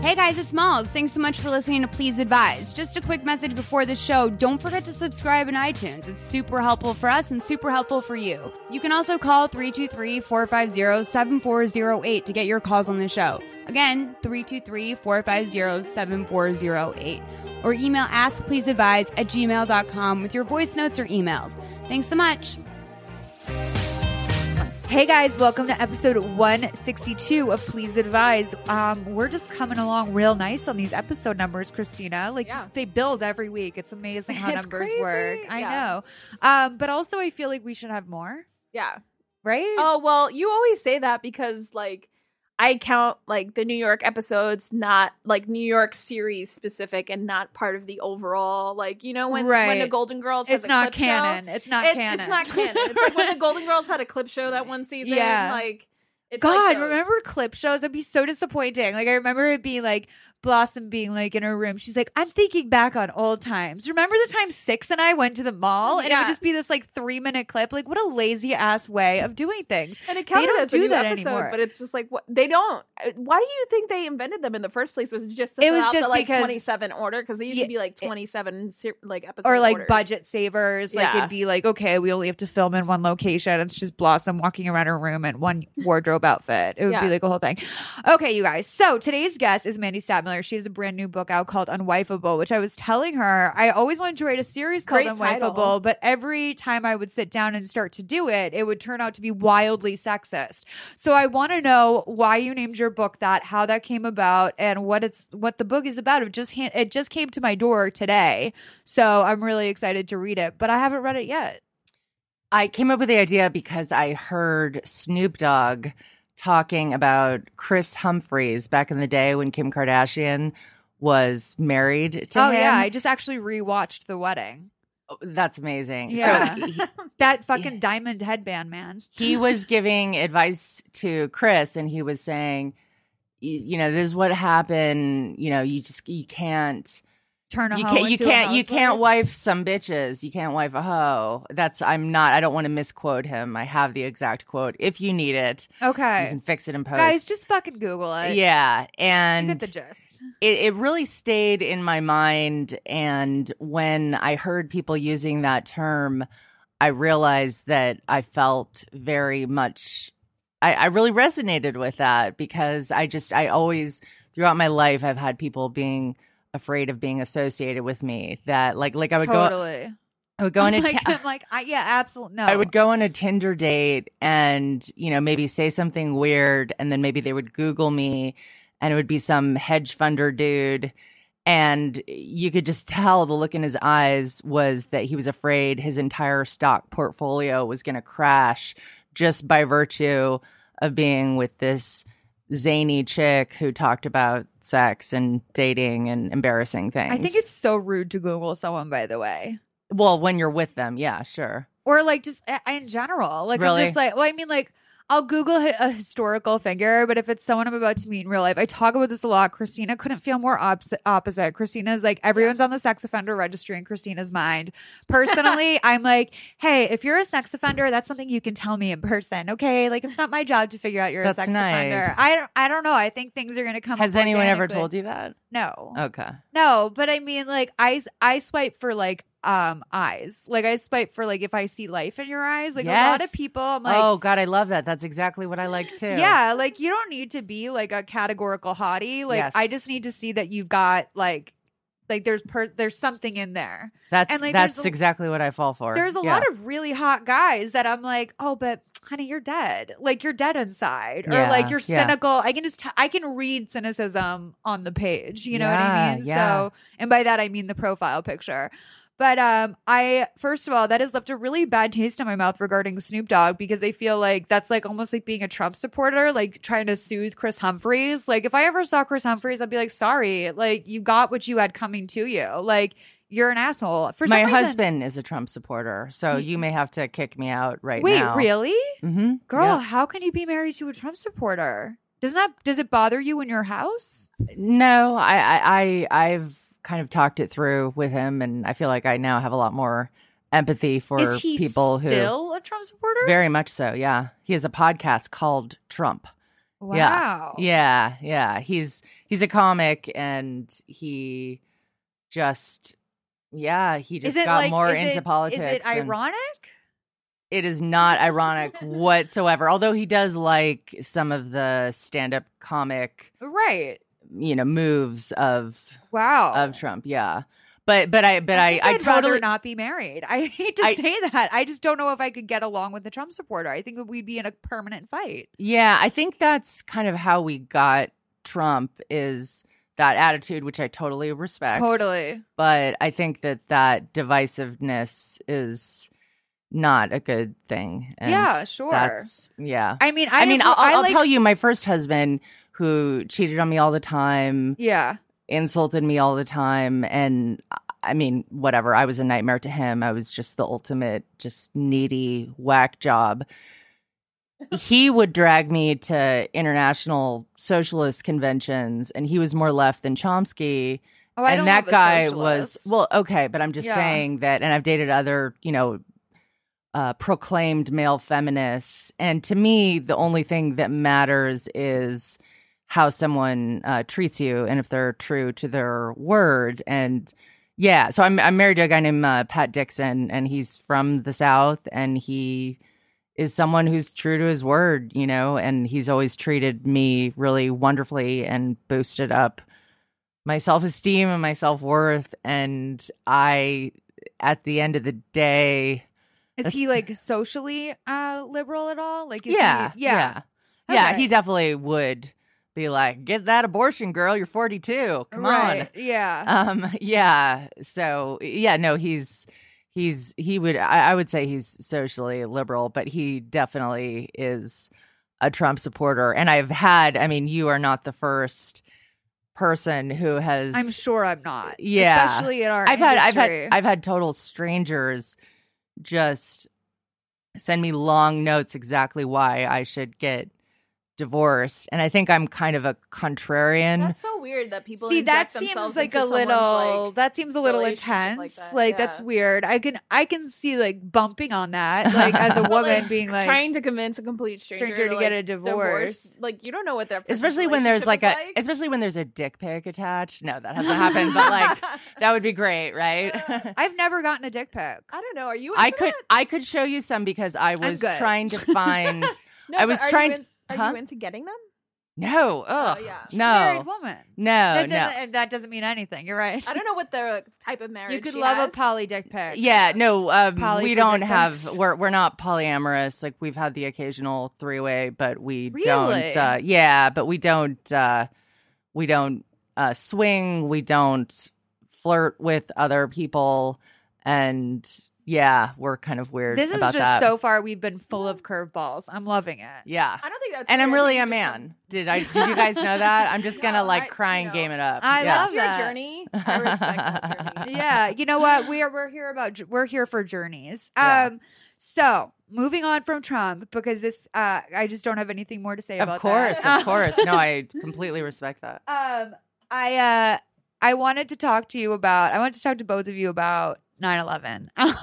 Hey guys, it's Malls. Thanks so much for listening to Please Advise. Just a quick message before the show. Don't forget to subscribe in iTunes. It's super helpful for us and super helpful for you. You can also call 323 450 7408 to get your calls on the show. Again, 323 450 7408. Or email askpleaseadvise at gmail.com with your voice notes or emails. Thanks so much. Hey guys, welcome to episode 162 of Please Advise. Um, we're just coming along real nice on these episode numbers, Christina. Like Yeah. just, they build every week. It's amazing how It's numbers crazy. work. I Yeah. know. Um, but also I feel like we should have more, Yeah. right? Oh well, you always say that because like I count like the New York episodes not like New York series specific and not part of the overall like you know when when the Golden Girls it's not clip show? canon. It's not it's, canon. It's not canon. It's like when the Golden Girls had a clip show that one season. Yeah. Like it's God, like remember clip shows? It'd be so disappointing. Like I remember it being like Blossom being like in her room. She's like, I'm thinking back on old times. Remember the time Six and I went to the mall, and it Yeah. would just be this like three minute clip. Like what a lazy ass way of doing things. And it counted as a do new that episode, anymore. but it's just like what they don't. Why do you think they invented them in the first place? Was it just to It fill was out just the, like because- twenty seven order because they used Yeah, to be like twenty seven like episodes or like budget savers. Like Yeah. it'd be like, okay, we only have to film in one location. It's just Blossom walking around her room in one wardrobe outfit. It would be Yeah. like a whole thing. Okay, you guys. So today's guest is Mandy Stadtmiller. She has a brand new book out called Unwifeable, which I was telling her I always wanted to write a series called Great Unwifeable, title. but every time I would sit down and start to do it, it would turn out to be wildly sexist. So I want to know why you named your book that, how that came about, and what it's what the book is about. It just ha- it just came to my door today, so I'm really excited to read it, but I haven't read it yet. I came up with the idea because I heard Snoop Dogg talking about Kris Humphries back in the day when Kim Kardashian was married to oh him. yeah, I just actually rewatched the wedding. Oh, That's amazing. Yeah. So he, That fucking diamond headband, man. he was giving advice to Kris and he was saying, you, you know, this is what happened. You know, you just, you can't, Turn a you can't, you can't, you can't wife some bitches. You can't wife a hoe. That's, I'm not, I don't want to misquote him. I have the exact quote. If you need it, okay you can fix it in post. guys, just fucking Google it. yeah. you And get the gist. it, it really stayed in my mind. And when I heard people using that term, I realized that I felt very much, I, I really resonated with that because I just, I always, throughout my life, I've had people being afraid of being associated with me that like, like I would go. I would go on a, I'm like, ti- I'm like, I, yeah, absolutely. No, I would go on a Tinder date and, you know, maybe say something weird and then maybe they would Google me and it would be some hedge funder dude. And you could just tell the look in his eyes was that he was afraid his entire stock portfolio was going to crash just by virtue of being with this zany chick who talked about sex and dating and embarrassing things. I think it's so rude to Google someone, by the way. well when you're with them, yeah, sure. or like just in general. Like Really? I'm just like, well, I mean, like I'll Google a historical figure, but if it's someone I'm about to meet in real life, I talk about this a lot. Christina couldn't feel more opposite. opposite. Christina's like everyone's on the sex offender registry in Christina's mind. Personally, I'm like, hey, if you're a sex offender, that's something you can tell me in person, okay? Like it's not my job to figure out you're That's a sex nice. offender. I don't, I don't know. I think things are gonna come. Has anyone ever told you that? No. Okay. No, but I mean, like I I swipe for like um eyes. Like I swipe for like if I see life in your eyes. Like a lot of people, I'm like, oh God, I love that. That's exactly what I like too. yeah, like you don't need to be like a categorical hottie. Like Yes. I just need to see that you've got like like there's per there's something in there. that's and, like, that's a- exactly what I fall for. There's a Yeah. lot of really hot guys that I'm like, oh, but honey, you're dead. Like you're dead inside, or Yeah, like you're yeah. cynical. I can just t- I can read cynicism on the page. You know what I mean? yeah. So, and by that I mean the profile picture. But um, I first of all, that has left a really bad taste in my mouth regarding Snoop Dogg because they feel like that's like almost like being a Trump supporter, like trying to soothe Kris Humphries. Like if I ever saw Kris Humphries, I'd be like, sorry, like you got what you had coming to you. Like you're an asshole. For My reason- husband is a Trump supporter, so you may have to kick me out right Wait, now. Wait, really? Mm-hmm. Girl, how can you be married to a Trump supporter? Doesn't that does it bother you in your house? No, I, I, I, I've kind of talked it through with him, and I feel like I now have a lot more empathy for Is he people who still a Trump supporter? very much so. Yeah, he has a podcast called Trump. wow. Yeah, yeah. He's he's a comic, and he just yeah he just got like more into it- politics. Is it ironic? it is not ironic whatsoever. Although he does like some of the stand-up comic, Right. You know, moves of Wow. of Trump. Yeah, but but I but I I, I'd rather totally not be married. I hate to I- say that. I just don't know if I could get along with the Trump supporter. I think we'd be in a permanent fight. yeah. I think that's kind of how we got Trump is that attitude, which I totally respect. Totally. but I think that that divisiveness is not a good thing. And Yeah, sure. That's yeah. I mean, I, I, mean, have- I'll, I'll like- tell you, my first husband who cheated on me all the time, Yeah. insulted me all the time, and I mean, whatever. I was a nightmare to him. I was just the ultimate, just needy whack job. he would drag me to international socialist conventions, and he was more left than Chomsky Oh, I and that guy was well okay but i'm just Yeah. saying that and i've dated other you know uh, proclaimed male feminists and to me the only thing that matters is how someone uh, treats you and if they're true to their word and yeah so i'm, I'm married to a guy named uh, pat dixon and he's from the south and he is someone who's true to his word you know and he's always treated me really wonderfully and boosted up my self esteem and my self worth. And I, at the end of the day, Is he like socially uh liberal at all? Like is yeah, he, yeah. yeah, yeah, Okay. he definitely would be like, "Get that abortion, girl. You're 42. Come right. Yeah. Um, yeah. So yeah, no, he's he's he would I, I would say he's socially liberal, but he definitely is a Trump supporter. And I've had, I mean, you are not the first person who has I'm sure I'm not. Yeah. Especially in our I've had I've had I've had total strangers just send me long notes exactly why I should get divorced. And I think I'm kind of a contrarian. That's so weird that people See, that seems like a little. like- that seems a little intense. like Like, that. that's weird. I can I can see like bumping on that. Like as a woman like, being like, trying to convince a complete stranger, stranger to to, get a divorce. Like you don't know what that person's especially when there's like a is especially when there's a dick pic attached. No, that hasn't happened, but like that would be great, right? I've never gotten a dick pic. I don't know. Are you? I could that? I could show you some because I was trying to find No, I was trying- in- Are huh? you into getting them? No, ugh, yeah. She's a married no, woman. no, that no. doesn't that doesn't mean anything. You're right. I don't know what the type of marriage You could she love has. a poly dick pic. Yeah, no, um, Poly we don't have. We're we're not polyamorous. Like we've had the occasional three way, but we Really? don't. Uh, yeah, but we don't. Uh, we don't uh, swing. We don't flirt with other people, and yeah, we're kind of weird. This is just that. so far we've been full of curveballs. I'm loving it. Yeah, I don't think that's. and I'm really a you just man. Did I? Did you guys know that? I'm just gonna No, like I- cry and know, game it up. I yeah. love That's your that. journey. I respect that journey. yeah, you know what? We are we're here about we're here for journeys. Yeah. Um so moving on from Trump because this uh I just don't have anything more to say Of about course, that. Of course, of course. No, I completely respect that. Um I uh I wanted to talk to you about I wanted to talk to both of you about 9/11 um,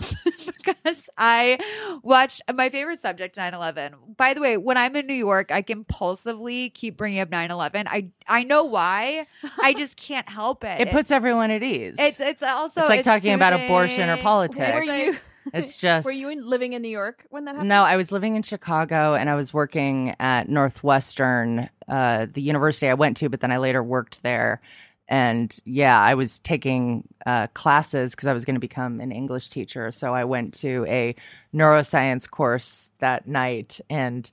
because I watched my favorite subject 9/11. By the way, when I'm in New York, I compulsively keep bringing up 9/11. I I know why. I just can't help it. It puts everyone at ease. it's it's also It's like talking about abortion or politics. Were you? It's just Were you in, living in New York when that happened? No, I was living in Chicago and I was working at Northwestern, uh, the university I went to, but then I later worked there. And yeah, I was taking uh, classes because I was going to become an English teacher. So I went to a neuroscience course that night, and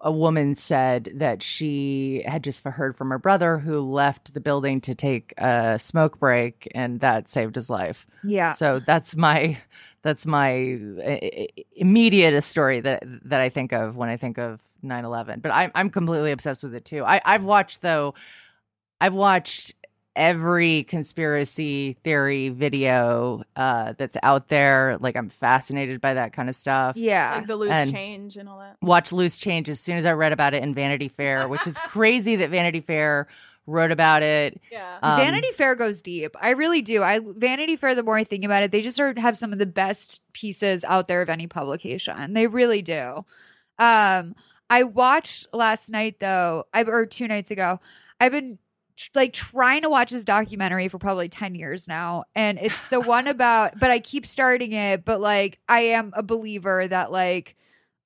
a woman said that she had just heard from her brother who left the building to take a smoke break, and that saved his life. Yeah. So that's my that's my uh, immediate story that that I think of when I think of 9/11. But I'm I'm completely obsessed with it too. I I've watched though I've watched every conspiracy theory video uh, that's out there. Like I'm fascinated by that kind of stuff. Yeah. Like the loose And- change and all that. Watch Loose Change as soon as I read about it in Vanity Fair, which is crazy that Vanity Fair wrote about it. Yeah. Um, Vanity Fair goes deep. I really do. I Vanity Fair. The more I think about it, they just are, have some of the best pieces out there of any publication. They really do. Um, I watched last night though, I or two nights ago. I've been like trying to watch this documentary for probably 10 years now and it's the one about but I keep starting it but like I am a believer that like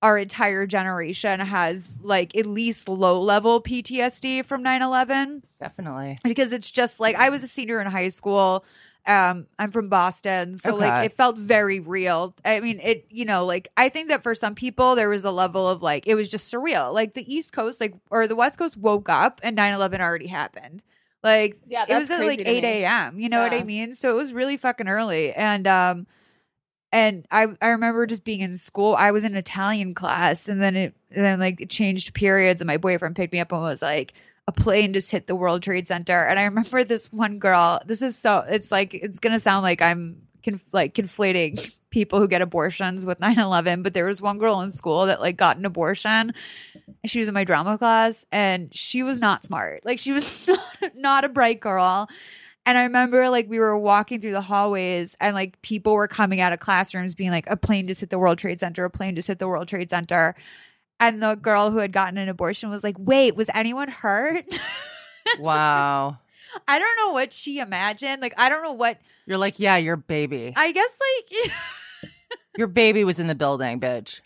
our entire generation has like at least low level PTSD from 9/11 Definitely. because it's just like I was a senior in high school. Um, I'm from Boston, so Okay. like it felt very real. I mean, it you know, like I think that for some people there was a level of like it was just surreal. Like the East Coast, like or the West Coast woke up and 9/11 already happened. Like Yeah, it was at like 8 a.m. You know what I mean? So it was really fucking early, and um, and I I remember just being in school. I was in Italian class, and then it and then like it changed periods, and my boyfriend picked me up and was like, a plane just hit the World Trade Center, and I remember this one girl. This is so. It's like it's gonna sound like I'm conf- like conflating people who get abortions with 9-11 but there was one girl in school that like got an abortion she was in my drama class and she was not smart like she was not a bright girl and I remember like we were walking through the hallways and like people were coming out of classrooms being like, a plane just hit the World Trade Center, a plane just hit the World Trade Center. And the girl who had gotten an abortion was like, wait, was anyone hurt? Wow. I don't know what she imagined. Like, I don't know what, You're like, yeah, your baby. I guess like, Your baby was in the building, bitch.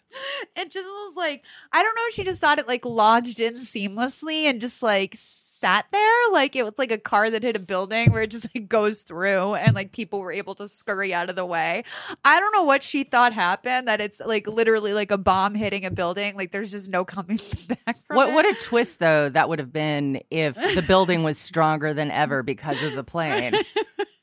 it just was like, I don't know. She just thought it like lodged in seamlessly and just like sat there. Like it was like a car that hit a building where it just like goes through and like people were able to scurry out of the way. I don't know what she thought happened that it's like literally like a bomb hitting a building. Like there's just no coming back from What it. what a twist though that would have been if the building was stronger than ever because of the plane.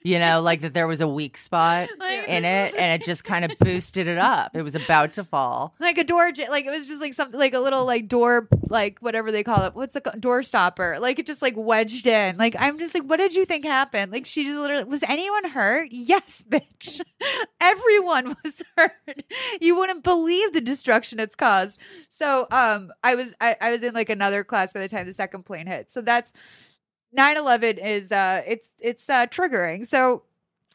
You know, like that there was a weak spot Like, in it and it just kind of boosted it up. It was about to fall. like a door like it was just like something like a little like door like whatever they call it. What's a door stopper. Like it just like wedged in. Like i'm just like what did you think happened? Like she just literally was anyone hurt? Yes bitch. Everyone was hurt. You wouldn't believe the destruction it's caused. So um i was I, I was in like another class by the time the second plane hit. So that's 9-11 is uh it's it's uh triggering so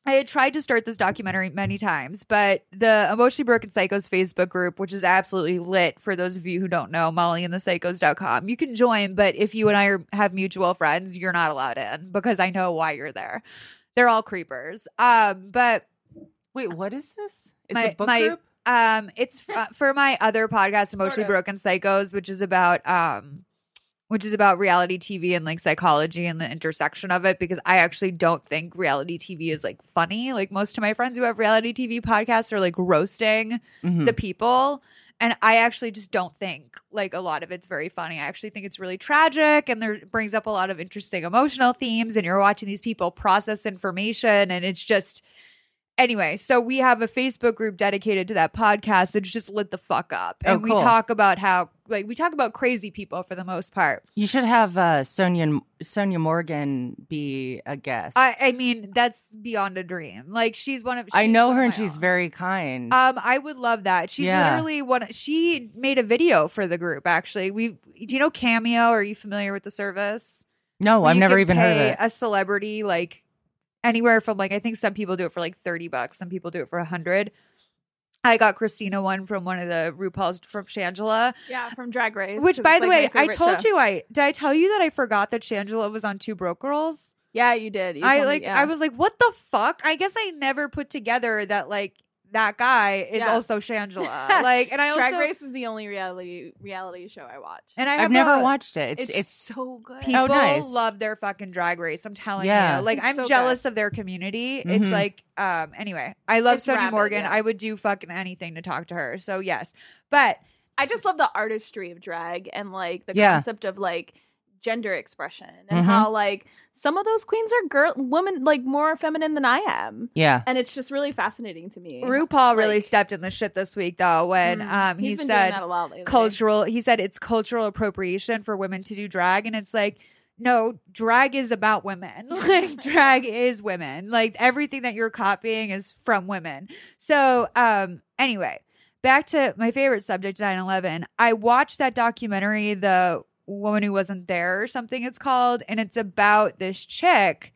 I had tried to start this documentary many times, but the Emotionally Broken Psychos Facebook group, which is absolutely lit for those of you who don't know, mollyandthepsychos.com, you can join, but if you and I are, have mutual friends, you're not allowed in because I know why you're there. They're all creepers. Um, but Wait, what is this? It's my, a book my, group? Um, it's f- for my other podcast, Emotionally of. Broken Psychos, which is about um, which is about reality TV and like psychology and the intersection of it. Because I actually don't think reality TV is like funny. Like most of my friends who have reality TV podcasts are like roasting Mhm. the people. And I actually just don't think like a lot of it's very funny. I actually think it's really tragic and there brings up a lot of interesting emotional themes. And you're watching these people process information, and it's just anyway. So we have a Facebook group dedicated to that podcast that's just lit the fuck up, Oh, and we talk about how like we talk about crazy people for the most part. You should have uh, Sonja Sonja Morgan be a guest. I I mean that's beyond a dream. Like she's one of I know her and she's own. very kind. Um, I would love that. She's Yeah. literally one. She made a video for the group. Actually, we do you know Cameo? Are you familiar with the service? no, I've never even heard of it. A celebrity like anywhere from like I think some people do it for like thirty bucks. Some people do it for a hundred. I got Christina one from one of the RuPaul's from Shangela. Yeah, from Drag Race. Which by the like, way, I told show. you I did. I tell you that I forgot that Shangela was on Two Broke Girls. Yeah, you did. You I told me, like. yeah. I was like, what the fuck? I guess I never put together that like that guy is Yeah. also Shangela. like, and I also Drag Race is the only reality reality show I watch. and I have I've never a- watched it. It's it's, it's, so good. People Oh, nice. love their fucking drag race. I'm telling Yeah. you. Like It's I'm so jealous of their community. It's Mhm. like um anyway. I love It's Morgan. yeah. I would do fucking anything to talk to her. So yes. But I just love the artistry of drag and like the Yeah. concept of like gender expression and Mhm. how like some of those queens are girl women like more feminine than I am. yeah. And it's just really fascinating to me. RuPaul really stepped in the shit this week though when Mm. um he He's been doing said that a lot cultural he said it's cultural appropriation for women to do drag and it's like no, drag is about women. like drag is women. Like everything that you're copying is from women. So, um, anyway, back to my favorite subject, 9-11. I watched that documentary, The Woman Who Wasn't There or something it's called, and it's about this chick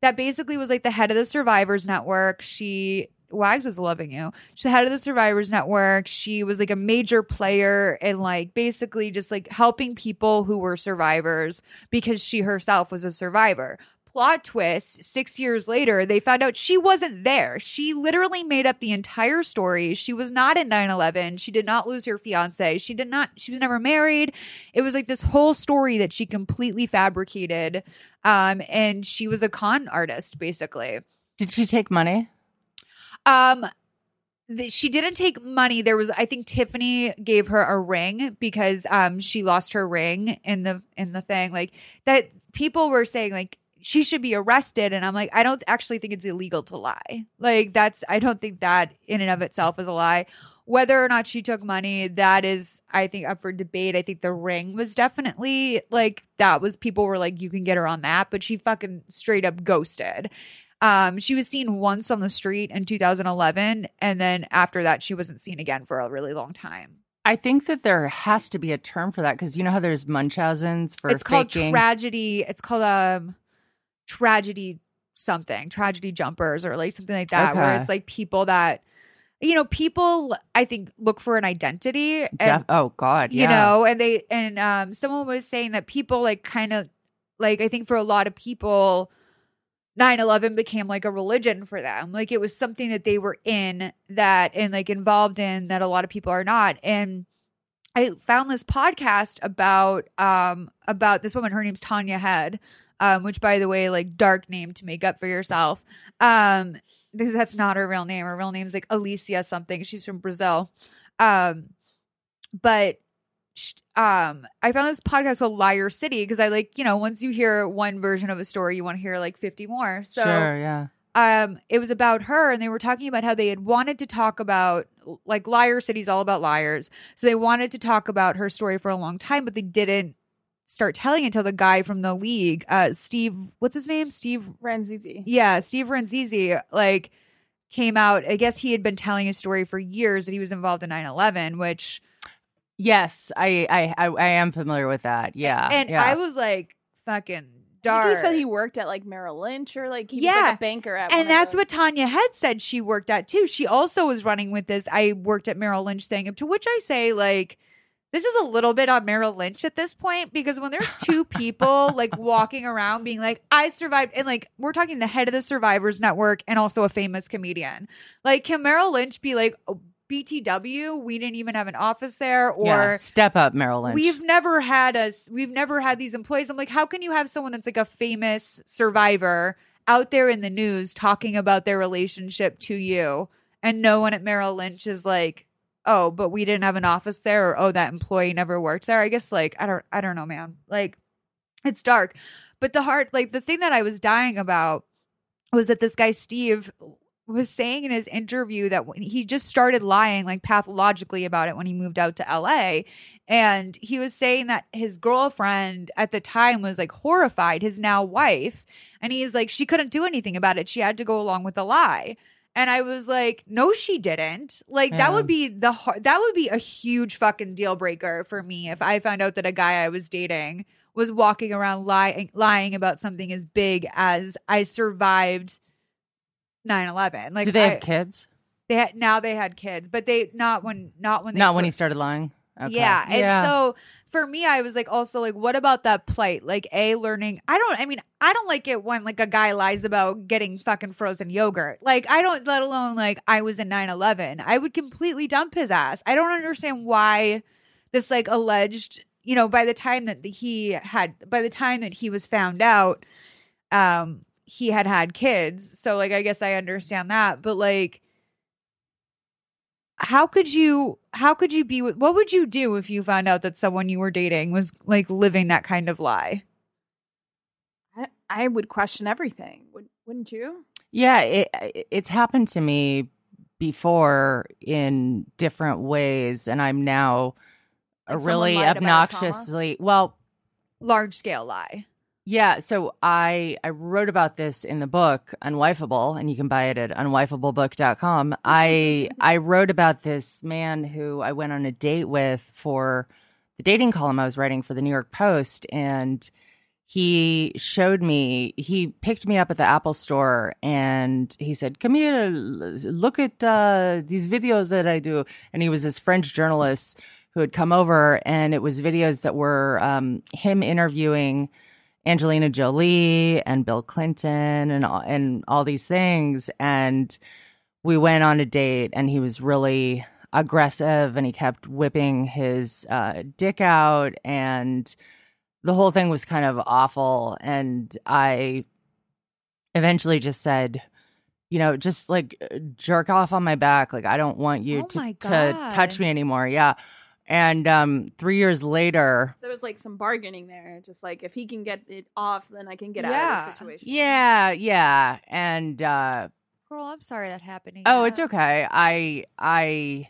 that basically was like the head of the Survivors Network. She Wags is loving you. She's the head of the Survivors Network. She was like a major player in like basically just like helping people who were survivors because she herself was a survivor. Plot twist six years later, they found out she wasn't there. She literally made up the entire story. She was not at 9 11. She did not lose her fiance. She did not, she was never married. It was like this whole story that she completely fabricated. Um, and she was a con artist, basically. Did she take money? Um, she didn't take money. There was, I think, Tiffany gave her a ring because um she lost her ring in the in the thing. Like that, people were saying like she should be arrested, and I'm like, I don't actually think it's illegal to lie. Like that's, I don't think that in and of itself is a lie. Whether or not she took money, that is, I think, up for debate. I think the ring was definitely like that was people were like, you can get her on that, but she fucking straight up ghosted. Um, she was seen once on the street in 2011, and then after that, she wasn't seen again for a really long time. I think that there has to be a term for that because you know how there's Munchausen's for it's called tragedy. It's called um tragedy something, tragedy jumpers, or like something like that, where it's like people that you know, people I think look for an identity and Def- oh God, yeah. you know and they and um someone was saying that people like kind of like i think for a lot of people 9-11 became like a religion for them. Like it was something that they were in that and like involved in that a lot of people are not. And i found this podcast about um about this woman her name's tania head um which by the way like dark name to make up for yourself. Um because that's not her real name. Her real name's like alicia something. She's from brazil. Um but um i found this podcast called liar city because i like you know once you hear one version of a story you want to hear like 50 more. So sure, yeah. um it was about her and they were talking about how they had wanted to talk about like liar city's all about liars. So they wanted to talk about her story for a long time but they didn't start telling until the guy from the league uh steve what's his name steve Rannazzisi. yeah, Steve Rannazzisi, like, came out. I guess he had been telling a story for years that he was involved in 9 11, which, Yes, I, I, I, I am familiar with that. Yeah, and yeah. I was like, fucking dark. he said he worked at like Merrill Lynch or like he was Yeah. like a banker at and that's what Tania Head said she worked at too. She also was running with this. I worked at Merrill Lynch thing, to which I say, like, this is a little bit on Merrill Lynch at this point because when there's two people like walking around being like, I survived, and like, we're talking the head of the Survivors Network and also a famous comedian. Like, can Merrill Lynch be like, oh, BTW, we didn't even have an office there, or yeah, step up, Merrill Lynch. We've never had us. We've never had these employees. I'm like, how can you have someone that's like a famous survivor out there in the news talking about their relationship to you, and no one at Merrill Lynch is like, oh, but we didn't have an office there, or oh, that employee never worked there. I guess like I don't, I don't know, man. Like, it's dark, but the heart, like the thing that I was dying about was that this guy Steve was saying in his interview that when he just started lying like pathologically about it when he moved out to LA and he was saying that his girlfriend at the time was like horrified his now wife. And he's like she couldn't do anything about it. She had to go along with the lie and I was like, no, she didn't. Like that would be the har- that would be a huge fucking deal breaker for me if I found out that a guy I was dating was walking around lying lying about something as big as I survived 9-11. Like Do they I- have kids? They had now they had kids, but they not when not when they Not when he started lying. Okay. yeah. And so for me, I was like, also like, what about that plight? Like, a learning. I don't. I mean, I don't like it when like a guy lies about getting fucking frozen yogurt. Like, I don't. Let alone like I was in 9-11. I would completely dump his ass. I don't understand why this like alleged. You know, by the time that he had, by the time that he was found out, um, he had had kids. So like, I guess I understand that, but like how could you how could you be with what would you do if you found out that someone you were dating was like living that kind of lie I, I would question everything. Would, wouldn't you? Yeah, it, it's happened to me before in different ways, and I'm now a Like someone really lied about a trauma? obnoxiously well. large scale lie Yeah, so I I wrote about this in the book Unwifeable, and you can buy it at unwifeablebook.com. I I wrote about this man who I went on a date with for the dating column I was writing for the New York Post, and he showed me he picked me up at the Apple store and he said, "Come here, look at uh, these videos that I do." And he was this French journalist who had come over, and it was videos that were um, him interviewing. Angelina Jolie and Bill Clinton and all, and all these things. And we went on a date and he was really aggressive and he kept whipping his uh, dick out and the whole thing was kind of awful. And I eventually just said you know just like jerk off on my back. Like I don't want you Oh to to touch me anymore. Yeah and um 3 years later There was like some bargaining there. Just like if he can get it off, then I can get out of the situation. yeah yeah and uh Girl, I'm sorry that happened. Oh, it's okay. I I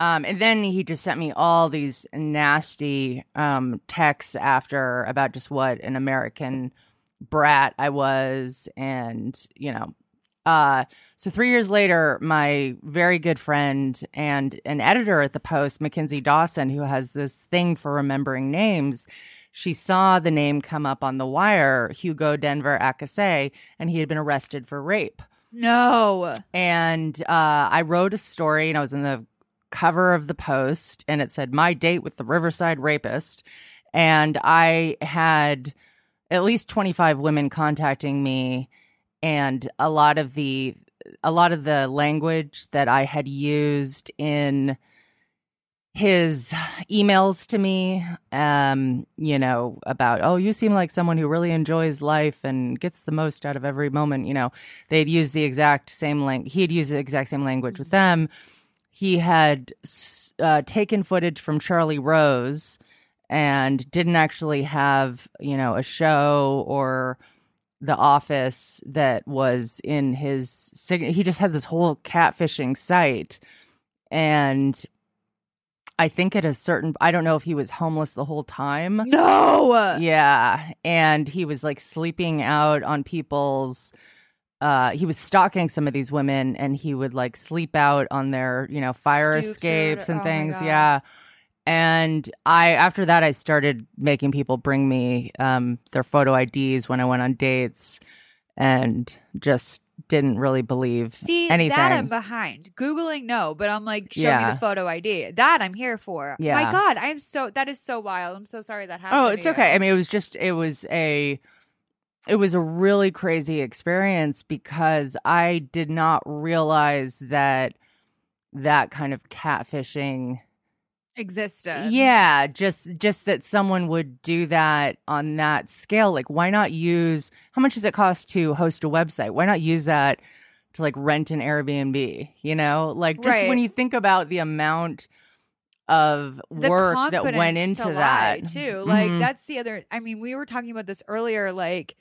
um and then he just sent me all these nasty um texts after about just what an American brat I was and you know uh so 3 years later my very good friend and an editor at the Post Mackenzie Dawson who has this thing for remembering names she saw the name come up on the wire Hugo Denver Akase and he had been arrested for rape No. and uh, I wrote a story, and I was in the cover of the post, and it said "My date with the Riverside rapist," and I had at least twenty five women contacting me, and a lot of the a lot of the language that I had used in his emails to me um you know about oh you seem like someone who really enjoys life and gets the most out of every moment you know. They'd used the exact same lang he had used the exact same language with them. He had uh, taken footage from charlie rose and didn't actually have you know a show or the office that was in his he just had this whole catfishing site and I think at a certain I don't know if he was homeless the whole time. No. Yeah, and he was like sleeping out on people's uh he was stalking some of these women and he would like sleep out on their, you know, fire Stoops escapes and oh things. Yeah. And I after that I started making people bring me um their photo IDs when I went on dates and just didn't really believe See, anything. that I'm behind. Googling, no, but I'm like, show me the photo ID. That I'm here for. Yeah. My God, I'm so, that is so wild. I'm so sorry that happened. Oh, it's you. okay. I mean, it was just it was a it was a really crazy experience because I did not realize that that kind of catfishing Existed. yeah, just just that someone would do that on that scale. Like why not use how much does it cost to host a website? Why not use that to like rent an Airbnb, you know? Like just Right. when you think about the amount of The work that went into to that too. Like Mhm. that's the other. I mean, we were talking about this earlier. Like,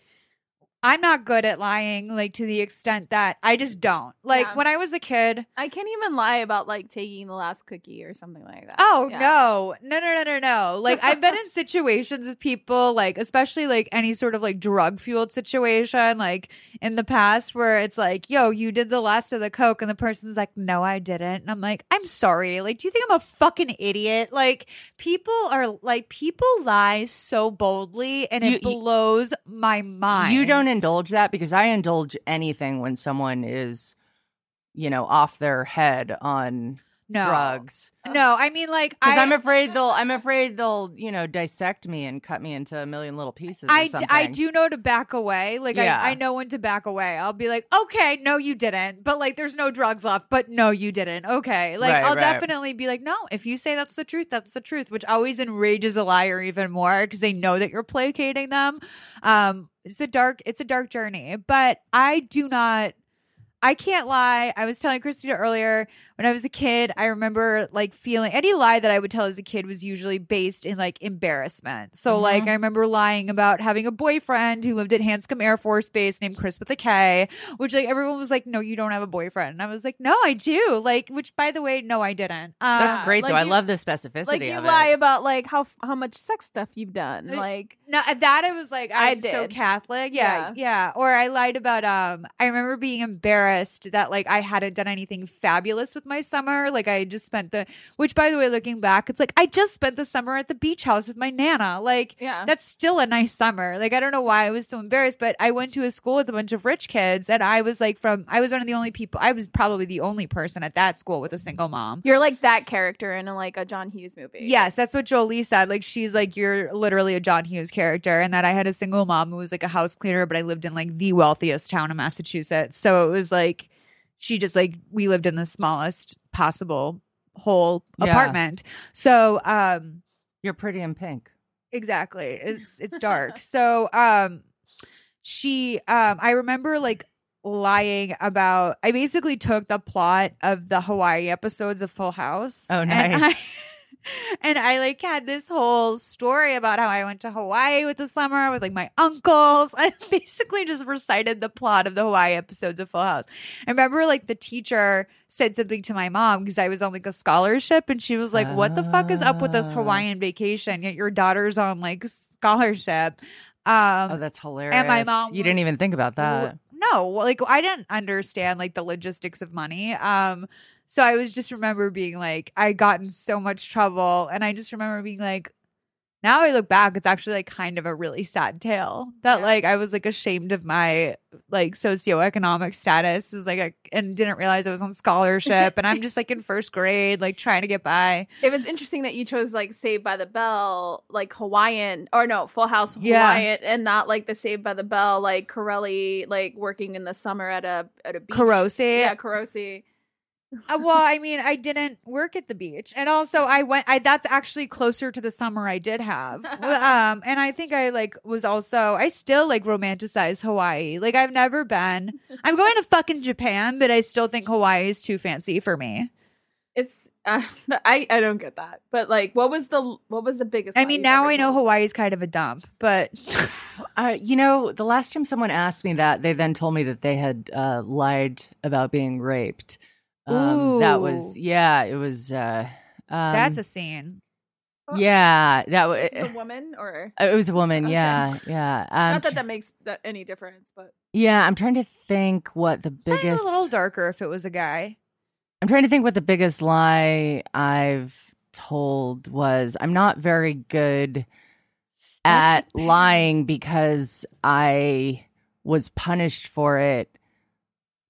I'm not good at lying. Like to the extent that I just don't. Like Yeah. when I was a kid. I can't even lie about like taking the last cookie or something like that. Oh Yeah. no, no, no, no, no, no! Like I've been in situations with people, like especially like any sort of like drug fueled situation, like in the past, where it's like, "Yo, you did the last of the coke," and the person's like, "No, I didn't," and I'm like, "I'm sorry." Like, do you think I'm a fucking idiot? Like, people are like, people lie so boldly, and You- it you- blows my mind. You don't indulge that because I indulge anything when someone is, you know, off their head on no drugs. No, I mean like Because I, I'm afraid they'll, I'm afraid they'll, you know, dissect me and cut me into a million little pieces. or I, d- something. I do know to back away. Like Yeah. I, I know when to back away. I'll be like, okay, no, you didn't. But like, there's no drugs left. But no, you didn't. Okay, like Right, I'll right. definitely be like, no. If you say that's the truth, that's the truth. Which always enrages a liar even more because they know that you're placating them. Um, it's a dark, it's a dark journey. But I do not. I can't lie. I was telling Christina earlier when I was a kid, I remember like feeling any lie that I would tell as a kid was usually based in like embarrassment. So Mm-hmm. like I remember lying about having a boyfriend who lived at Hanscom Air Force Base named Chris with a K, which like everyone was like, "No, you don't have a boyfriend." And I was like, "No, I do." Like, which by the way, no, I didn't. Um, That's great like though. I love the specificity like you lie it. about like how how much sex stuff you've done. Like No, at that I was like, I I'm so. Catholic. Yeah, Yeah. yeah, Or I lied about um I remember being embarrassed that like I hadn't done anything fabulous with my summer. Like I just spent the which by the way, looking back, it's like I just spent the summer at the beach house with my nana. Like yeah. that's still a nice summer. Like I don't know why I was so embarrassed, but I went to a school with a bunch of rich kids and I was like from I was one of the only people I was probably the only person at that school with a single mom. You're like that character in a, like a John Hughes movie. Yes, that's what Jolie said. Like she's like you're literally a John Hughes character, and that I had a single mom who was like a house cleaner, but I lived in like the wealthiest town in Massachusetts. So it was like she just like we lived in the smallest possible whole Yeah. apartment. So um You're pretty in pink. exactly it's it's dark so um she um i remember like lying about i basically took the plot of the hawaii episodes of full house Oh, and nice. And I like had this whole story about how I went to Hawaii with the summer with like my uncles. I basically just recited the plot of the Hawaii episodes of Full House. I remember like the teacher said something to my mom because I was on like a scholarship and she was like, What the fuck is up with this Ah. Hawaiian vacation? Yet your daughter's on like scholarship. Um Oh, that's hilarious. And my mom You didn't even think about that. no, like I didn't understand like the logistics of money. Um, so I was just remember being like, I got in so much trouble, and I just remember being like, now I look back, it's actually like kind of a really sad tale that Yeah. like I was like ashamed of my like socioeconomic status is like a, and didn't realize I was on scholarship, and I'm just like in first grade, like trying to get by. It was interesting that you chose like Saved by the Bell, like Hawaiian, or no, Full House Yeah. Hawaiian, and not like the Saved by the Bell, like Corelli, like working in the summer at a at a beach. Yeah, Carosi. Uh, well, I mean, I didn't work at the beach, and also I went. I that's actually closer to the summer I did have. um, and I think I like was also. I still like romanticize Hawaii. Like I've never been. I'm going to fucking Japan, but I still think Hawaii is too fancy for me. It's uh, I I don't get that, but like, what was the what was the biggest? I mean, now I know told? Hawaii is kind of a dump, but Uh, you know, the last time someone asked me that, they then told me that they had uh, lied about being raped. Um, that was yeah, it was. Uh, um, that's a scene. yeah. That was a woman, or it was a woman. Okay. Yeah, yeah. Um, not that that makes that any difference, but yeah, I'm trying to think what the Biggest... biggest. A little darker if it was a guy. I'm trying to think what the biggest lie I've told was. I'm not very good at lying because I was punished for it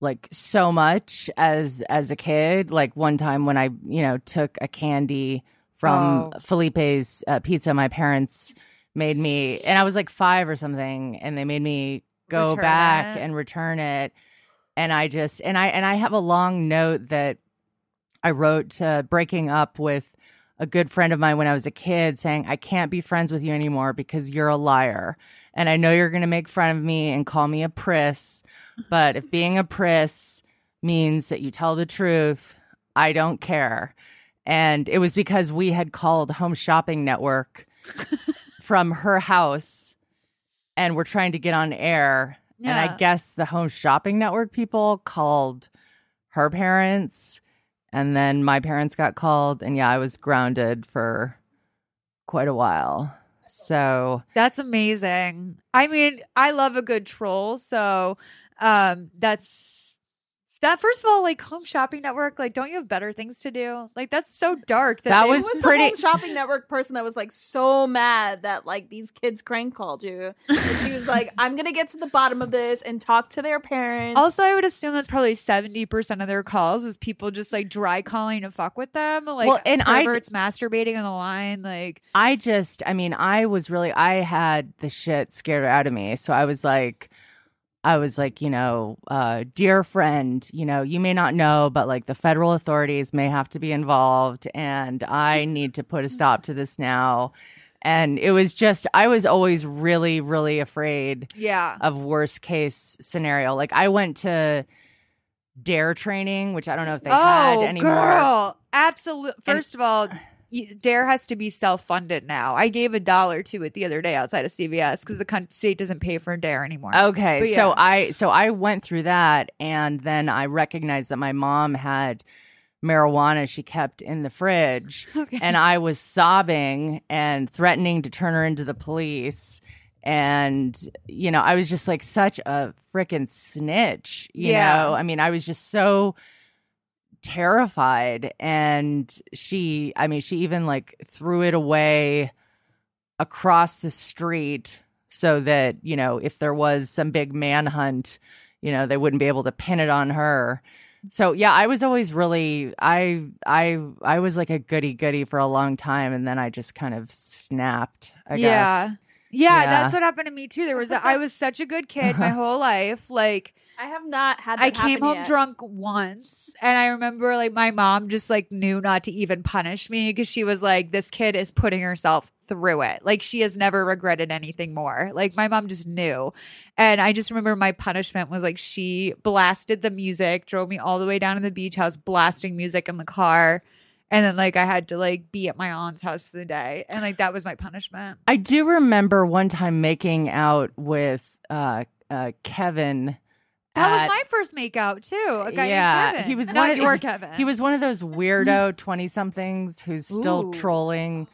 like so much as as a kid like one time when i you know took a candy from Oh. felipe's uh, pizza my parents made me and i was like five or something and they made me go Return back it. and return it and i just and i and i have a long note that i wrote to breaking up with a good friend of mine when i was a kid saying i can't be friends with you anymore because you're a liar and i know you're going to make fun of me and call me a priss but if being a priss means that you tell the truth i don't care. And it was because we had called home shopping network from her house and we're trying to get on air. And i guess the home shopping network people called her parents and then my parents got called. And yeah i was grounded for quite a while so That's amazing. I mean, I love a good troll, so um that's that first of all, like home shopping network, like don't you have better things to do? Like that's so dark that, That was Who was pretty- the home shopping network person that was like so mad that like these kids crank called you. And she was like, "I'm gonna get to the bottom of this and talk to their parents." also I would assume that's probably seventy percent of their calls is people just like dry calling to fuck with them. Like Well, and I- perverts masturbating on the line, like I just, I mean, I was really, I had the shit scared out of me. So I was like, I was like, you know, uh, dear friend, you know, you may not know, but like the federal authorities may have to be involved and I need to put a stop to this now. And it was just, I was always really, really afraid yeah. of worst case scenario. Like I went to dare training, which I don't know if they had oh, anymore. girl, absolutely. First of all, Dare has to be self-funded now. I gave a dollar to it the other day outside of CVS because the state doesn't pay for Dare anymore. Okay, But so. I so I went through that, and then I recognized that my mom had marijuana she kept in the fridge, Okay. and I was sobbing and threatening to turn her into the police. And you know, I was just like such a freaking snitch. You Yeah. know, I mean, I was just so terrified. And she, I mean, she even like threw it away across the street so that, you know, if there was some big manhunt, you know, they wouldn't be able to pin it on her. So yeah, I was always really I I I was like a goody goody for a long time and then I just kind of snapped, I yeah. guess. yeah, Yeah. that's what happened to me too. There was a, I was such a good kid my whole life. Like I have not had. That I came home yet. drunk once, and I remember like my mom just like knew not to even punish me because she was like, "This kid is putting herself through it. Like she has never regretted anything more." Like my mom just knew, and I just remember my punishment was like she blasted the music, drove me all the way down to the beach house, blasting music in the car. And then like I had to like be at my aunt's house for the day. And like that was my punishment. I do remember one time making out with uh uh Kevin That at- was my first makeout too. A guy yeah, named Kevin. he was Not one of your Kevin. He was one of those weirdo twenty somethings who's still Ooh. trolling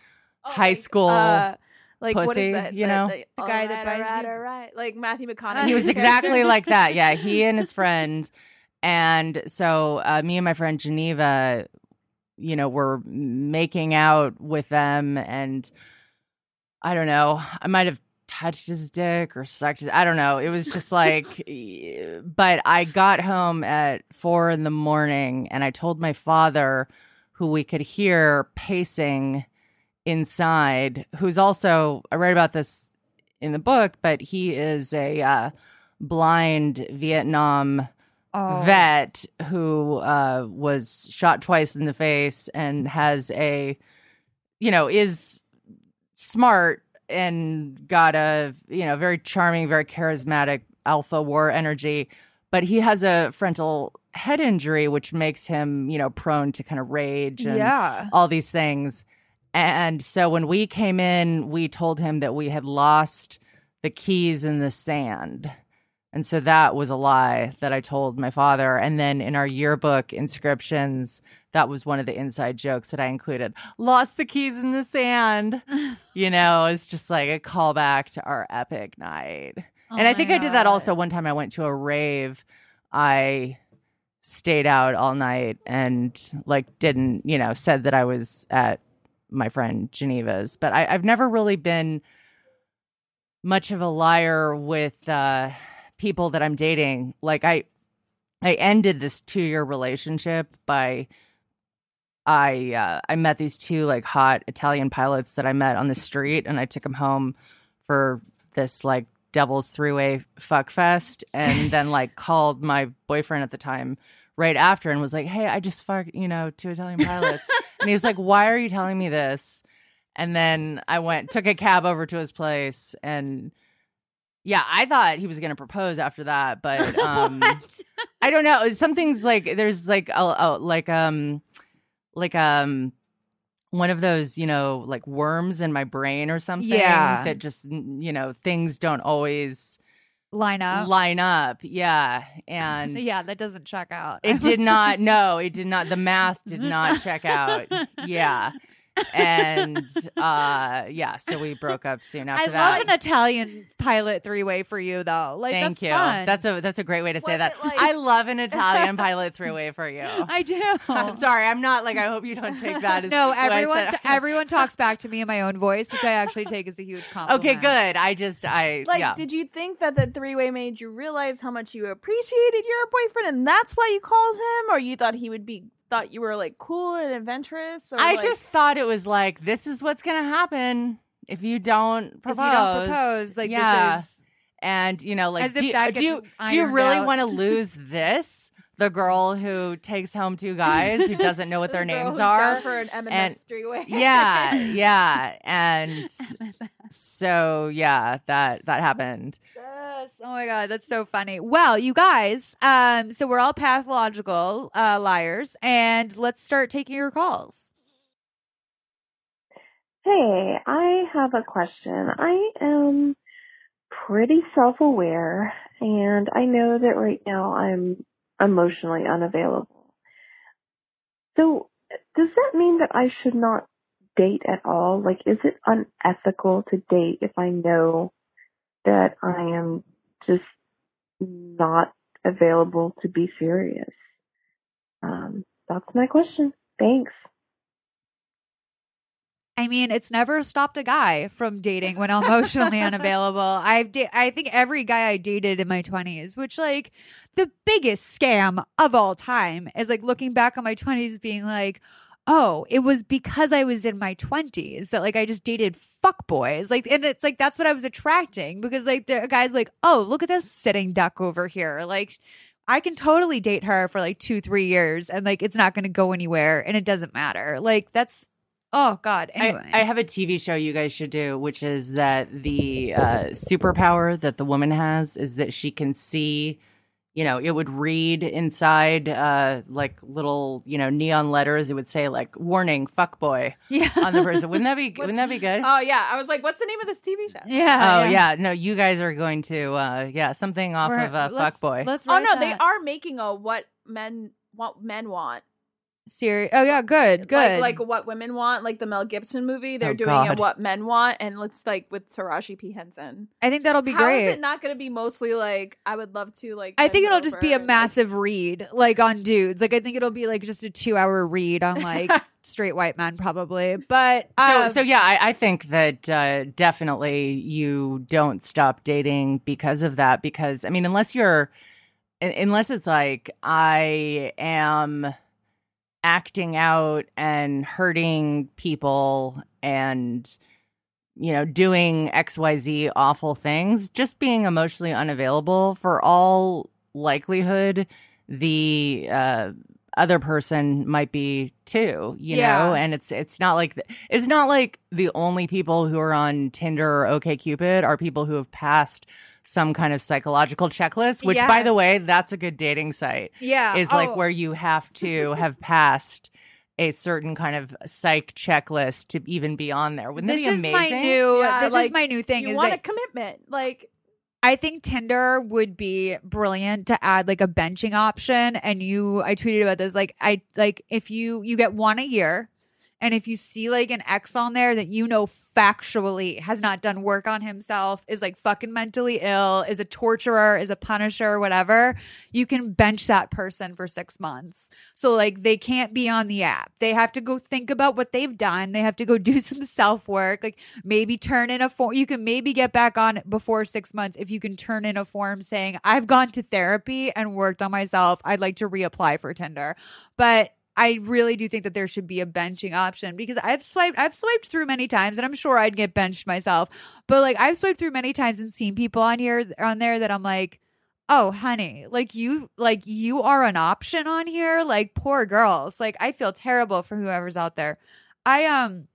Oh, high like, school uh, like pussy, is that? you know? The guy that buys right, you- all right, like Matthew McConaughey. he was exactly like that. Yeah, he and his friend. And so uh, me and my friend Geneva, you know, were making out with them and I don't know, I might have touched his dick or sucked his I don't know. It was just like but I got home at four in the morning and I told my father who we could hear pacing inside, who's also I write about this in the book, but he is a uh, blind Vietnam Oh. vet who uh, was shot twice in the face and has a, you know, is smart and got a, you know, very charming, very charismatic alpha war energy, but he has a frontal head injury, which makes him, you know, prone to kind of rage and Yeah. all these things. And so when we came in, we told him that we had lost the keys in the sand. And so that was a lie that I told my father. And then in our yearbook inscriptions, that was one of the inside jokes that I included. Lost the keys in the sand. you know, it's just like a callback to our epic night. and I Oh think my I did that also one time I went to a rave. I stayed out all night and like didn't, you know, said that I was at my friend Geneva's. But I, I've never really been much of a liar with uh people that I'm dating. Like I I ended this two year relationship by I uh, I met these two like hot Italian pilots that I met on the street, and I took them home for this like devil's three way fuck fest, and then like called my boyfriend at the time right after and was like, "Hey, I just fucked you know two Italian pilots," and he was like, "Why are you telling me this?" And then I went took a cab over to his place and. Yeah, I thought he was going to propose after that, but um? I don't know. Something's like there's like a, a like um like um one of those you know like worms in my brain or something. Yeah. that just you know things don't always Line up. line up. Yeah, and yeah, that doesn't check out. it did not. No, it did not. The math did not check out. Yeah, and uh yeah, so we broke up soon after that. I love an Italian pilot three way for you though. Like Thank that's you. fun. That's a that's a great way to say Was that. like- I love an Italian pilot three way for you. I do. I'm sorry. I'm not like. I hope you don't take that as no, everyone t- everyone talks back to me in my own voice, which I actually take as a huge compliment. Okay, good. I just I Like, yeah. did you think that the three way made you realize how much you appreciated your boyfriend, and that's why you called him, or you thought he would be thought you were like cool and adventurous? Or, I like- just thought it was like this is what's gonna happen if you don't propose. If you don't propose, like yeah. this is and you know, like As do, you- do you do you really want to lose this? The girl who takes home two guys who doesn't know what their The names are. for an M and- three way. yeah, yeah, and So yeah, that that happened. Yes. Oh my god, that's so funny. Well, you guys, um, so we're all pathological uh, liars, and let's start taking your calls. Hey, I have a question. I am pretty self-aware and I know that right now I'm emotionally unavailable. So does that mean that I should not date at all? Like, is it unethical to date if I know that I am just not available to be serious? Um, that's my question. Thanks. I mean, it's never stopped a guy from dating when emotionally unavailable. I've da- I think every guy I dated in my 20s, which like the biggest scam of all time is like looking back on my 20s being like, "Oh, it was because I was in my 20s that like I just dated fuck boys." Like and it's like that's what I was attracting because like the guys like, "Oh, look at this sitting duck over here." Like I can totally date her for like 2-3 years and like it's not going to go anywhere and it doesn't matter. Like that's Oh God! Anyway, I, I, have a TV show you guys should do, which is that the uh, superpower that the woman has is that she can see. You know, it would read inside uh, like little, you know, neon letters. It would say like "warning, fuck boy" yeah. on the person. Wouldn't that be? wouldn't that be good? Oh yeah, I was like, what's the name of this TV show? Yeah. Oh yeah. No, you guys are going to, uh, yeah, something off We're- of uh, let's- fuck boy. Let's Oh write no, they are making a what men what men want. Seri- Oh yeah, good, good. Like, like what women want, like the Mel Gibson movie. They're Oh, doing God. it what men want, and let's like with Taraji P Henson. I think that'll be How is great. How is it not going to be mostly like I would love to like? I think it'll just be a over like- massive read, like on dudes. Like I think it'll be like just a two-hour read on like straight white men, probably. But So, um, so yeah, I, I think that uh, definitely you don't stop dating because of that. Because I mean, unless you're, unless it's like I am acting out and hurting people and you know doing xyz awful things just being emotionally unavailable for all likelihood the uh other person might be too you Yeah. know and it's it's not like it's not like the only people who are on tinder or OkCupid are people who have passed some kind of psychological checklist which by the way that's a good dating site yeah, is like Oh, where you have to have passed a certain kind of psych checklist to even be on there. Wouldn't this that be is amazing? my new. Yeah, this is my new thing. You is want that a commitment, like I think Tinder would be brilliant to add like a benching option. And you, I tweeted about this. Like, I like if you you get one a year, and if you see like an ex on there that you know factually has not done work on himself, is like fucking mentally ill, is a torturer, is a punisher, whatever, you can bench that person for six months. So like they can't be on the app. They have to go think about what they've done. They have to go do some self work. Like maybe turn in a form. You can maybe get back on before six months if you can turn in a form saying, I've gone to therapy and worked on myself. I'd like to reapply for Tinder. But I really do think that there should be a benching option because I've swiped I've swiped through many times and I'm sure I'd get benched myself. But like I've swiped through many times and seen people on here on there that I'm like, oh honey, like you like you are an option on here. Like poor girls. Like I feel terrible for whoever's out there. I um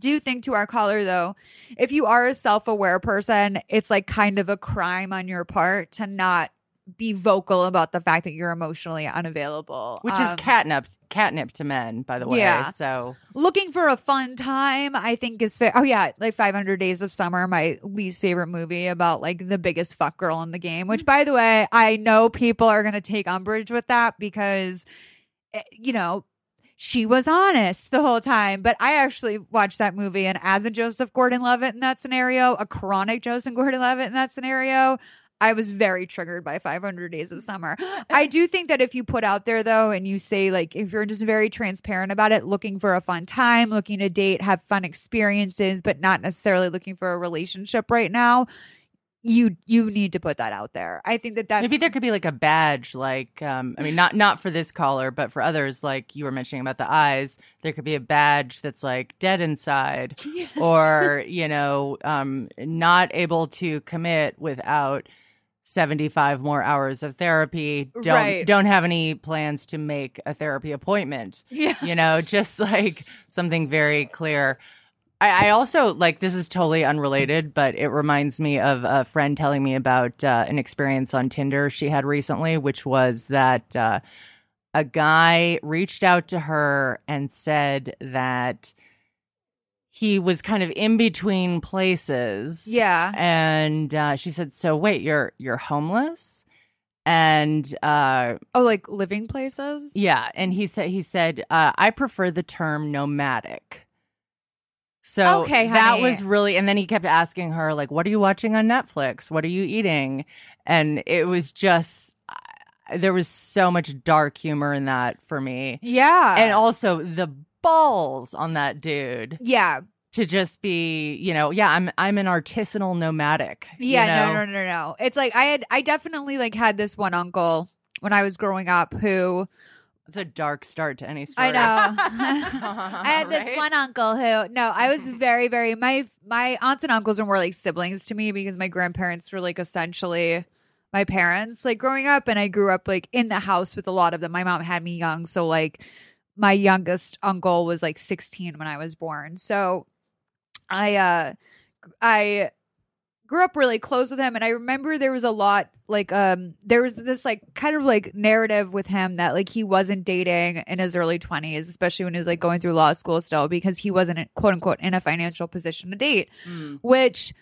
do think to our caller though, if you are a self-aware person, it's like kind of a crime on your part to not be vocal about the fact that you're emotionally unavailable. Which is Um, catnip catnip to men, by the way. Yeah. So looking for a fun time i think is fair oh yeah like 500 days of summer my least favorite movie about like the biggest fuck girl in the game which by the way i know people are going to take umbrage with that because eh, you know she was honest the whole time but i actually watched that movie and as a joseph gordon-levitt in that scenario a chronic joseph gordon-levitt in that scenario I was very triggered by 500 Days of Summer. I do think that if you put out there though, and you say like, if you're just very transparent about it, looking for a fun time, looking to date, have fun experiences, but not necessarily looking for a relationship right now, you you need to put that out there. I think that that's maybe there could be like a badge, like um, I mean, not not for this caller, but for others, like you were mentioning about the eyes. There could be a badge that's like dead inside, or you know, um, not able to commit without. 75 more hours of therapy don't Right. don't have any plans to make a therapy appointment yeah. you know just like something very clear I, I also like this is totally unrelated, but it reminds me of a friend telling me about uh, an experience on Tinder she had recently, which was that uh, a guy reached out to her and said that he was kind of in between places. Yeah. and uh, she said, "So wait, you're you're homeless?" And uh, Oh, like living places? yeah, and he said he said uh, I prefer the term nomadic. So Okay, that was really, and then he kept asking her like, "What are you watching on Netflix? What are you eating?" And it was just there was so much dark humor in that for me, Yeah. and also the balls on that dude yeah. to just be, you know, yeah, I'm I'm an artisanal nomadic. you Yeah, know? no, no, no, no. It's like I had I definitely like had this one uncle when I was growing up who It's a dark start to any story. I know. I had this Right? one uncle who no, I was very, very my my aunts and uncles were more like siblings to me because my grandparents were like essentially my parents like growing up and I grew up like in the house with a lot of them. My mom had me young, so like my youngest uncle was like 16 when I was born. So I uh I grew up really close with him and I remember there was a lot like um there was this like kind of like narrative with him that like he wasn't dating in his early 20s especially when he was like going through law school still because he wasn't quote unquote in a financial position to date Mm. which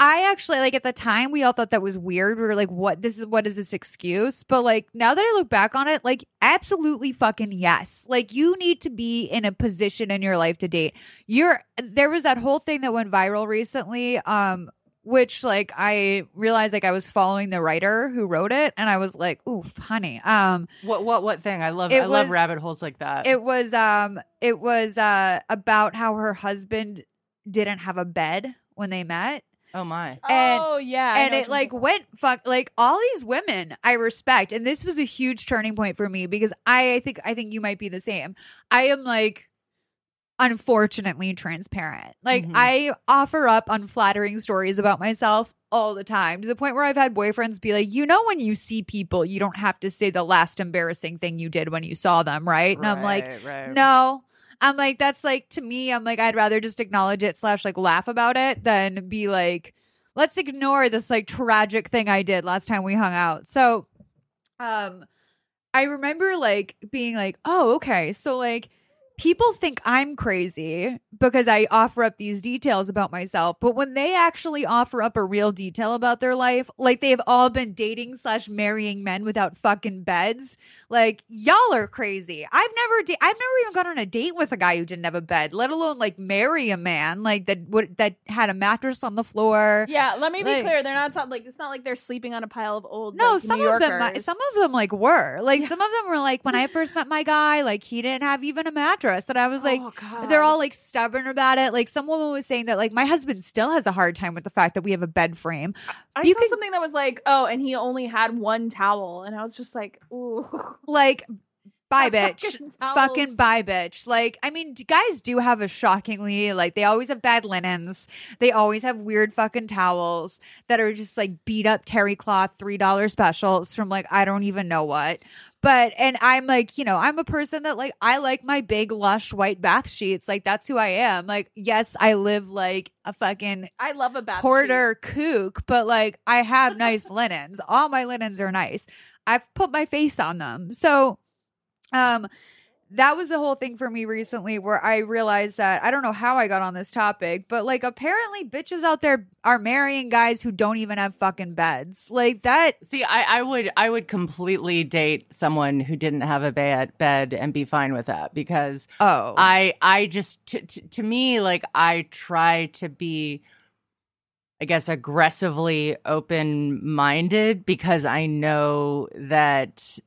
I actually like at the time we all thought that was weird. We were like, what this is what is this excuse? But like now that I look back on it, like absolutely fucking yes. Like you need to be in a position in your life to date. You're there was that whole thing that went viral recently, um, which like I realized like I was following the writer who wrote it and I was like, ooh, honey. Um What what what thing? I love I love rabbit holes like that. it was um it was uh about how her husband didn't have a bed when they met oh my. And- oh yeah, and it like you're went fuck like all these women I respect, and this was a huge turning point for me because I, I think I think you might be the same. I am like unfortunately transparent. Like Mhm. I offer up unflattering stories about myself all the time to the point where I've had boyfriends be like, you know, when you see people, you don't have to say the last embarrassing thing you did when you saw them, right? And I'm like, Right, right. I'm like, that's like to me, I'm like, I'd rather just acknowledge it slash like laugh about it than be like, let's ignore this like tragic thing I did last time we hung out. So um I remember like being like, oh, okay. So like people think I'm crazy because I offer up these details about myself. But when they actually offer up a real detail about their life, like they've all been dating slash marrying men without fucking beds, like y'all are crazy. I've never, da- I've never even gone on a date with a guy who didn't have a bed, let alone like marry a man like that would that had a mattress on the floor. Yeah, let me be Like- clear. They're not talking like it's not like they're sleeping on a pile of old. No, like, some of them, some of them like were like some of them were like when I first met my guy, like he didn't have even a mattress, and I was like, Oh, they're all like stubborn about it. Like some woman was saying that like my husband still has a hard time with the fact that we have a bed frame. I you saw can- something that was like, oh, and he only had one towel, and I was just like, ooh, Like, bye, bitch. fucking. Fucking bye, bitch. Like, I mean, guys do have a shockingly like they always have bad linens. They always have weird fucking towels that are just like beat up terry cloth three dollar specials from like I don't even know what. But and I'm like, you know, I'm a person that like I like my big lush white bath sheets. Like that's who I am. Like, yes, I live like a fucking I love a bath hoarder kook, but like I have nice linens. All my linens are nice. I've put my face on them. So um that was the whole thing for me recently where I realized that I don't know how I got on this topic, but like apparently bitches out there are marrying guys who don't even have fucking beds. Like that See, I, I would I would completely date someone who didn't have a bed bed and be fine with that because oh I I just to, t- to me like I try to be I guess aggressively open minded because I know that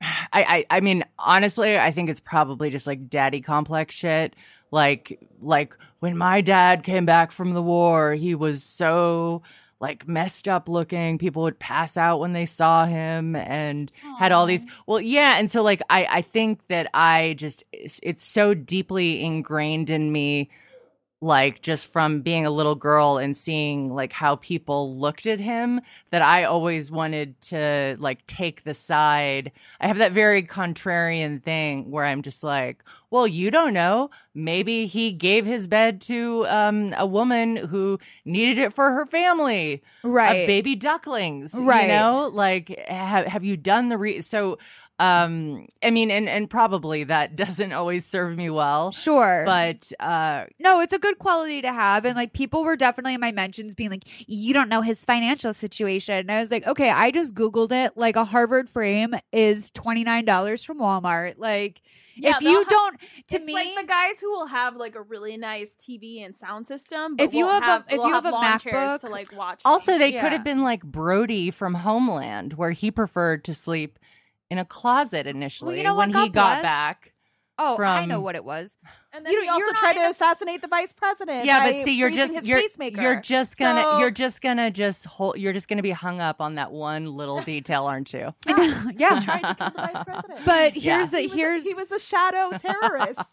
I, I I mean honestly I think it's probably just like daddy complex shit. Like like when my dad came back from the war he was so like messed up looking. People would pass out when they saw him and had all these well yeah and so like i i think that i just it's, it's so deeply ingrained in me like just from being a little girl and seeing like how people looked at him that i always wanted to like take the side i have that very contrarian thing where i'm just like well you don't know maybe he gave his bed to um, a woman who needed it for her family, right. baby ducklings, Right. You know, like have have you done the re? So, um, I mean, and and probably that doesn't always serve me well, Sure. but uh, No, it's a good quality to have. And like people were definitely in my mentions being like, you don't know his financial situation. And I was like, okay, I just Googled it. Like a Harvard frame is $29 from Walmart. Like, Yeah, if you have- don't, to it's me, like the guys who will have like a really nice TV and sound system. But If you won't have a- if you have a lawn chairs MacBook- to like watch. Also, things. they Yeah. could have been like Brody from Homeland, where he preferred to sleep in a closet initially you know when he got bless. back. oh, I know what it was. And then you- he also you're tried to a- assassinate the vice president. Yeah, but see, you're just you're you're just gonna So- you're just gonna just hold you're just gonna be hung up on that one little detail, aren't you? yeah. tried to kill the vice president. But Yeah. here's the, he was, here's, a, he was a shadow terrorist.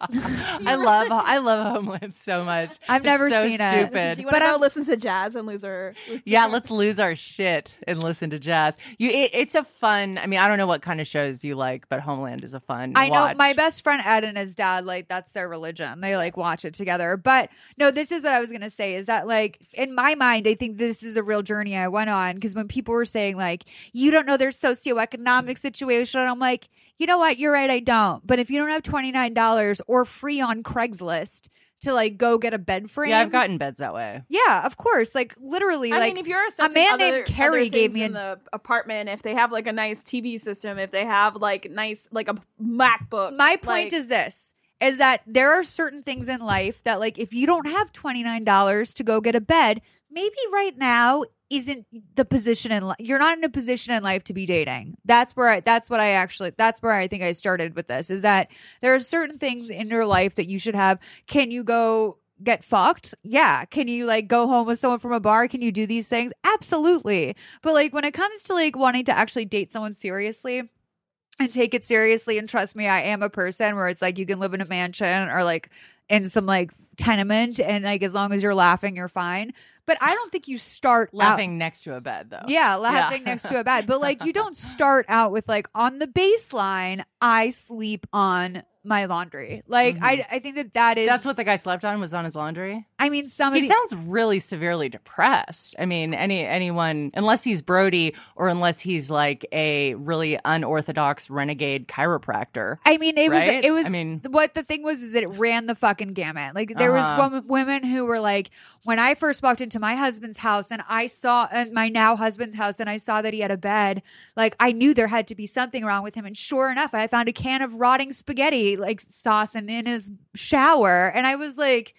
I love I love Homeland so much. I've It's never so seen it. stupid. Do you want But to go I'm- listen to jazz and lose her? Yeah, let's lose our shit and listen to jazz. You, it, it's a fun. I mean, I don't know what kind of shows you like, but Homeland is a fun. I know my best friend Ed and his dad, like that's their religion. They like watch it together. But no, this is what I was gonna say is that like in my mind, I think this is a real journey I went on because when people were saying like you don't know their socioeconomic situation, I'm like, you know what, you're right, I don't. But if you don't have twenty nine dollars or free on Craigslist to like go get a bed frame, Yeah, I've gotten beds that way. yeah, of course, like literally, I like mean, if you're a man other, named Carrie gave things me in a- the apartment, if they have like a nice TV system, if they have like nice like a MacBook. my point like- is this is that there are certain things in life that like if you don't have $29 to go get a bed maybe right now isn't the position in you're not in a position in life to be dating. That's where I, that's what i actually that's where i think i started with this is that there are certain things in your life that you should have. Can you go get fucked? Yeah. Can you like go home with someone from a bar? Can you do these things? Absolutely. But like when it comes to like wanting to actually date someone seriously and take it seriously and trust me i am a person where it's like you can live in a mansion or like in some like tenement and like as long as you're laughing you're fine. But i don't think you start out- Laughing next to a bed though. yeah laughing next to a bed. But like you don't start out with like on the baseline i sleep on my laundry like i i think that that is Mm-hmm. That's what the guy slept on was on his laundry. i mean some of He the, sounds really severely depressed. I mean, any anyone unless he's Brody or unless he's like a really unorthodox renegade chiropractor. I mean, it Right? was it was I mean- what the thing was is that it ran the fucking gamut. Like there Uh-huh. was women, women who were like, when I first walked into my husband's house and I saw uh, my now husband's house and I saw that he had a bed, like I knew there had to be something wrong with him. And sure enough, I found a can of rotting spaghetti like sauce and in his shower, and I was like.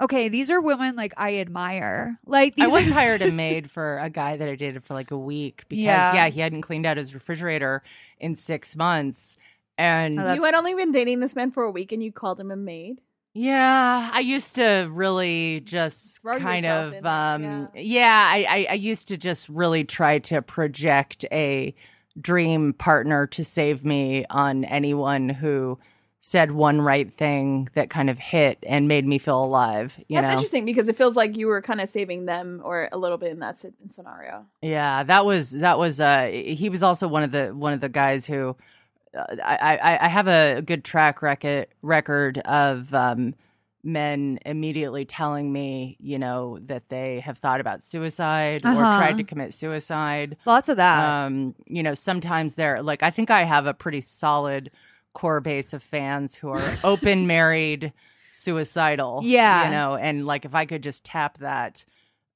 Okay, these are women like I admire. Like I these once are- hired a maid for a guy that I dated for like a week because Yeah. yeah, he hadn't cleaned out his refrigerator in six months. And Oh, you had only been dating this man for a week, and you called him a maid. Yeah, I used to really just Throw kind of in there, um yeah, I, I I used to just really try to project a dream partner to save me on anyone who said one right thing that kind of hit and made me feel alive, you That's know. interesting because it feels like you were kind of saving them or a little bit in that scenario. Yeah, that was that was uh he was also one of the one of the guys who uh, I, I I have a good track record record of um men immediately telling me, you know, that they have thought about suicide or Uh-huh. tried to commit suicide. lots of that. Um, you know, sometimes they're like I think I have a pretty solid core base of fans who are open married suicidal. Yeah. You know, and like if I could just tap that,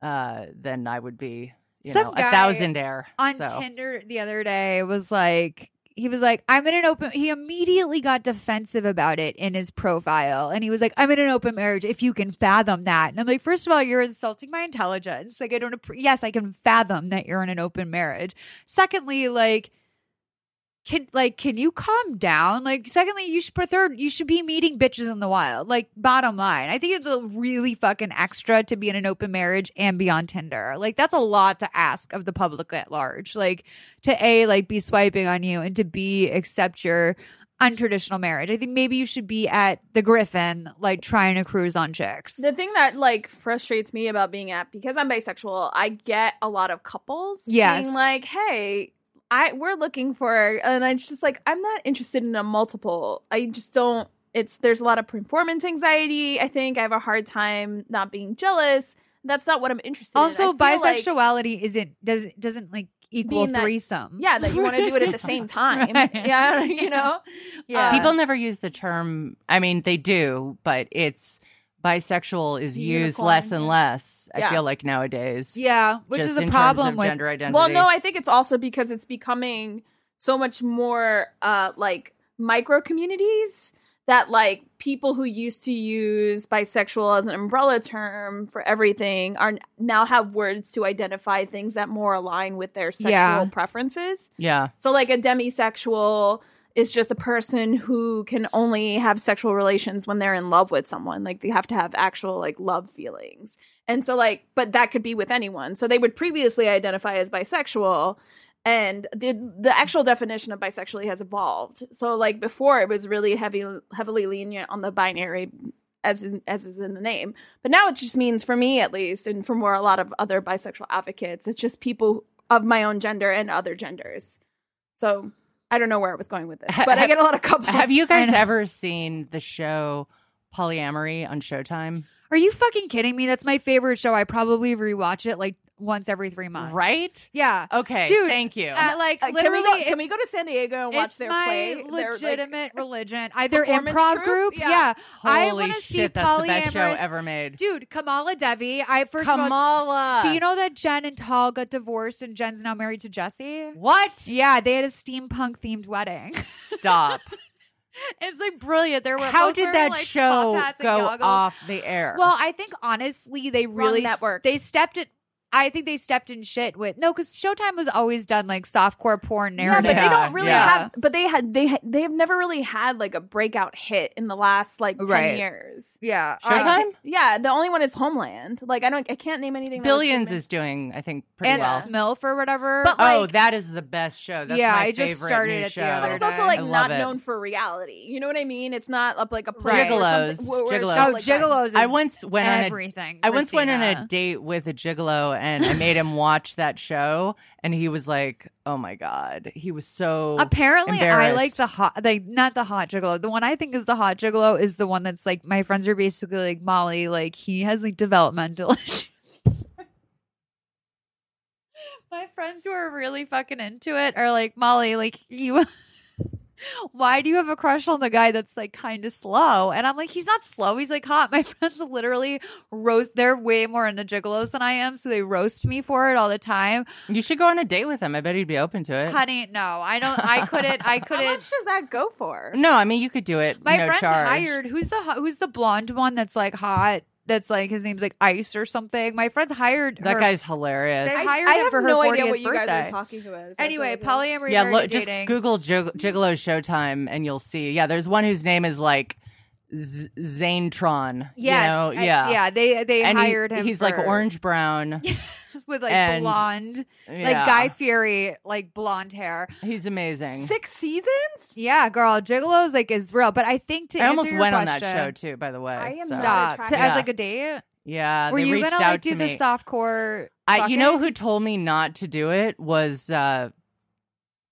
uh, then I would be you Some know, guy a thousand air. on so. Tinder the other day was like he was like I'm in an open he immediately got defensive about it in his profile and he was like I'm in an open marriage if you can fathom that and I'm like first of all you're insulting my intelligence like I don't yes I can fathom that you're in an open marriage. Secondly like can like can you calm down? Like secondly you should prefer you should be meeting bitches in the wild. Like bottom line i think it's a really fucking extra to be in an open marriage and be on tinder. Like that's a lot to ask of the public at large. Like to a like be swiping on you and to b accept your untraditional marriage. I think maybe you should be at the griffin like trying to cruise on chicks. The thing that like frustrates me about being at because I'm bisexual, I get a lot of couples Yes. being like, "Hey, I we're looking for," and I'm just like, I'm not interested in a multiple. I just don't. it's there's a lot of performance anxiety. I think I have a hard time not being jealous. That's not what I'm interested Also, in. I feel like- bisexuality isn't does doesn't like equal Being that- threesome. yeah, that you want to do it at the same time. Right. Yeah, you know. Yeah. People never use the term. I mean, they do, but it's bisexual is The used less and yeah. less. I feel like nowadays. Yeah, which is a problem with gender identity. Well, no, I think it's also because it's becoming so much more uh like micro communities that like people who used to use bisexual as an umbrella term for everything are now have words to identify things that more align with their sexual Yeah. preferences. yeah, So like a demisexual is just a person who can only have sexual relations when they're in love with someone. Like they have to have actual like love feelings. And so like but that could be with anyone. So they would previously identify as bisexual and the the actual definition of bisexually has evolved. So like before it was really heavy heavily lenient on the binary as in, as is in the name. But now it just means for me at least and for more a lot of other bisexual advocates, it's just people of my own gender and other genders. So I don't know where I was going with this, Ha- but I get a lot of couples. Have you guys ever seen the show Polyamory on Showtime? Are you fucking kidding me? That's my favorite show. I probably rewatch it like once every three months. Right? Yeah. Okay. Dude, thank you. Uh, like Uh, can literally, we go? Can we go to San Diego and watch it's their my play? Their, like- legitimate religion. Either improv troupe? group, Yeah. yeah. I Holy want to see shit, that's the best show ever made. Dude, Kamala Devi. I first of all, Kamala. do you know that Jen and Tal got divorced and Jen's now married to Jesse? what? Yeah, they had a steampunk themed wedding. Stop. it's like brilliant. There were How did that like, show top hats and go off the air? Well, I think honestly, they really network. They stepped it. I think they stepped in shit with no, because Showtime was always done like softcore porn Yeah, narrative. but they don't really yeah. have. But they had they they have never really had like a breakout hit in the last like ten Right. years. yeah, Showtime? I- Yeah, the only one is Homeland. Like I don't, I can't name anything. that was Billions good. is doing, I think, pretty and well. Smilf or whatever. But, oh, that is the best show. That's Yeah, my I just favorite started new it the other But it's also like not it. known for reality. You know what I mean? It's not up like a play Right. or Gigolos. something where- where it's Gigolos. oh, like Gigolos. Is I once went on a once went on a date with a gigolo and I made him watch that show and he was like, "Oh my god." He was so Apparently, I like the hot, like not the hot gigolo. The one I think is the hot gigolo is the one that's like my friends are basically like Molly. Like he has like developmental issues. my friends who are really fucking into it are like Molly. Like you, why do you have a crush on the guy that's like kind of slow? And I'm like, he's not slow. He's like hot. My friends literally roast. They're way more into gigolos than I am, so they roast me for it all the time. You should go on a date with him. I bet he'd be open to it. Honey, no, I don't. I couldn't. I couldn't. How much does that go for? No, I mean you could do it. My no friend's charge. hired. Who's the who's the blonde one that's like hot? That's like his name's like Ice or something. My friend's hired. That her- guy's hilarious. They I, hired I him have for her no idea 40th what you guys are talking about. so Anyway, that's what I do. polyamory. yeah, married look, just dating. Google Gig- Gigolo Showtime and you'll see. Yeah, there's one whose name is like Z- Zanetron. Yes, you know? I- yeah, yeah. They they And he- hired him. He's like orange brown. with like and- blonde, yeah. like Guy Fieri, like blonde hair. He's amazing. six seasons. Yeah, girl, Gigolo's like is real. But I think to I answer almost your went on that show too. By the way, I am so. Stop attracted. to, as like a date. Yeah, Were you reached gonna out like do to the soft core? I, you know who told me not to do it was uh,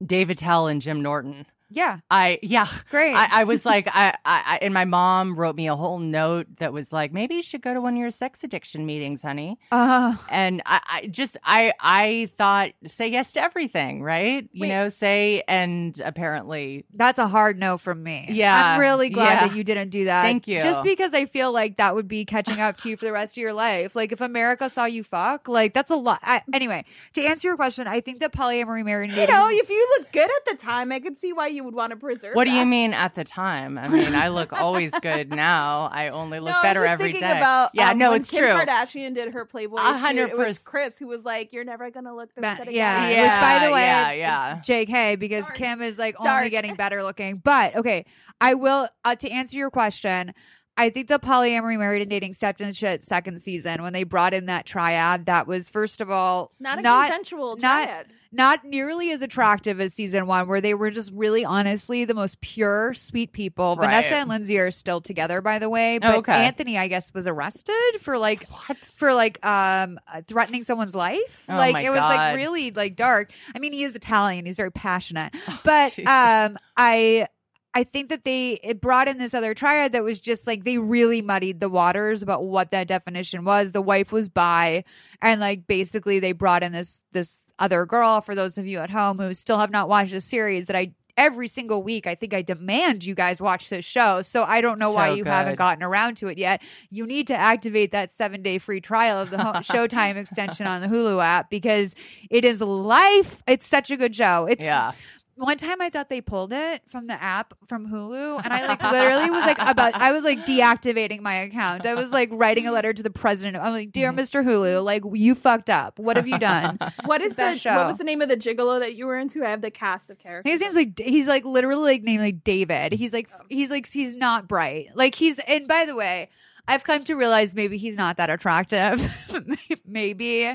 Dave Attell and Jim Norton. Yeah, I yeah, great. I, I was like I, I I- and my mom wrote me a whole note that was like maybe you should go to one of your sex addiction meetings, honey. uh, And I, I just I I thought say yes to everything, right? You Wait. know, say and apparently That's a hard no from me. Yeah, I'm really glad yeah. that you didn't do that. Thank you. Just because I feel like that would be catching up to you for the rest of your life. Like if America saw you fuck, like that's a lot. I, anyway, to answer your question, I think that polyamory, married, You know, if you look good at the time, I could see why you would want to preserve. what do you that. mean at the time? I mean, I look always good now. I only look no, better I was just every thinking day. about yeah, um, no, when it's Kim true. Kardashian did her Playboy A shoot. hundred It was Kris who was like, "You're never gonna look this Ba- good again." yeah, Yeah, which by the way, yeah, yeah. JK, because Dark. Kim is like Dark. only getting better looking. But okay, I will uh, to answer your question. I think the polyamory, married, and dating stepped in shit second season when they brought in that triad. That was first of all not a not consensual not- triad. not nearly as attractive as season one, where they were just really honestly the most pure, sweet people. Right. Vanessa and Lindsay are still together, by the way. But Okay. Anthony, I guess, was arrested for like What? for like um uh, threatening someone's life. Oh like my it was like really like dark. I mean, he is Italian. He's very passionate. But Jesus. um I I think that they it brought in this other triad that was just like they really muddied the waters about what that definition was. The wife was by, and like basically they brought in this this other girl. For those of you at home who still have not watched the series, that I every single week I think I demand you guys watch this show. So I don't know why So you haven't gotten around to it yet. You need to activate that seven day free trial of the Ho- Showtime extension on the Hulu app because it is life. It's such a good show. It's Yeah. One time I thought they pulled it from the app from Hulu, and I like literally was like about I was like deactivating my account. I was like writing a letter to the president. I'm like, dear mm-hmm. Mr. Hulu, like you fucked up. What have you done? What is the show. what was the name of the gigolo that you were into? I have the cast of characters. His name's like he's like literally like named like David. He's like oh. he's like he's not bright. Like he's and by the way, I've come to realize maybe he's not that attractive. maybe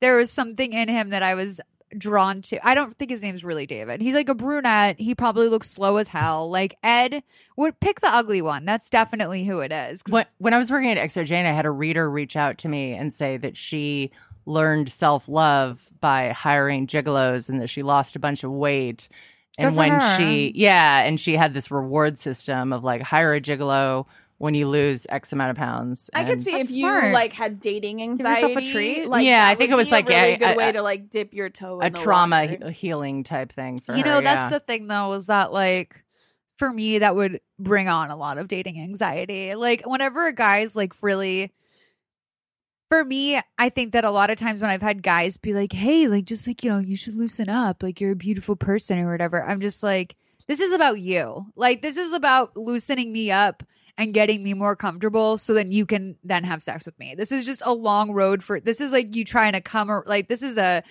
there was something in him that I was drawn to. I don't think his name's really David. He's like a brunette. He probably looks slow as hell. Like Ed would pick the ugly one. That's definitely who it is. When, when I was working at XOJane, I had a reader reach out to me and say that she learned self love by hiring gigolos and that she lost a bunch of weight. And when her. she, yeah, and she had this reward system of like hire a gigolo when you lose X amount of pounds. I could see That's if you smart. like had dating anxiety, yourself a treat? Like, Yeah, I think it was be a like really a- good a- way to like dip your toe a in the trauma water. he- healing type thing for you her. know, that's yeah. the thing though, is that like for me that would bring on a lot of dating anxiety. Like whenever a guy's like really for me, I think that a lot of times when I've had guys be like, "Hey, like just like, you know, you should loosen up, like you're a beautiful person or whatever." I'm just like, this is about you. Like this is about loosening me up and getting me more comfortable so then you can then have sex with me. This is just a long road for this is like you trying to come or like this is a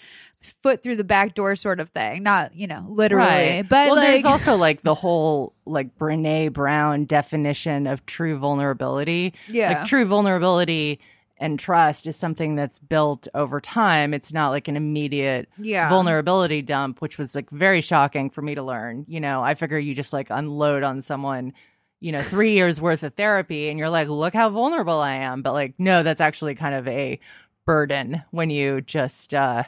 foot through the back door sort of thing. Not, you know, literally. Right. But well, like there's also like the whole like Brene Brown definition of true vulnerability. Yeah. Like true vulnerability and trust is something that's built over time. It's not like an immediate Yeah. vulnerability dump, which was like very shocking for me to learn. You know, I figure you just like unload on someone, you know, three years worth of therapy and you're like, look how vulnerable I am. But like, no, that's actually kind of a burden when you just uh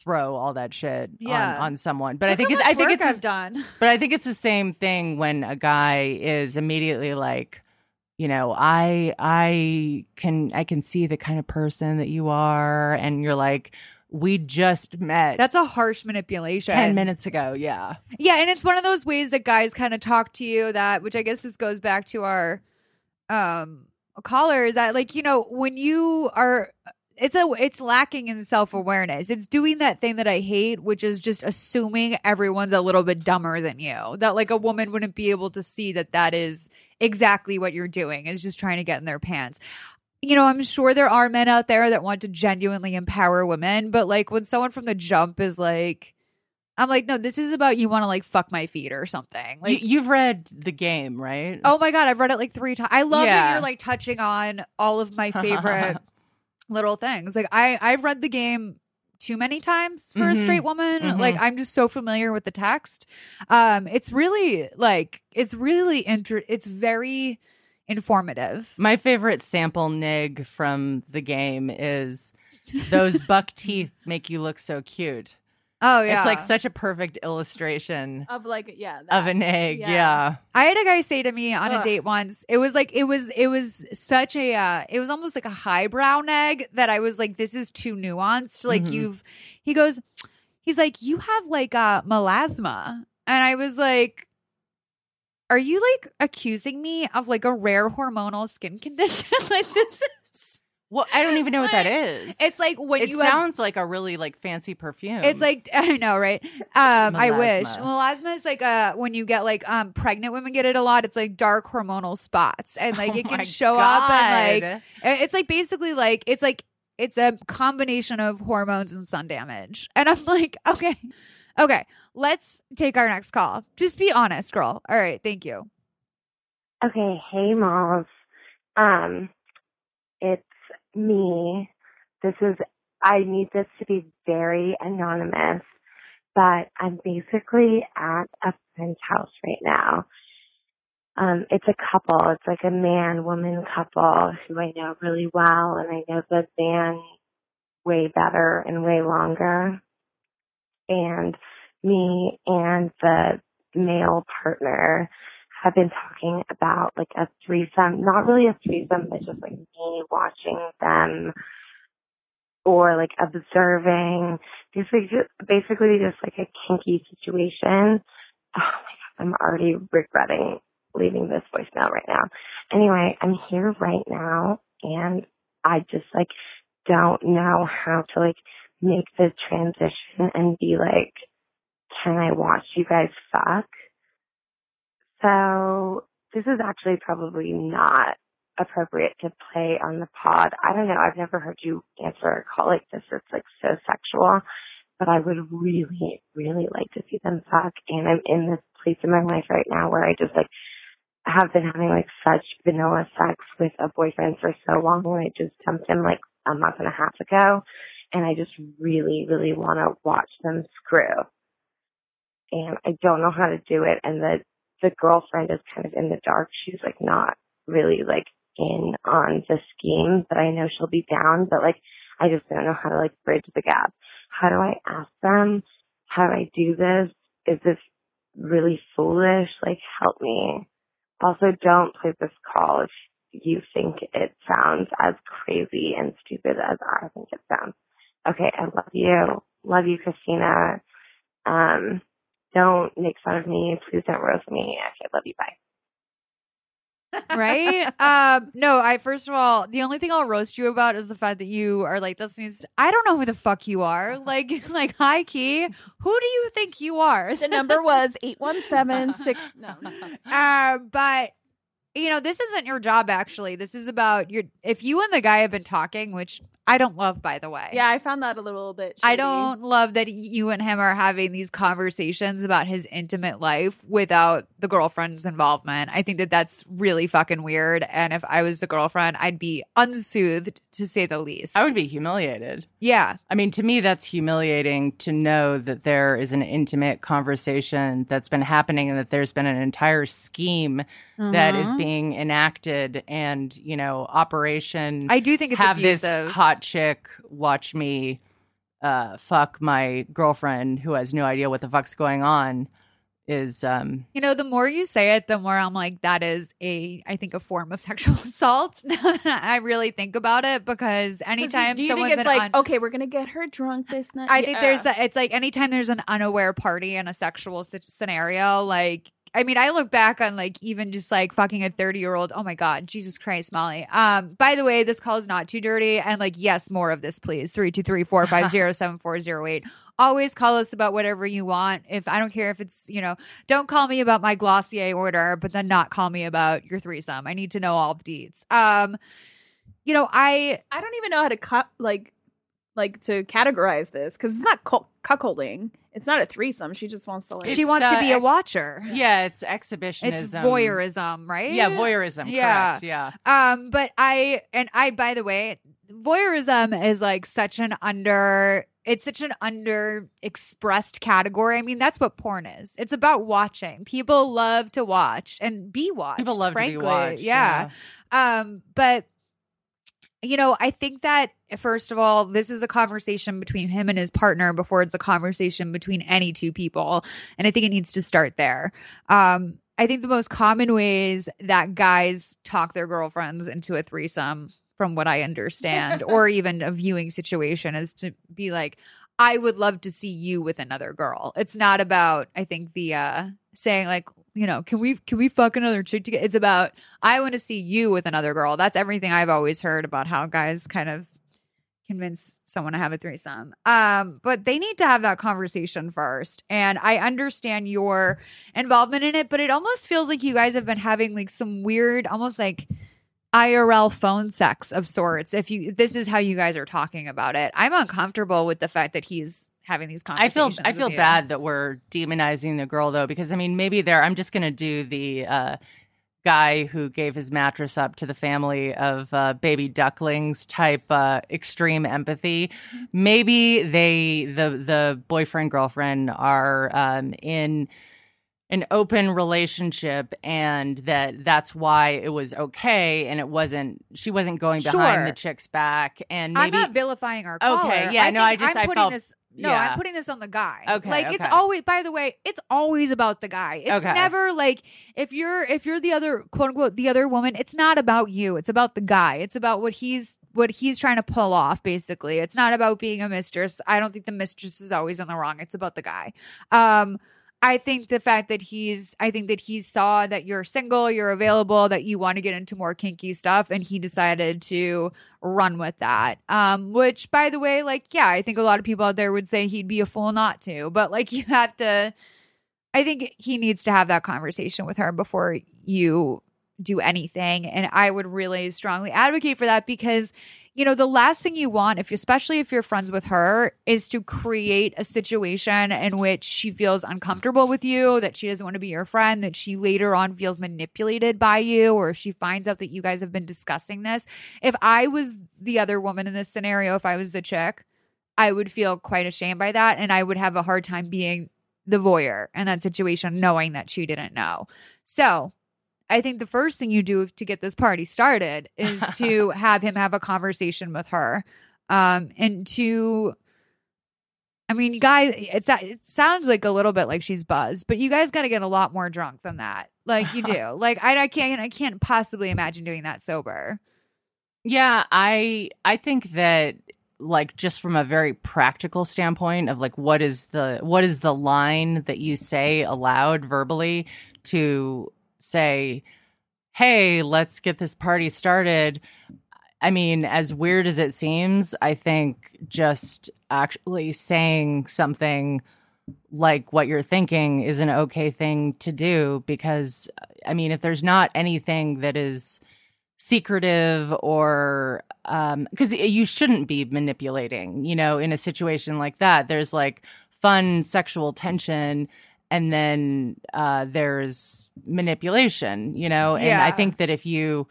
throw all that shit Yeah. on, on someone. But I think it's I think it's I've done. but I think it's the same thing when a guy is immediately like, you know, I I can I can see the kind of person that you are and you're like we just met That's a harsh manipulation. 10 minutes ago. Yeah. Yeah, and it's one of those ways that guys kind of talk to you that which I guess this goes back to our um caller is that like, you know, when you are it's a it's lacking in self-awareness. It's doing that thing that I hate, which is just assuming everyone's a little bit dumber than you. That like a woman wouldn't be able to see that that is exactly what you're doing is just trying to get in their pants. You know, I'm sure there are men out there that want to genuinely empower women, but like when someone from the jump is like I'm like, no, this is about you want to like fuck my feet or something. Like, you, you've read the game, right? oh my god, I've read it like three times. I love that you're like touching on all of my favorite little things. Like, I I've read the game too many times for a Mhm. straight woman. Mhm. Like, I'm just so familiar with the text. Um, it's really like it's really inter. It's very informative. My favorite sample neg from the game is those buck teeth make you look so cute. Oh yeah, It's like such a perfect illustration of like yeah of that. an egg. yeah. Yeah. I had a guy say to me on a date once. It was like it was it was such a uh, it was almost like a highbrow egg that I was like, this is too nuanced. Like Mhm. you've he goes, he's like, you have like uh melasma, and I was like. Are you like accusing me of like a rare hormonal skin condition? like this is Well, I don't even know what that is. it's like when it you have sounds like a really like fancy perfume. It's like I know, right? Um, I wish. Melasma. Is like uh when you get like um pregnant women get it a lot. It's like dark hormonal spots, and like Oh it can show up and like it's like basically like it's like it's a combination of hormones and sun damage. And I'm like, okay, okay, let's take our next call. Just be honest, girl. All right, thank you. Okay, hey Malls. Um, it's me. This is, I need this to be very anonymous, but I'm basically at a friend's house right now. Um, it's a couple. It's like a man woman couple who I know really well, and I know the man way better and way longer. And me and the male partner have been talking about like a threesome, not really a threesome, but just like me watching them or like observing. Basically, just, basically just like a kinky situation. Oh my god, I'm already regretting leaving this voicemail right now. Anyway, I'm here right now and I just like don't know how to like make the transition and be like, can I watch you guys fuck? So this is actually probably not appropriate to play on the pod. I don't know. I've never heard you answer a call like this. It's like so sexual, but I would really, really like to see them fuck. And I'm in this place in my life right now where I just like have been having like such vanilla sex with a boyfriend for so long when I just dumped him like a month and a half ago. And I just really, really want to watch them screw. And I don't know how to do it. And the, the girlfriend is kind of in the dark. She's like not really like in on the scheme, but I know she'll be down, but like I just don't know how to like bridge the gap. How do I ask them? How do I do this? Is this really foolish? Like help me. Also don't play this call if you think it sounds as crazy and stupid as I think it sounds. Okay, I love you. Love you, Christina. Um, don't make fun of me. Please don't roast me. Okay, I love you. Bye. right? um, no, I first of all, the only thing I'll roast you about is the fact that you are like this means I don't know who the fuck you are. Like like high key, who do you think you are? The number was eight one seven six. No, uh, but you know, this isn't your job actually. This is about your if you and the guy have been talking, which I don't love by the way. Yeah, I found that a little bit. I don't love that you and him are having these conversations about his intimate life without the girlfriend's involvement. I think that that's really fucking weird. And if I was the girlfriend, I'd be unsoothed to say the least. I would be humiliated. Yeah. I mean, to me, that's humiliating to know that there is an intimate conversation that's been happening and that there's been an entire scheme that is Mhm. Being enacted and, you know, operation. I do think it's have abusive. this hot chick watch me uh, fuck my girlfriend who has no idea what the fuck's going on is um You know, the more you say it, the more I'm like, that is a, I think, a form of sexual assault. Now that I really think about it, because anytime do you someone's think it's like un- okay, we're gonna get her drunk this night? I think there's a, it's like anytime there's an unaware party in a sexual sit- scenario, like I mean, I look back on like even just like fucking a 30 year old. Oh my God, Jesus Christ, Molly. Um, by the way, this call is not too dirty. And like, yes, more of this, please. 323 450 7408. Always call us about whatever you want. If I don't care if it's, you know, don't call me about my Glossier order, but then not call me about your threesome. I need to know all the deeds. Um, you know, I I don't even know how to cut like like to categorize this because it's not cu- cuckolding. It's not a threesome. She just wants to like. she It's, wants to uh, be a watcher. yeah, it's exhibitionism. It's voyeurism, right? Yeah, voyeurism. Yeah. Correct. Yeah. Um, but I and I by the way, voyeurism is like such an under it's such an under expressed category. I mean, that's what porn is. It's about watching. People love to watch and be watched. People love frankly. to be watched. Yeah. Um, but you know, I think that first of all, this is a conversation between him and his partner before it's a conversation between any two people. And I think it needs to start there. Um, I think the most common ways that guys talk their girlfriends into a threesome, from what I understand, or even a viewing situation, is to be like, I would love to see you with another girl. It's not about, I think, the uh saying like, you know, can we can we fuck another chick together? It's about I want to see you with another girl. That's everything I've always heard about how guys kind of convince someone to have a threesome. Um, but they need to have that conversation first. And I understand your involvement in it, but it almost feels like you guys have been having like some weird, almost like IRL phone sex of sorts. If you this is how you guys are talking about it. I'm uncomfortable with the fact that he's having these conversations. I feel. I feel you. bad that we're demonizing the girl though because I mean maybe there I'm just gonna do the uh, guy who gave his mattress up to the family of uh, baby ducklings type uh, extreme empathy. Maybe they the the boyfriend girlfriend are um, in an open relationship and that that's why it was okay and it wasn't she wasn't going behind Sure. the chick's back and I'm maybe not vilifying our caller. Okay, yeah, no, I just- I'm I putting felt- this. No, Yeah. I'm putting this on the guy. Okay, Like it's always by the way, it's always about the guy. It's Okay. never like if you're if you're the other quote unquote the other woman, it's not about you. It's about the guy. It's about what he's what he's trying to pull off, basically. It's not about being a mistress. I don't think the mistress is always in the wrong. It's about the guy. Um I think the fact that he's, I think that he saw that you're single, you're available, that you want to get into more kinky stuff, and he decided to run with that. Um, which, by the way, like, yeah, I think a lot of people out there would say he'd be a fool not to, but like, you have to, I think he needs to have that conversation with her before you do anything. And I would really strongly advocate for that because you know the last thing you want if especially if you're friends with her is to create a situation in which she feels uncomfortable with you that she doesn't want to be your friend that she later on feels manipulated by you or if she finds out that you guys have been discussing this if i was the other woman in this scenario if i was the chick i would feel quite ashamed by that and i would have a hard time being the voyeur in that situation knowing that she didn't know so I think the first thing you do to get this party started is to have him have a conversation with her. Um, and to, I mean, you guys, it's, it sounds like a little bit like she's buzzed, but you guys got to get a lot more drunk than that. Like you do. like I, I can't, I can't possibly imagine doing that sober. Yeah, I I think that like just from a very practical standpoint of like what is the what is the line that you say aloud verbally to say hey let's get this party started. I mean as weird as it seems i think just actually saying something like what you're thinking is an okay thing to do because i mean if there's not anything that is secretive or um because you shouldn't be manipulating you know in a situation like that. There's like fun sexual tension and then uh there's manipulation you know? And i think that if you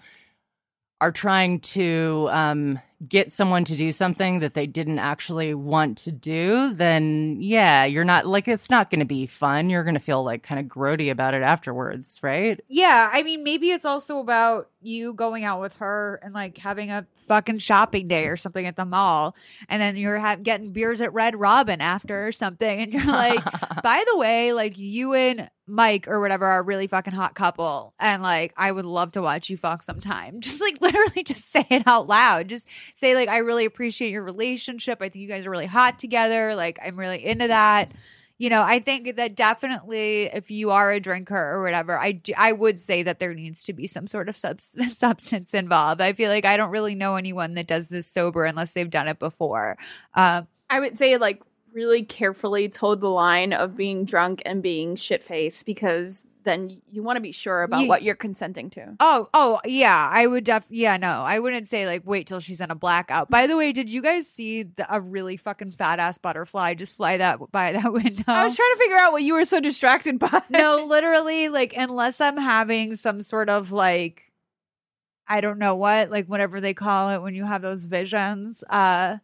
are trying to um get someone to do something that they didn't actually want to do then yeah you're not like it's not going to be fun. You're going to feel like kind of grody about it afterwards right? Yeah, I mean, maybe it's also about you going out with her and like having a fucking shopping day or something at the mall, and then you're ha- getting beers at Red Robin after or something, and you're like, by the way, like you and Mike or whatever are a really fucking hot couple, and like I would love to watch you fuck sometime. Just like literally, just say it out loud. Just say like I really appreciate your relationship. I think you guys are really hot together. Like I'm really into that you know, I think that definitely if you are a drinker or whatever, I, do, I would say that there needs to be some sort of subs- substance involved. I feel like I don't really know anyone that does this sober unless they've done it before. Um, I would say like really carefully told the line of being drunk and being shit faced because then you want to be sure about You- what you're consenting to. oh, oh, yeah, I would def, yeah, no, I wouldn't say like wait till she's in a blackout. By the way, did you guys see the, a really fucking fat ass butterfly just fly that by that window? I was trying to figure out what you were so distracted by. no, literally, like unless I'm having some sort of like I don't know what, like whatever they call it when you have those visions. Uh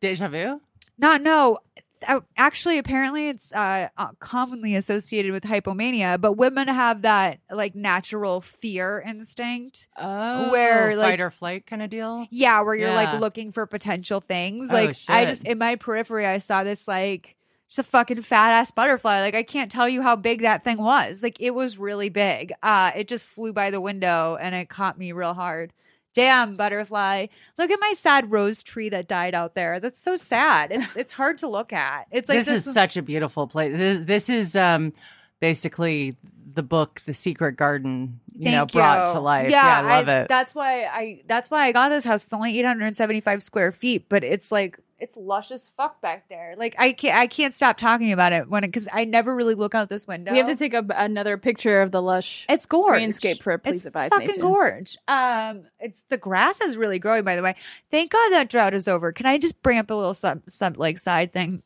deja vu not no. Uh, Actually, apparently, it's uh, uh, commonly associated with hypomania, but women have that like natural fear instinct. oh Where, fight like- or flight kind of deal Yeah, where you're Yeah. like looking for potential things. Oh, Like I just in my periphery, I saw this like just a fucking fat ass butterfly. Like I can't tell you how big that thing was. Like it was really big. Uh, it just flew by the window and it caught me real hard. Damn butterfly! Look at my sad rose tree that died out there. That's so sad. It's it's hard to look at. It's like this, is such a beautiful place. This, this is um basically the book, The Secret Garden. You know, brought you. to life. Yeah, I love it. That's why I. That's why I got this house. It's only 875 square feet, but it's like it's lush as fuck back there. Like I can't. I can't stop talking about it when because I never really look out this window. We have to take a, another picture of the lush. It's gorge. landscape for Please it's Advise fucking Nation. gorge. Um, it's the grass is really growing. By the way, thank God that drought is over. Can I just bring up a little sub sub like side thing?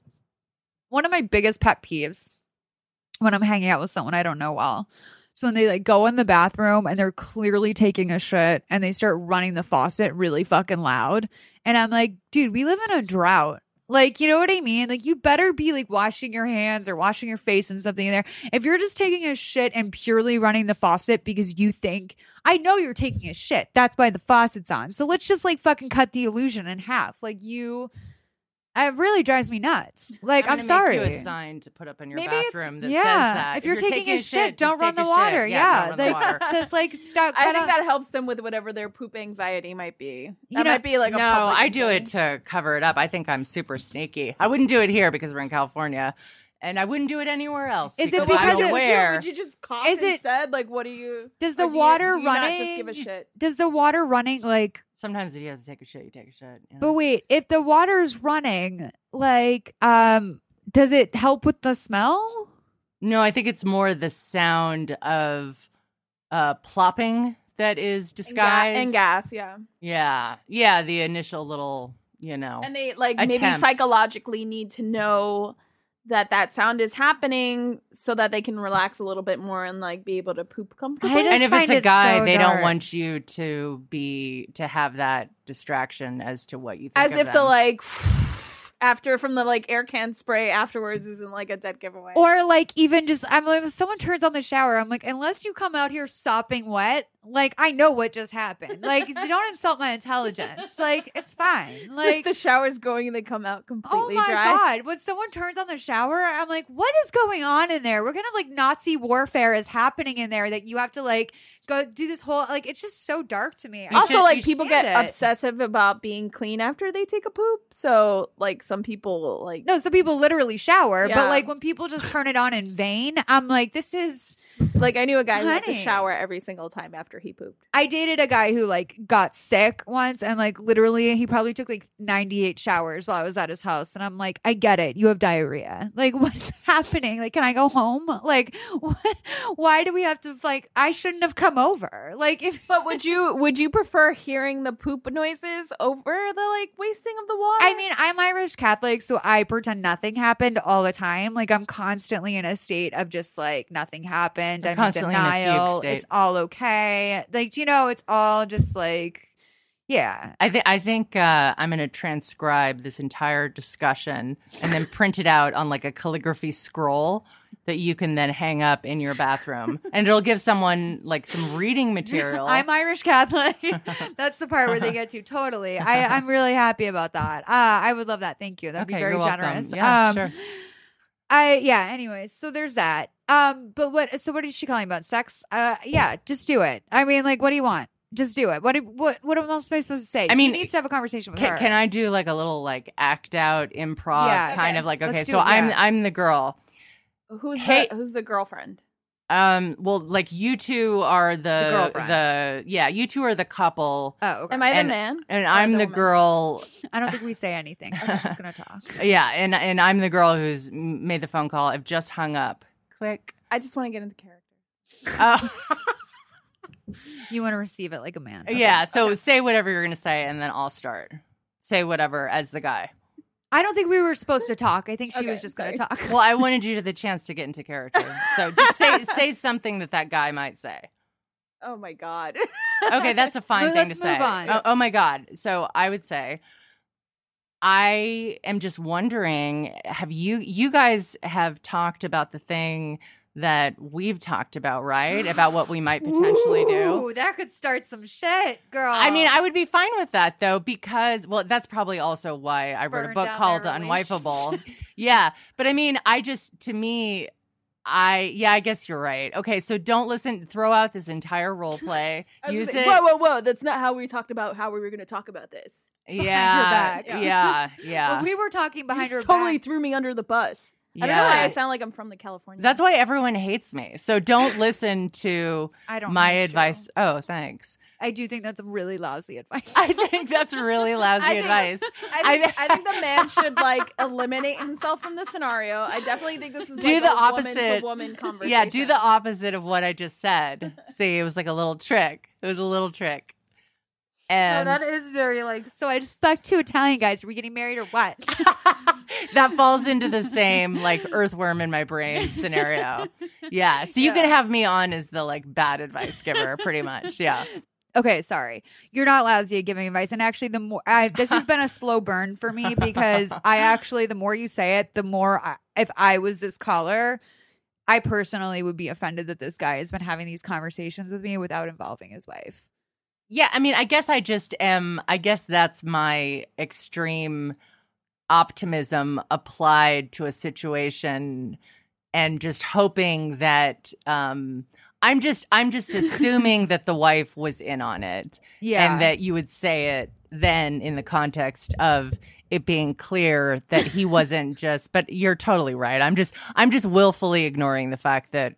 One of my biggest pet peeves when I'm hanging out with someone I don't know well. So when they like go in the bathroom and they're clearly taking a shit and they start running the faucet really fucking loud. And I'm like, dude, we live in a drought. Like, you know what I mean? Like, you better be like washing your hands or washing your face and something in there. If you're just taking a shit and purely running the faucet because you think, I know you're taking a shit. That's why the faucet's on. So let's just like fucking cut the illusion in half. Like, you It really drives me nuts. Like, I'm, gonna sorry. Make you a sign to put up in your Maybe bathroom that yeah. says that. If you're, taking, a shit, don't run the a shit. water. Yeah, Yeah, don't run the like water. just like stop. I think off- that helps them with whatever their poop anxiety might be. You know- might be like a no, public I do thing. it to cover it up. I think I'm super sneaky. I wouldn't do it here because we're in California, and I wouldn't do it anywhere else. Is it because because I'm it- would you, aware. would you just cough Is it- instead? Like, what do you? Does the or do you- water do you not just running- give a shit? Does the water running like? Sometimes if you have to take a shit, you take a shit. you know? But wait, if the water's running, like, um, does it help with the smell? No, I think it's more the sound of uh plopping that is And ga- disguised. and gas, yeah. Yeah. Yeah, the initial little, you know. And they like maybe psychologically need to know that that sound is happening so that they can relax a little bit more and like be able to poop comfortably. And if it's a it guy, so they dark. don't want you to be to have that distraction as to what you think As of if the like after from the like air can spray afterwards isn't like a dead giveaway. Or like even just I'm like if someone turns on the shower, I'm like, unless you come out here sopping wet, like I know what just happened. Like don't insult my intelligence. Like it's fine. like Like the shower's going and they come out oh completely dry. Oh my dry. god! When someone turns on the shower, I'm like, "What is going on in there?" We're kind of like Nazi warfare is happening in there. That you have to like go do this whole like it's just so dark to me. I also, like people get get it. obsessive about being clean after they take a poop. So, like some people, like No, some people literally shower, Yeah. but like when people just turn it on in vain, I'm like, this is. Like I knew a guy who had to Honey. shower every single time after he pooped. I dated a guy who like got sick once, and like literally, he probably took like 98 showers while I was at his house, and I'm like, I get it, you have diarrhea. Like, what's happening? Like, can I go home? Like, what? Why do we have to like? I shouldn't have come over. Like, if But would you would you prefer hearing the poop noises over the like wasting of the water? I mean, I'm Irish Catholic, so I pretend nothing happened all the time. Like I'm constantly in a state of just like nothing happened. I'm I'm constantly in in a fugue denial. state. It's all okay. Like you know, it's all just like yeah. I think I think uh, I'm going to transcribe this entire discussion and then print it out on like a calligraphy scroll that you can then hang up in your bathroom, and it'll give someone like some reading material. I'm Irish Catholic. That's the part where they get to totally. I, I'm really happy about that. Uh, I would love that. Thank you. That'd okay, be very generous. Yeah, um, sure. I yeah. Anyways, so there's that. Um, but what? So what is she calling about? Sex? Uh, yeah. Just do it. I mean, like, what do you want? Just do it. What? What? What am I supposed to say? I mean, he needs to have a conversation with Can, her. can I do like a little like act out improv Yeah, kind okay. of like Let's okay, so it, I'm yeah. I'm the girl. who's hey- the who's the girlfriend? Um, well, like you two are the the, girlfriend. yeah, you two are the couple, Oh, okay. Am I the And- man? and I'm the, woman? girl. I don't think we say anything. I was just gonna talk. Yeah, and and I'm the girl who's made the phone call. I've just hung up. Quick. I just want to get into character. Uh, You want to receive it like a man. Okay. yeah. So say whatever you're gonna say, and then I'll start. Say whatever as the guy. I don't think we were supposed to talk. I think she Okay, was just gonna talk. Well, I wanted you to the chance to get into character. So just say say something that that guy might say. Oh my god. okay, that's a fine Well, thing to let's say. on. Oh, oh my god. So I would say I am just wondering have you you guys have talked about the thing that we've talked about, right? About what we might potentially do. That could start some shit, girl. I mean, I would be fine with that though, because well, that's probably also why I wrote a book called Unwifeable. yeah, but I mean, I just to me, I yeah, I guess you're right. Okay, so don't listen. Throw out this entire role play. Use say, it. Whoa, whoa, whoa! That's not how we talked about how we were going to talk about this. Yeah, back. yeah, yeah. Well, we were talking You behind her just totally back. threw me under the bus. I don't know why I sound like I'm from the California. That's why everyone hates me. So don't listen to I don't. my hate you. advice. Oh, thanks. I do think that's really lousy advice. I think that's really lousy I think- advice. I think, I think the man should like eliminate himself from the scenario. I definitely think this is Do like the a woman opposite. woman conversation. Yeah, do the opposite of what I just said. See, it was like a little trick. It was a little trick. No, And that is very like. So I just fucked two Italian guys. Are we getting married or what? that falls into the same like earthworm in my brain scenario. Yeah. So you can have me on as the like bad advice giver, pretty much. Yeah. okay, sorry. You're not lousy at giving advice. And actually, the more I, this has been a slow burn for me because I actually, the more you say it, the more I, if I was this caller, I personally would be offended that this guy has been having these conversations with me without involving his wife. Yeah, I mean, I guess I just am. I guess that's my extreme optimism applied to a situation and just hoping that um I'm just I'm just assuming that the wife was in on it Yeah. and that you would say it then in the context of it being clear that he wasn't just but you're totally right. I'm just I'm just willfully ignoring the fact that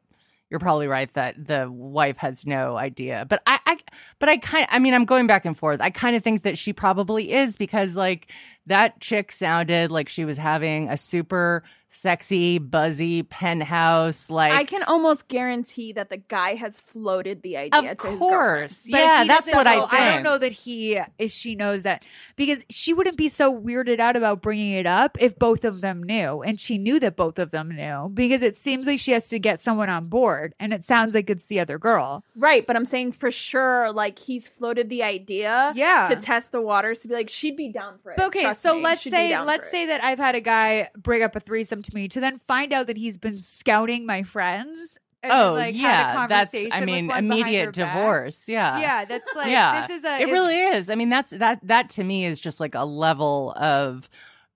you're probably right that the wife has no idea. But I, I but I kind I mean I'm going back and forth. I kind of think that she probably is because like that chick sounded like she was having a super sexy, buzzy penthouse like I can almost guarantee that the guy has floated the idea Of to his girlfriend. course. But yeah, that's doesn't what I think. I don't know that he if she knows that because she wouldn't be so weirded out about bringing it up if both of them knew and she knew that both of them knew because it seems like she has to get someone on board and it sounds like it's the other girl. Right, but I'm saying for sure, like he's floated the idea, Yeah. to test the waters to be like she'd be down for it. But okay, Trust so me, let's say let's say it. that I've had a guy bring up a threesome to me to then find out that he's been scouting my friends. Oh like, had a yeah, that's I mean immediate her back. divorce. Yeah, Yeah, that's like yeah, this is a it really is. I mean, that's that that to me is just like a level of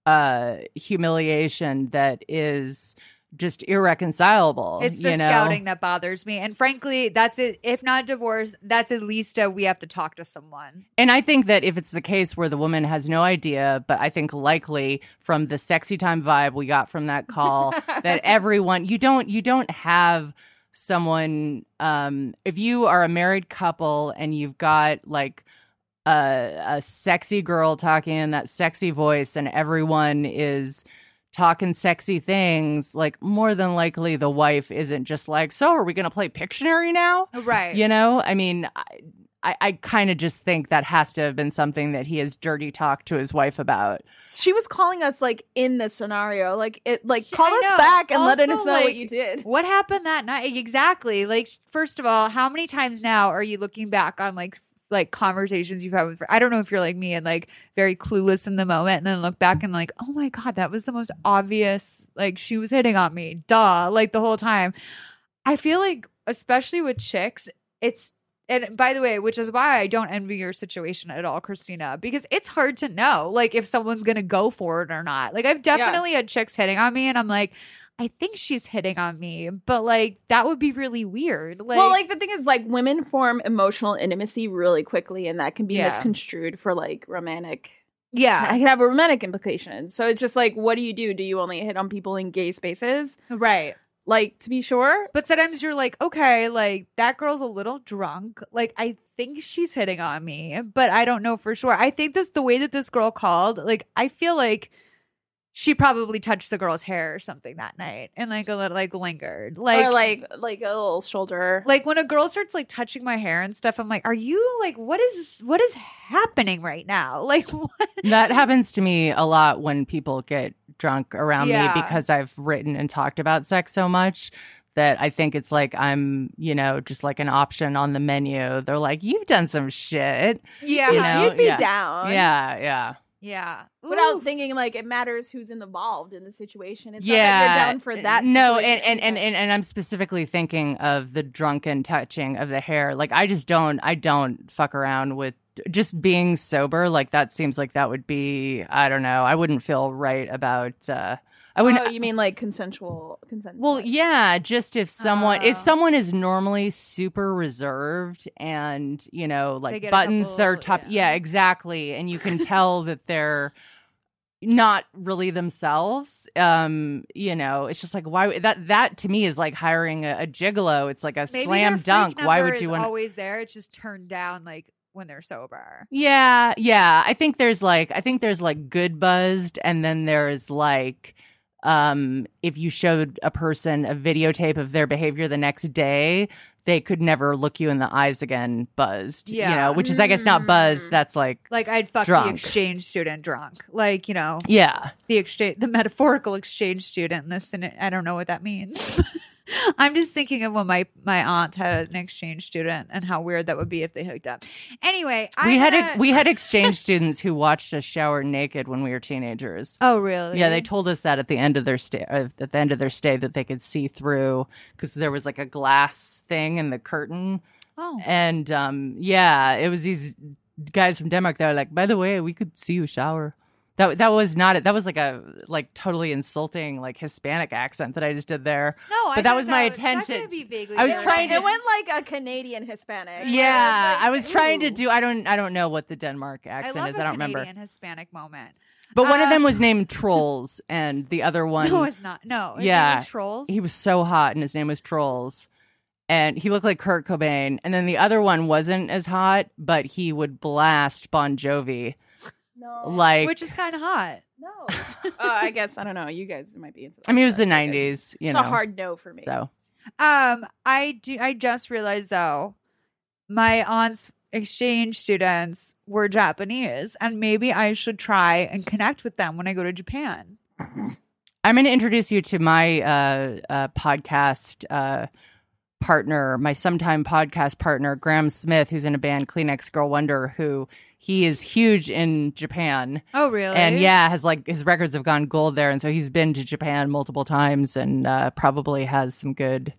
uh humiliation that is just irreconcilable. It's the you know? scouting that bothers me. And frankly, that's it. If not divorce, that's at least a we have to talk to someone. And I think that if it's the case where the woman has no idea, but I think likely from the sexy time vibe we got from that call that everyone you don't you don't have someone um if you are a married couple and you've got like a, a sexy girl talking in that sexy voice and everyone is talking sexy things like more than likely the wife isn't just like so are we going to play pictionary now Right. you know, I mean, I, I, I kind of just think that has to have been something that he has dirty talked to his wife about. she was calling us like in this scenario, like it, like She- call I us know. back and let us know like, what you did. What happened that night? Exactly. Like, first of all, how many times now are you looking back on like like conversations you've had with? I don't know if you're like me and like very clueless in the moment, and then look back and like, oh my god, that was the most obvious. Like she was hitting on me, duh. Like the whole time. I feel like, especially with chicks, it's. And by the way, which is why I don't envy your situation at all, Christina, because it's hard to know, like, if someone's gonna go for it or not. Like, I've definitely had chicks hitting on me, and I'm like, I think she's hitting on me, but like that would be really weird. Like, well, like the thing is, like women form emotional intimacy really quickly, and that can be Yeah. misconstrued for like romantic. yeah, I can have a romantic implication. So it's just like, what do you do? Do you only hit on people in gay spaces? right. Like to be sure, But sometimes you're like, okay, like that girl's a little drunk. Like I think she's hitting on me, but I don't know for sure. I think this the way that this girl called, like I feel like she probably touched the girl's hair or something that night and like a little like lingered. Like or like like a little shoulder. like when a girl starts like touching my hair and stuff, I'm like, are you like what is what is happening right now? Like what That happens to me a lot when people get drunk around Yeah. me because I've written and talked about sex so much that I think it's like I'm, you know, just like an option on the menu. They're like, you've done some shit. Yeah. You know? you'd be yeah. down. Yeah, yeah. Yeah. Without Oof. thinking like it matters who's involved in the situation. It's yeah, you're down for that. No, and and, and and and I'm specifically thinking of the drunken touching of the hair. Like I just don't, I don't fuck around with just being sober. Like that seems like that would be, I don't know, I wouldn't feel right about. uh I wouldn't. oh, you mean like consensual consent? well, yeah, just if someone Oh. if someone is normally super reserved and you know like buttons their couple- top, yeah. yeah, exactly, and you can tell that they're not really themselves. Um, you know, it's just like why that that to me is like hiring a, a gigolo. It's like a Maybe slam their dunk. Why would you want? always there? It's just turned down like when they're sober. Yeah, yeah. I think there's like I think there's like good buzzed and then there's like um if you showed a person a videotape of their behavior the next day, they could never look you in the eyes again buzzed. You Yeah. know, which is I guess not buzzed, Mm. that's like Like I'd fuck the Drunk. exchange student drunk. Like you know yeah. the exchange, the metaphorical exchange student. And I don't know what that means. I'm just thinking of when my my aunt had an exchange student and how weird that would be if they hooked up. Anyway, we I'm had gonna- a, we had exchange students who watched us shower naked when we were teenagers. Oh really? Yeah, they told us that at the end of their stay, uh, at the end of their stay, that they could see through because there was like a glass thing in the curtain, Oh. and um, yeah, it was these guys from Denmark. They were like, "By the way, we could see you shower." That that was not it. That was like a like totally insulting like Hispanic accent that I just did there. No, I But that don't was my know. attention. That be vaguely I was there. trying to- It went like a Canadian Hispanic. Yeah, Where I was trying to do. I don't. I don't know what the Denmark I accent love is. I don't remember. Canadian remember. Hispanic moment. But one of them Um, was named Trolls, and the other one, No, it's not. No, his name Yeah. was trolls. he was so hot, and his name was Trolls, and he looked like Kurt Cobain. And then the other one wasn't as hot, but he would blast Bon Jovi No. like. which is kind of hot. no. uh, I guess I don't know. You guys might be into. That, I mean, it was the but I guess '90s. You It's know, a hard no for me. So Um, I do. I just realized though, my aunt's exchange students were Japanese, and maybe I should try and connect with them when I go to Japan. I'm going to introduce you to my uh, uh, podcast uh, partner, my sometime podcast partner, Graham Smith, who's in a band Kleenex Girl Wonder, who he is huge in Japan. Oh, really? And yeah, has like his records have gone gold there. And so he's been to Japan multiple times and uh, probably has some good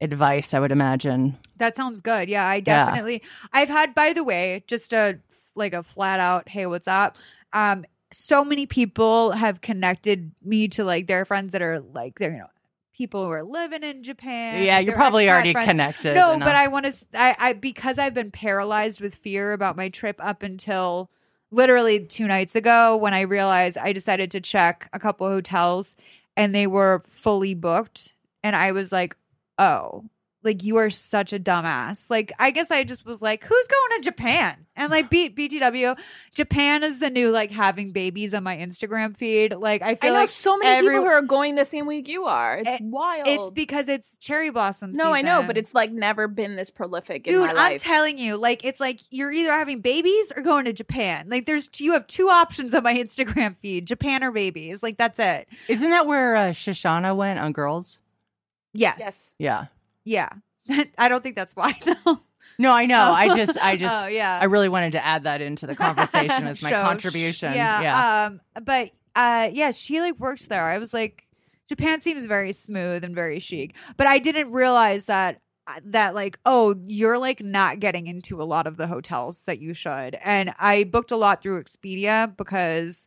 advice, I would imagine. that sounds good. Yeah, I definitely. I've had, by the way, just a like a flat out, hey, what's up? Um, so many people have connected me to like their friends that are like they're you know people who are living in Japan. yeah, you're probably already friends. connected. No, enough. but I want to. I, I because I've been paralyzed with fear about my trip up until literally two nights ago when I realized I decided to check a couple hotels and they were fully booked, and I was like, oh. Like you are such a dumbass. Like I guess I just was like, who's going to Japan? And like B- BTW, Japan is the new like having babies on my Instagram feed. Like I I feel know like so many every- people who are going the same week you are. It's It- wild. it's because it's cherry blossom. no, I know, but it's like never been this prolific. in Dude, my I'm telling you, like it's like you're either having babies or going to Japan. Like there's you have two options on my Instagram feed: Japan or babies. Like that's it. Isn't that where uh, Shoshana went on girls? Yes. yes. Yeah. Yeah. I don't think that's why though. No, I know. I just, I just, oh yeah. I really wanted to add that into the conversation as my Show- contribution. Yeah. yeah. Um. But uh. Yeah. She like works there. I was like, Japan seems very smooth and very chic. But I didn't realize that that like oh you're like not getting into a lot of the hotels that you should and i booked a lot through expedia because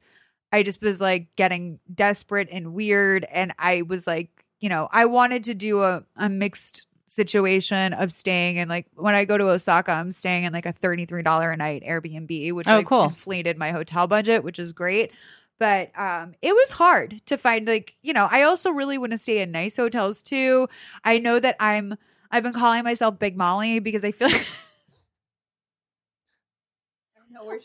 i just was like getting desperate and weird and i was like you know i wanted to do a, a mixed situation of staying and like when i go to osaka i'm staying in like a $33 a night airbnb which Oh, like cool. inflated my hotel budget which is great but um it was hard to find like you know i also really want to stay in nice hotels too i know that i'm i've been calling myself big molly because i feel like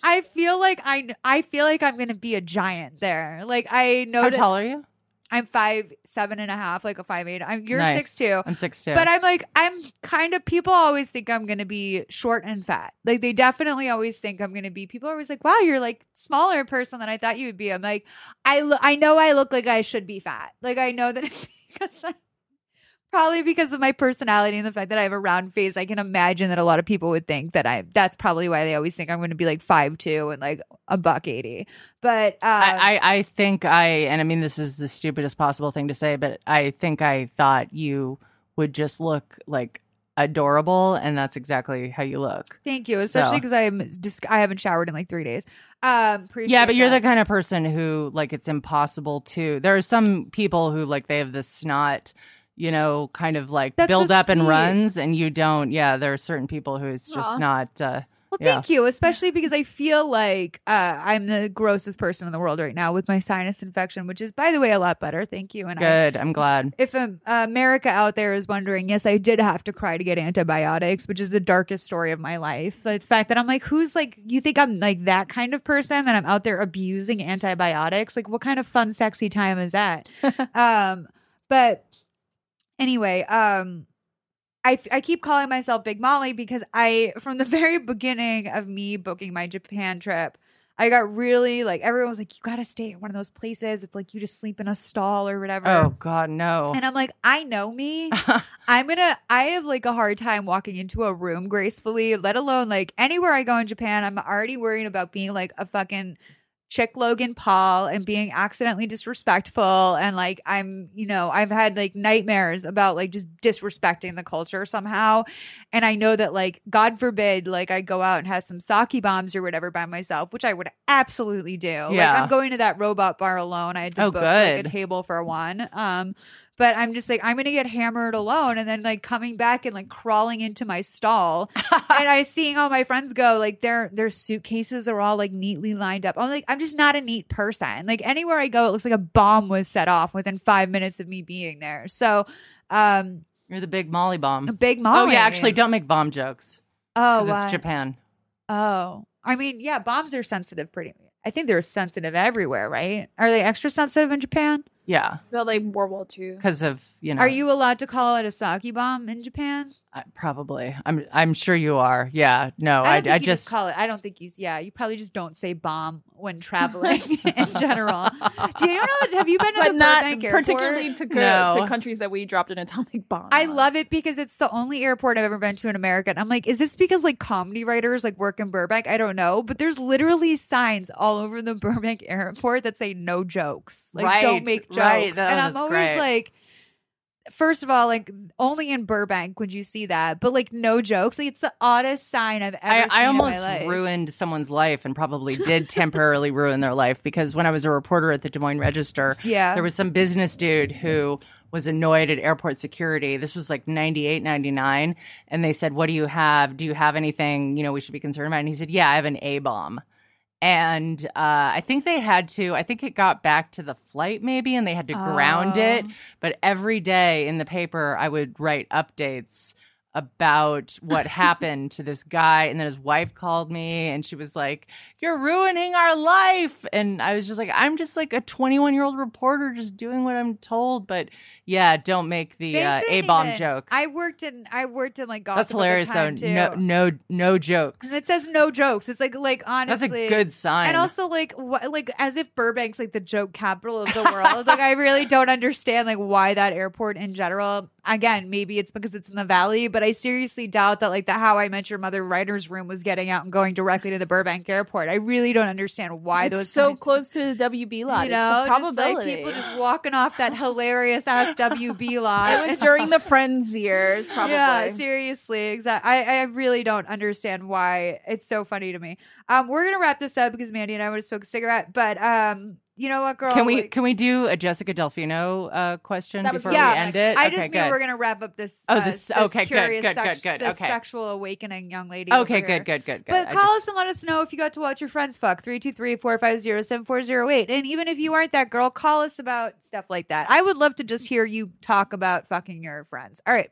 I feel like I I feel like I'm gonna be a giant there. Like I know How that tall are you? I'm five seven and a half, like a five eight. I'm you're Nice. six two. I'm six two. But I'm like, I'm kind of people always think I'm gonna be short and fat. Like they definitely always think I'm gonna be. People are always like, "Wow, you're like smaller person than I thought you would be." I'm like, I lo- I know I look like I should be fat. Like I know that it's because probably because of my personality and the fact that I have a round face. I can imagine that a lot of people would think that I. That's probably why they always think I'm going to be like five two and like a buck eighty. But uh, I, I, I think I, and I mean, this is the stupidest possible thing to say, but I think I thought you would just look like adorable, and that's exactly how you look. thank you, especially So- because I'm just I haven't showered in like three days. Um, appreciate Yeah, but you're that. the kind of person who, like, it's impossible to. There are some people who, like, they have this snot, you know, kind of like That's build so up and sweet. runs, and you don't. Yeah, there are certain people who it's just Aw. not. Uh, Well, Yeah. thank you, especially because I feel like uh, I'm the grossest person in the world right now with my sinus infection, which is, by the way, a lot better. Thank you. And I, good. I'm glad. if um, America out there is wondering, yes, I did have to cry to get antibiotics, which is the darkest story of my life. The fact that I'm like, who's like, you think I'm like that kind of person that I'm out there abusing antibiotics? Like, what kind of fun, sexy time is that? um, but anyway, um, I, I keep calling myself Big Molly because I, from the very beginning of me booking my Japan trip, I got really like, everyone was like, you got to stay at one of those places. It's like you just sleep in a stall or whatever. Oh God, no. And I'm like, I know me. I'm gonna. I have like a hard time walking into a room gracefully, let alone like anywhere I go in Japan. I'm already worried about being like a fucking chick Logan Paul and being accidentally disrespectful and like I'm, you know, I've had like nightmares about like just disrespecting the culture somehow. And I know that like God forbid like I go out and have some sake bombs or whatever by myself, which I would absolutely do. Like Yeah. I'm going to that robot bar alone. I had to Oh, book like a table for one. Um but I'm just like, I'm gonna get hammered alone and then like coming back and like crawling into my stall and I seeing all my friends go, like their their suitcases are all like neatly lined up. I'm like, I'm just not a neat person. Like anywhere I go, it looks like a bomb was set off within five minutes of me being there. So um You're the big Molly bomb. a big Molly. Oh yeah, actually, don't make bomb jokes Oh, it's Japan. Oh, I mean, yeah, bombs are sensitive. Pretty. I think they're sensitive everywhere, right? Are they extra sensitive in Japan? Yeah, About like World War II. because of you know. Are you allowed to call it a sake bomb in Japan? I- probably. I'm. I'm sure you are. Yeah. No. I, I. don't think I you just. call it. I don't think you. Yeah, you probably just don't say bomb when traveling in general. Do you know? Have you been to But the not Burbank airport? particularly to, No. to countries that we dropped an atomic bomb. I on. love it because it's the only airport I've ever been to in America. And I'm like, is this because like comedy writers like work in Burbank? I don't know, but there's literally signs all over the Burbank airport that say no jokes, like Right, don't make jokes. Right. That- and I'm always great. like. First of all, like only in Burbank would you see that, but like no jokes. Like it's the oddest sign I've ever I, seen I almost ruined someone's life and probably did temporarily ruin their life because when I was a reporter at the Des Moines Register, Yeah. there was some business dude who was annoyed at airport security. This was like 98, 99. And they said, What do you have? Do you have anything, you know, we should be concerned about? And he said, Yeah, I have an A bomb. And uh, I think they had to, I think it got back to the flight maybe, and they had to ground it. Oh. But every day in the paper, I would write updates about what happened to this guy. And then his wife called me and she was like, You're ruining our life. And I was just like, I'm just like a 21 year old reporter just doing what I'm told. But yeah, don't make the uh, A bomb joke. I worked in I worked in like gossip That's hilarious time, though. too. No, no, no jokes. And it says no jokes. It's like like honestly, That's a good sign. And also like wh- like as if Burbank's like the joke capital of the world. like I really don't understand like why that airport in general. Again, maybe it's because it's in the valley, but I seriously doubt that like the How I Met Your Mother writers room was getting out and going directly to the Burbank airport. I really don't understand why It's those so close to the WB lot. You know, it's probability. just like people just walking off that hilarious ass WB lot. it was during the Friends years, probably. Yeah, seriously, exactly. I, I really don't understand why it's so funny to me. Um, we're gonna wrap this up because Mandy and I would have smoked a cigarette, but um, you know what, girl? can we Like, can we do a Jessica Delfino uh, question was- before yeah, we end it? I Okay, just mean we're gonna wrap up this. Oh, uh, this- okay, good, curious good, sex- good, good, this okay. sexual awakening young lady. Okay, good, good, good, good. But I call just- us and let us know if you got to watch your friends fuck 323-450-7408. And even if you aren't that girl, call us about stuff like that. I would love to just hear you talk about fucking your friends. All right.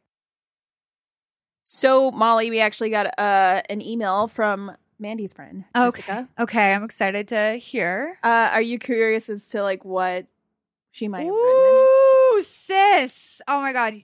So Molly, we actually got uh, an email from Mandy's friend, Okay. Jessica. Okay, I'm excited to hear. Uh, are you curious as to like what she might have written? Ooh, sis. Oh my god.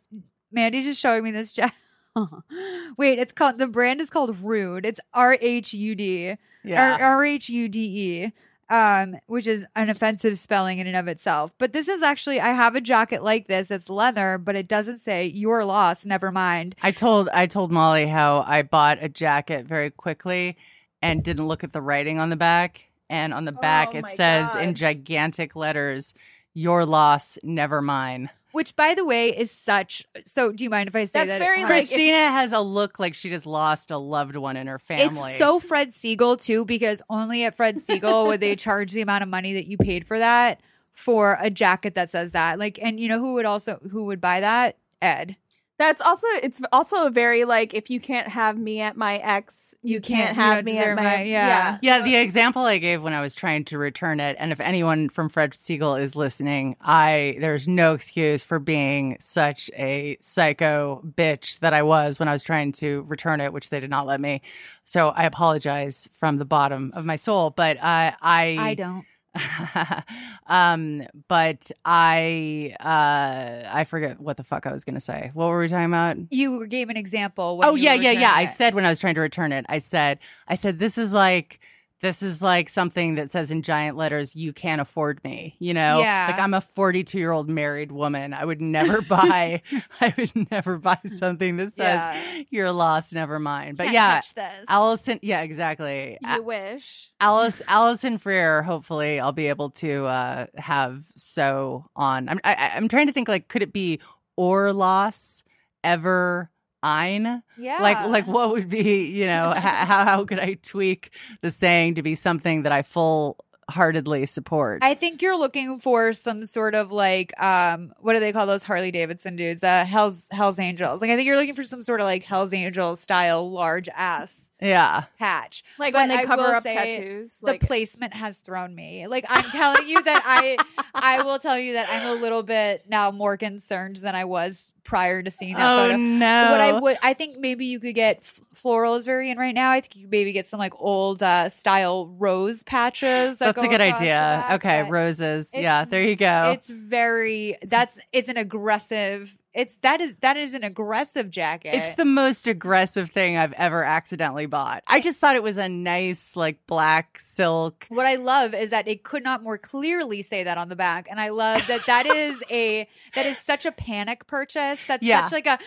Mandy's just showing me this jacket. Wait, it's called the brand is called Rude. It's R H U D. yeah. R H U D E. Um, which is an offensive spelling in and of itself. But this is actually I have a jacket like this. It's leather, but it doesn't say your loss, never mind. I told I told Molly how I bought a jacket very quickly and didn't look at the writing on the back. And on the back Oh it my says in gigantic letters, "Your loss, never mine." Which by the way is such so do you mind if I say That's that? very, it- like, if- Christina has a look like she just lost a loved one in her family. It's so Fred Segal too, because only at Fred Segal would they charge the amount of money that you paid for that for a jacket that says that. Like, and you know who would also who would buy that? Ed. That's also it's also a very like if you can't have me at my ex, you, can't, can't- have don't me at my, my- yeah. Yeah, the example I gave when I was trying to return it, and if anyone from Fred Segal is listening, I there's no excuse for being such a psycho bitch that I was when I was trying to return it, which they did not let me. So I apologize from the bottom of my soul, but uh, I I don't. um, but I uh, I forget what the fuck I was gonna say. What were we talking about? You gave an example. When oh yeah yeah yeah i said when i was trying to return it i said i said this is like this is like something that says in giant letters, you can't afford me. You know? Yeah. Like I'm a 42 year old married woman. I would never buy, I would never buy something that says Yeah. you're lost, never mind. But Can't yeah, this. Allison, yeah, exactly. you wish. Alice Allison Freer. Hopefully, I'll be able to uh, have so on. I'm I, I'm trying to think like, could it be or loss ever ein? Yeah. Like like what would be you know how how could I tweak the saying to be something that I full heartedly support? I think you're looking for some sort of like um what do they call those Harley Davidson dudes? Uh Hell's Hell's Angels. Like I think you're looking for some sort of like Hell's Angels style large ass yeah. patch. Like But when they I cover will up say tattoos. The Like placement has thrown me. Like I'm telling you that I I will tell you that I'm a little bit now more concerned than I was prior to seeing that Oh photo. no! What I would, I think maybe you could get f- floral is very in right now. I think you could maybe get some like old uh, style rose patches. that That's a good idea. back, Okay, roses. Yeah, there you go. It's very that's it's an aggressive. It's that is that is an aggressive jacket. It's the most aggressive thing I've ever accidentally bought. I just thought it was a nice, like black silk. What I love is that it could not more clearly say that on the back, and I love that that is a that is such a panic purchase. That's Yeah. such like a I'm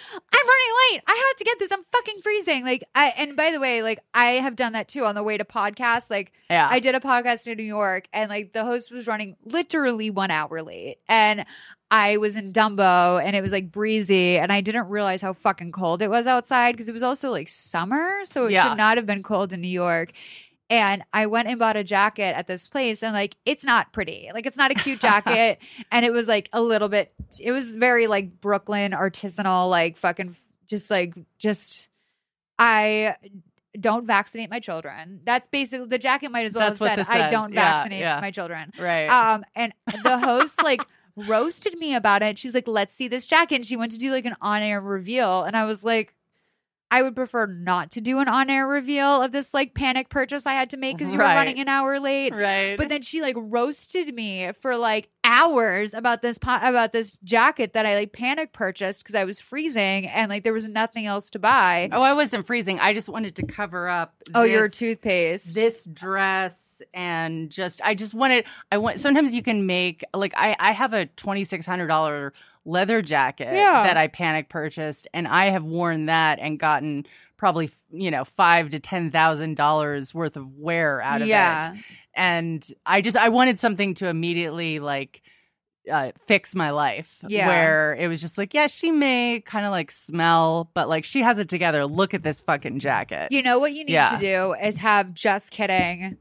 running late. I have to get this. I'm fucking freezing. Like I and by the way, like I have done that too on the way to podcasts. Like Yeah. I did a podcast in New York, and like the host was running literally one hour late, and I was in Dumbo, and it was like breezy, and I didn't realize how fucking cold it was outside because it was also like summer, so it Yeah. should not have been cold in New York. And I went and bought a jacket at this place, and like it's not pretty, like it's not a cute jacket, and it was like a little bit, it was very like Brooklyn artisanal, like fucking just like just I don't vaccinate my children. That's basically the jacket might as well That's have said I don't Yeah, vaccinate yeah. my children. right. Um, and the host like roasted me about it. She's like, "Let's see this jacket." And she went to do like an on-air reveal, and I was like, "I would prefer not to do an on-air reveal of this like panic purchase I had to make because you Right. were running an hour late." right. But then she like roasted me for like hours about this po- about this jacket that I like panic purchased because I was freezing and like there was nothing else to buy. oh, I wasn't freezing. I just wanted to cover up. Oh, your toothpaste. This dress and just, I just wanted. I want. Sometimes you can make like I. I have a twenty six hundred dollar leather jacket Yeah. that I panic purchased, and I have worn that and gotten probably you know five to ten thousand dollars worth of wear out of yeah. it. and I just I wanted something to immediately like uh, fix my life. Yeah. where it was just like, yeah, she may kind of like smell, but like she has it together. Look at this fucking jacket. You know what you need Yeah. to do is have just kidding.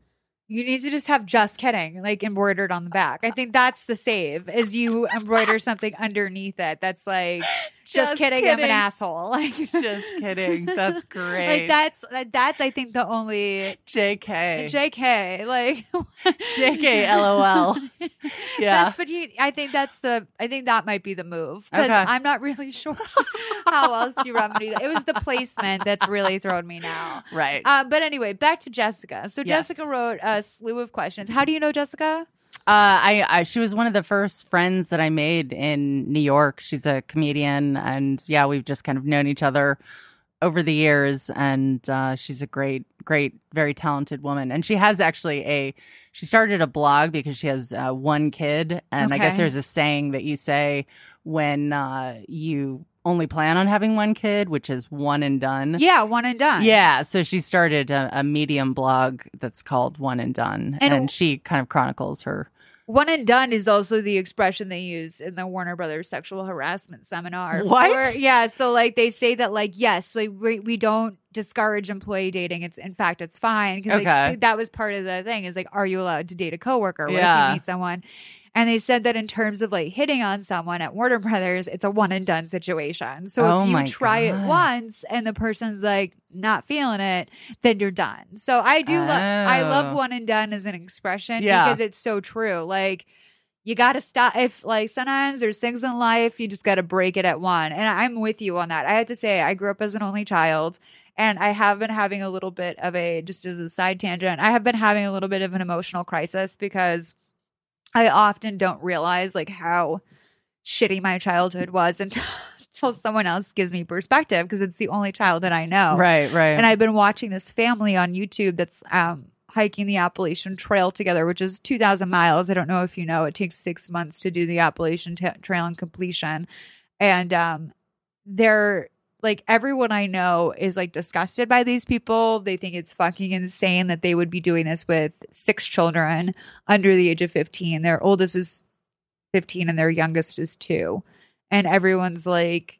You need to just have just kidding like embroidered on the back. I think that's the save is you embroider something underneath it that's like just, Just kidding, I'm an asshole. Like just kidding. That's great. Like that's that's I think the only JK. JK like JK LOL. Yeah. That's what you I think that's the I think that might be the move cuz Okay. I'm not really sure how else you remedy that. It was the placement that's really thrown me now. right. Uh, but anyway, back to Jessica. So Yes. Jessica wrote a slew of questions. How do you know Jessica? Uh, I, I she was one of the first friends that I made in New York. She's a comedian, and yeah, we've just kind of known each other over the years. And uh, she's a great, great, very talented woman. And she has actually a she started a blog because she has uh, one kid, and I guess there's a saying that you say when uh, you only plan on having one kid, which is one and done. Yeah, one and done. Yeah, so she started a, a Medium blog that's called One and Done, And- and, she kind of chronicles her. One and done is also the expression they use in the Warner Brothers sexual harassment seminar. What? Yeah, so like they say that like yes, like we, we don't discourage employee dating. It's in fact it's fine because Okay. like, that was part of the thing is like are you allowed to date a coworker? What if Yeah. you meet someone? And they said that in terms of like hitting on someone at Warner Brothers, it's a one and done situation. So Oh if you try it once and the person's like not feeling it, then you're done. So I do love I love Oh. one and done as an expression Yeah. because it's so true. Like you got to stop if like sometimes there's things in life you just got to break it at one and i'm with you on that i have to say i grew up as an only child and i have been having a little bit of a just as a side tangent i have been having a little bit of an emotional crisis because i often don't realize like how shitty my childhood was until, until someone else gives me perspective because it's the only child that i know Right, right. and I've been watching this family on YouTube that's um hiking the Appalachian Trail together, which is 2,000 miles. I don't know if you know, it takes six months to do the Appalachian ta Trail in completion. And um, they're like, everyone I know is like disgusted by these people. They think it's fucking insane that they would be doing this with six children under the age of 15. Their oldest is 15 and their youngest is two. And everyone's like,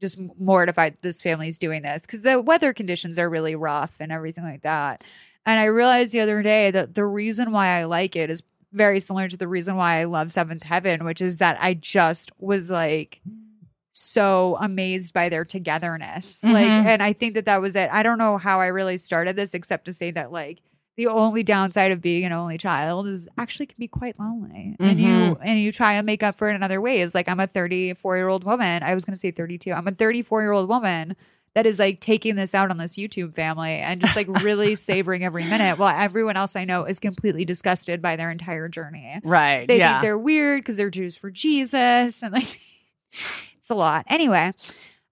just mortified this family's doing this because the weather conditions are really rough and everything like that. And I realized the other day that the reason why I like it is very similar to the reason why I love Seventh Heaven, which is that I just was like so amazed by their togetherness. Like, Mhm. and I think that that was it. I don't know how I really started this except to say that, like, the only downside of being an only child is actually can be quite lonely and you and you try and make up for it in other ways like i'm a 34 year old woman i was going to say 32 i'm a 34 year old woman that is like taking this out on this youtube family and just like really savoring every minute while everyone else i know is completely disgusted by their entire journey Right. they yeah. think they're weird because they're jews for jesus and like a lot anyway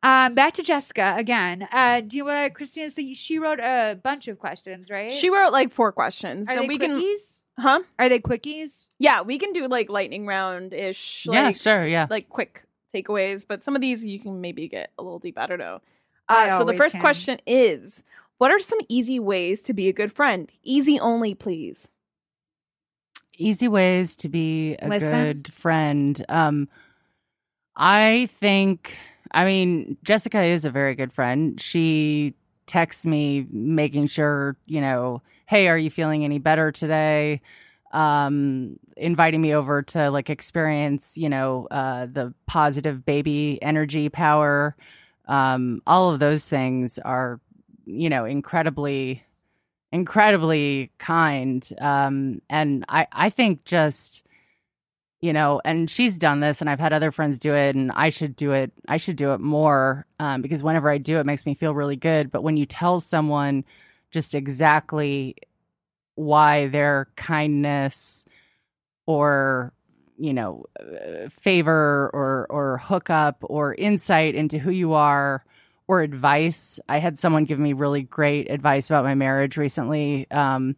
um back to jessica again uh do you want christina so she wrote a bunch of questions right She wrote like four questions. are so they we quickies can Huh? are they quickies Yeah, we can do like lightning round ish. Yeah, like, sure, yeah. Like quick takeaways, but some of these you can maybe get a little deep. I don't know. I Uh, so the first can. question is What are some easy ways to be a good friend? Easy only, please. easy ways to be a Listen. good friend. Um, I think, I mean, Jessica is a very good friend. She texts me making sure, you know, hey, are you feeling any better today? Um, inviting me over to like experience, you know, uh, the positive baby energy power. Um, all of those things are, you know, incredibly incredibly kind um and i i think just you know and she's done this and i've had other friends do it and i should do it i should do it more um because whenever i do it makes me feel really good but when you tell someone just exactly why their kindness or you know uh, favor or or hookup or insight into who you are or advice. I had someone give me really great advice about my marriage recently. Um,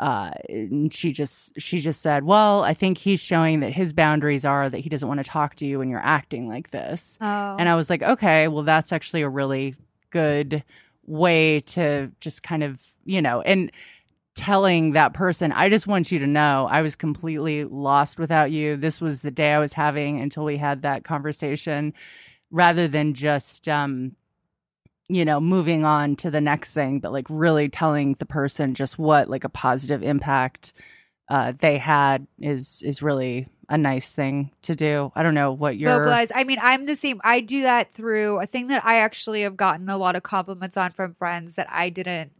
uh, and she just she just said, "Well, I think he's showing that his boundaries are that he doesn't want to talk to you when you're acting like this." oh And I was like, "Okay, well, that's actually a really good way to just kind of you know and." telling that person, I just want you to know I was completely lost without you. This was the day I was having until we had that conversation rather than just um you know moving on to the next thing but like really telling the person just what like a positive impact uh they had is is really a nice thing to do i don't know what your vocalize. I mean, I'm the same. I do that through a thing that I actually have gotten a lot of compliments on from friends that I didn't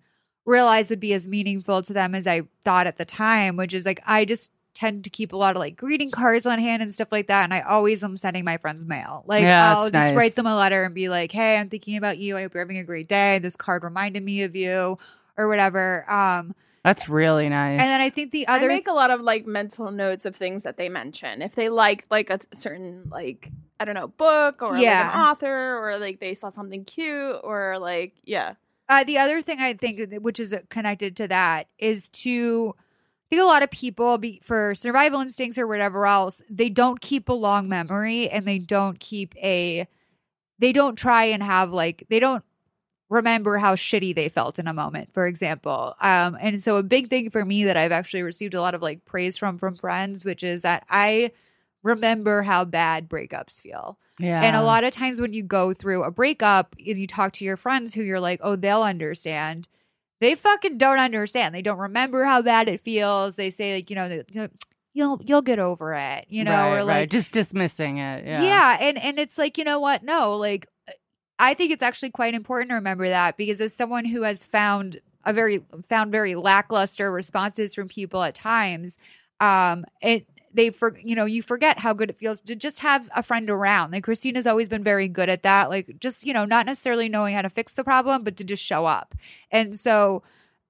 realize would be as meaningful to them as I thought at the time, which is like I just tend to keep a lot of like greeting cards on hand and stuff like that. And I always am sending my friends mail. Like Yeah, I'll just nice. write them a letter and be like, Hey, I'm thinking about you. I hope you're having a great day. This card reminded me of you or whatever. Um that's really nice and then I think the other I other make a lot of like mental notes of things that they mention. If they like like a certain like I don't know book or like an author or like they saw something cute or like yeah. Uh, the other thing I think, which is connected to that, is to I think a lot of people, be, for survival instincts or whatever else, they don't keep a long memory and they don't keep a, they don't try and have like, they don't remember how shitty they felt in a moment, for example. Um, and so a big thing for me that I've actually received a lot of like praise from from friends, which is that I remember how bad breakups feel. yeah And a lot of times when you go through a breakup and you talk to your friends who you're like, oh, they'll understand. They fucking don't understand. They don't remember how bad it feels. They say like, you know, you know, you'll you'll get over it, you know, right, or like right. just dismissing it yeah yeah. and and it's like, you know what? No, like I think it's actually quite important to remember that because as someone who has found a very found very lackluster responses from people at times, um, it they for you know you forget how good it feels to just have a friend around. Like Christina's always been very good at that. Like just you know not necessarily knowing how to fix the problem, but to just show up. And so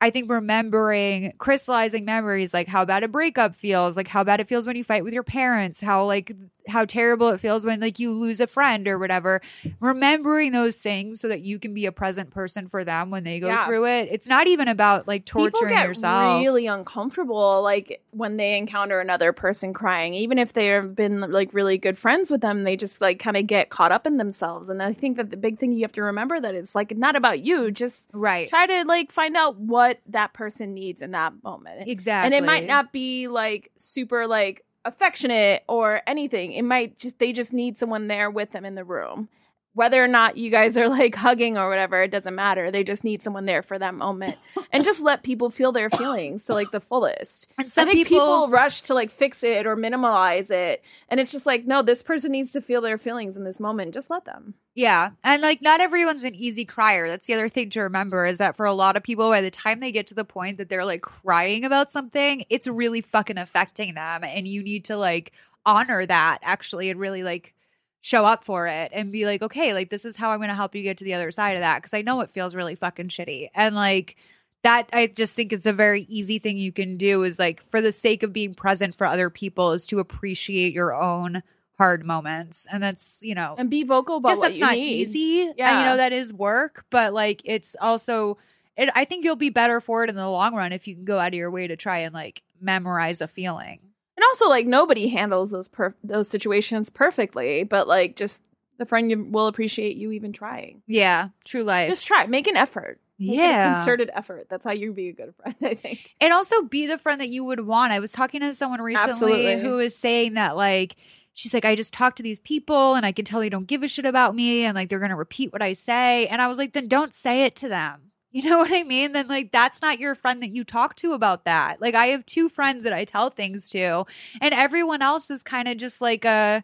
I think remembering, crystallizing memories, like how bad a breakup feels, like how bad it feels when you fight with your parents, how like how terrible it feels when like you lose a friend or whatever. Remembering those things so that you can be a present person for them when they go Yeah. through it. It's not even about like People torturing get yourself. really uncomfortable like when they encounter another person crying even if they've been like really good friends with them they just like kind of get caught up in themselves and i think that the big thing you have to remember that it's like not about you just right. try to like find out what that person needs in that moment Exactly. and it might not be like super like affectionate or anything it might just they just need someone there with them in the room. Whether or not you guys are like hugging or whatever it doesn't matter. They just need someone there for that moment and just let people feel their feelings to like the fullest. And i some think people, people, rush to like fix it or minimalize it and it's just like no this person needs to feel their feelings in this moment just let them Yeah. And like not everyone's an easy crier. That's the other thing to remember is that for a lot of people, by the time they get to the point that they're like crying about something, it's really fucking affecting them. And you need to like honor that actually and really like show up for it and be like, okay, like this is how I'm going to help you get to the other side of that. Cause I know it feels really fucking shitty. And like, that I just think it's a very easy thing you can do is like for the sake of being present for other people is to appreciate your own hard moments. And that's, you know, and be vocal about yes, that's not need easy. And, Yeah. you know, that is work, but like it's also it I think you'll be better for it in the long run if you can go out of your way to try and like memorize a feeling. And also, like nobody handles those per- those situations perfectly, but like just the friend you will appreciate you even trying. Yeah, true life. Just try, make an effort. Make Yeah. concerted effort. That's how you be a good friend. I think. and also be the friend that you would want. I was talking to someone recently Absolutely. who was saying that like she's like I just talk to these people and I can tell they don't give a shit about me and like they're going to repeat what I say and I was like then don't say it to them. You know what I mean? Then like that's not your friend that you talk to about that. Like I have two friends that I tell things to and everyone else is kind of just like a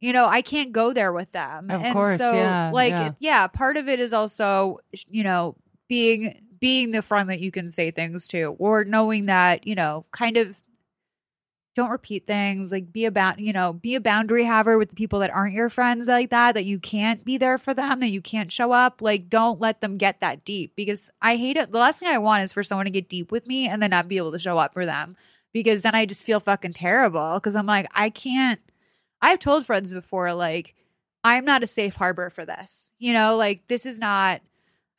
you know, I can't go there with them. Of and course, so yeah, like yeah. yeah, part of it is also you know, being being the friend that you can say things to or knowing that you know kind of don't repeat things like be about you know be a boundary haver with the people that aren't your friends like that that you can't be there for them that you can't show up like don't let them get that deep because i hate it the last thing i want is for someone to get deep with me and then not be able to show up for them because then i just feel fucking terrible because i'm like i can't i've told friends before like i'm not a safe harbor for this you know like this is not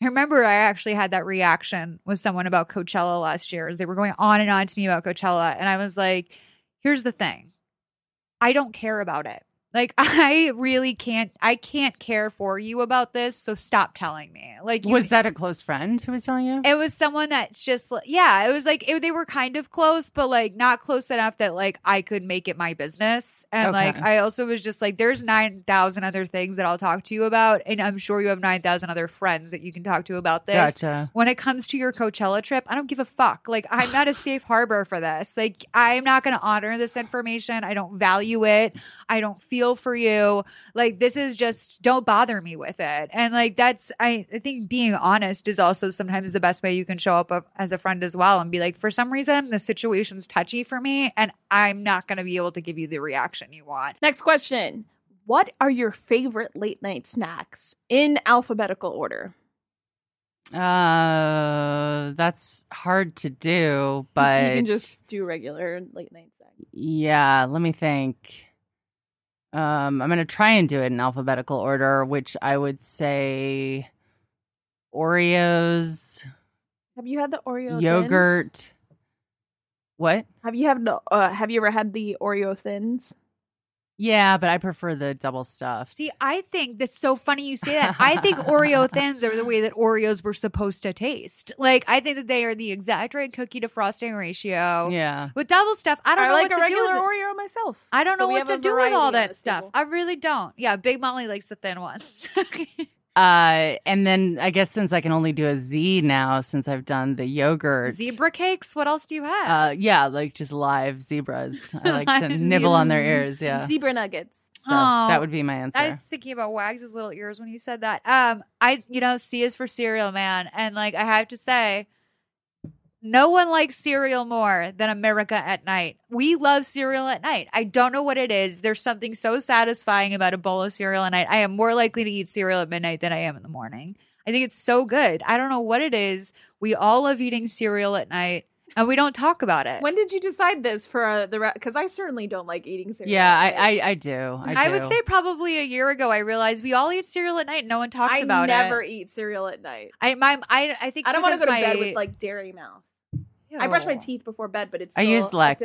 I remember I actually had that reaction with someone about Coachella last year as they were going on and on to me about Coachella. And I was like, here's the thing. I don't care about it. Like I really can't I can't care for you about this, so stop telling me. Like you, Was that a close friend who was telling you? it was someone that's just yeah, it was like it, they were kind of close, but like not close enough that like I could make it my business. And like I also was just like, there's nine thousand other things that I'll talk to you about, and I'm sure you have nine thousand other friends that you can talk to about this. Gotcha. When it comes to your Coachella trip, I don't give a fuck. Like I'm not a safe harbor for this. Like I'm not going to honor this information. I don't value it. I don't feel for you. Like this is just don't bother me with it. And like that's I, I think being honest is also sometimes the best way you can show up as a friend as well and be like for some reason the situation's touchy for me and I'm not going to be able to give you the reaction you want. Next question: What are your favorite late night snacks in alphabetical order? Uh, that's hard to do, but you can just do regular late night snacks. yeah. Let me think. Um, I'm gonna try and do it in alphabetical order, which I would say Oreos, Have you had the Oreo Thins? yogurt. What? Have you had the, uh, Have you ever had the Oreo thins? Yeah, but I prefer the double stuff. See, I think that's so funny you say that. I think Oreo thins are the way that Oreos were supposed to taste. Like, I think that they are the exact right cookie to frosting ratio. yeah. With double stuff, I don't I know like what to do regular with it. Oreo myself. I don't So know what to do with all that stuff. table. I really don't. Yeah, Big Molly likes the thin ones. Uh, and then I guess since I can only do a Z now, since I've done the yogurt, Zebra cakes. What else do you have? Uh, yeah, like just live zebras. I like to nibble on their ears. Yeah, Zebra nuggets. so Oh, that would be my answer. I was thinking about Wags' little ears when you said that. Um, I you know, C is for cereal, man, and like I have to say, no one likes cereal more than America at night. We love cereal at night. I don't know what it is. There's something so satisfying about a bowl of cereal at night. I am more likely to eat cereal at midnight than I am in the morning. I think it's so good. I don't know what it is. We all love eating cereal at night. and we don't talk about it. When did you decide this for uh, the? Because I certainly don't like eating cereal. Yeah, at I, night. I, I do. I, I would say probably a year ago, I realized we all eat cereal at night. No one talks I about it. I never eat cereal at night. I my I I think I don't want to go to bed with like dairy mouth. I brush my teeth before bed, but it's I still, use I like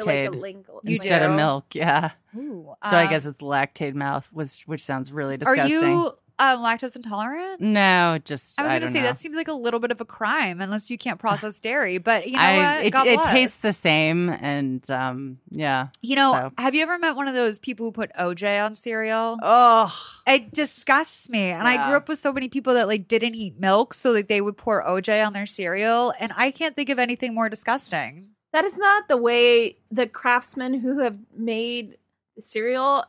instead of milk. Yeah. Ooh, So I guess uh, it's lactate mouth, which which sounds really disgusting. Are you um, lactose intolerant? No, just I was going to say know. that seems like a little bit of a crime unless you can't process dairy. But you know I, what? It, God it bless. tastes the same, and um, yeah. You know, so. have you ever met one of those people who put OJ on cereal? Oh, It disgusts me. And I grew up with so many people that like didn't eat milk, so like they would pour OJ on their cereal, and I can't think of anything more disgusting. That is not the way the craftsmen who have made cereal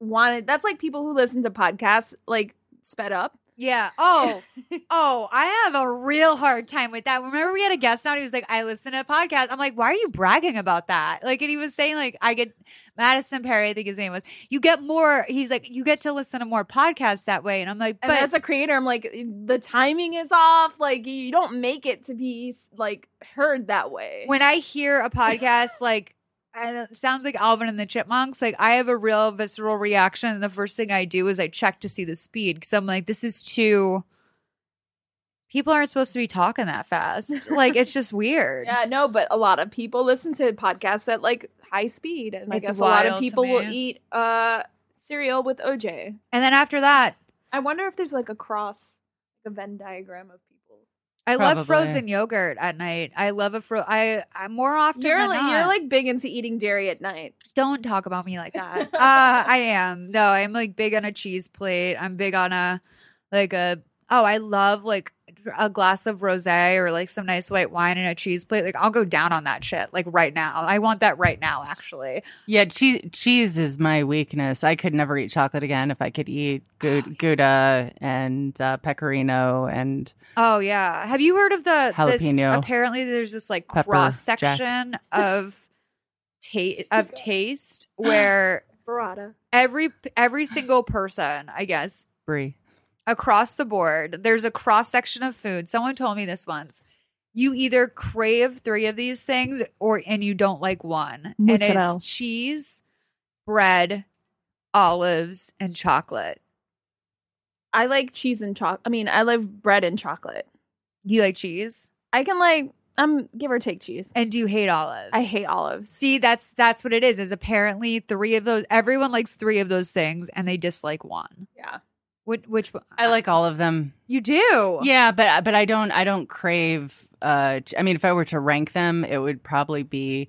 wanted. That's like people who listen to podcasts, like sped up. Yeah. Oh, oh, I have a real hard time with that. Remember, we had a guest on. He was like, "I listen to a podcast." I'm like, "Why are you bragging about that?" Like, and he was saying, like, "I get Madison Perry, I think his name was. You get more." He's like, "You get to listen to more podcasts that way." And I'm like, And "But as a creator, I'm like, the timing is off. Like you don't make it to be like heard that way. when I hear a podcast like and it sounds like Alvin and the Chipmunks, like I have a real visceral reaction, and the first thing I do is I check to see the speed because I'm like, this is too. People aren't supposed to be talking that fast. Like it's just weird. yeah, no, but a lot of people listen to podcasts at like high speed, and I guess a lot of people will eat uh cereal with OJ. And then after that, I wonder if there's like a cross, like a Venn diagram of people. I Probably. love frozen yogurt at night. I love a fro. I, I more often You're than like not. you're like big into eating dairy at night. don't talk about me like that. uh, I am. No, I'm like big on a cheese plate. I'm big on a like a oh, I love like a glass of rosé or like some nice white wine and a cheese plate. Like I'll go down on that shit like right now. I want that right now actually. yeah. Cheese, cheese is my weakness. I could never eat chocolate again if I could eat Gou- Gouda and uh, pecorino and Oh yeah. Have you heard of the this, apparently there's this like Pepper cross section of ta- of taste where Burrata. every every single person, I guess, brie. Across the board. There's a cross section of food. Someone told me this once. You either crave three of these things or and you don't like one. Mozzarella. And it's cheese, bread, olives, and chocolate. I like cheese and chocolate. I mean, I love bread and chocolate. You like cheese? I can like um give or take cheese. And do you hate olives? I hate olives. See, that's that's what it is. Is apparently three of those. Everyone likes three of those things, and they dislike one. Yeah. Which, which I like all of them. you do? Yeah, but but I don't I don't crave. Uh, I mean, if I were to rank them, it would probably be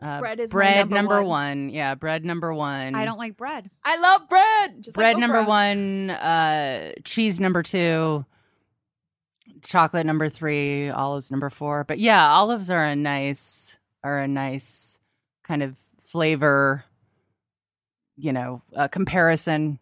uh, Bread is bread number number one. one. Yeah, bread number one. I don't like bread. I love bread. Just bread like number one, uh, cheese number two, chocolate number three, olives number four. But yeah, olives are a nice are a nice kind of flavor. You know, uh, comparison.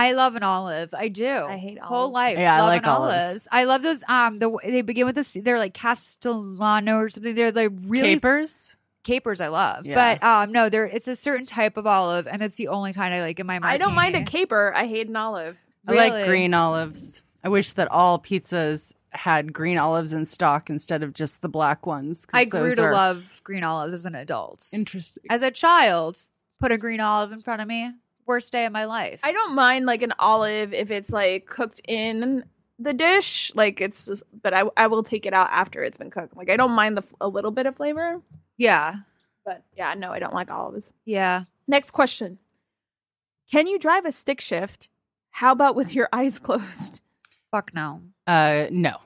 I love an olive. I do. I hate whole life. Yeah, I love like an olives. I love those. Um, the they begin with this. They're like Castellano or something. They're like really Capers. capers. I love, Yeah. but um, no, there. It's a certain type of olive, and it's the only kind I like in my. I don't mind a caper. I hate an olive. I like green olives. I wish that all pizzas had green olives in stock instead of just the black ones. I grew those to are love green olives as an adult. Interesting. As a child, put a green olive in front of me. Worst day of my life. I don't mind like an olive if it's like cooked in the dish. Like it's, just, but I I will take it out after it's been cooked. Like I don't mind the a little bit of flavor, yeah, but yeah, no, I don't like olives. yeah. Next question: Can you drive a stick shift? How about with your eyes closed? Fuck no. Uh, no.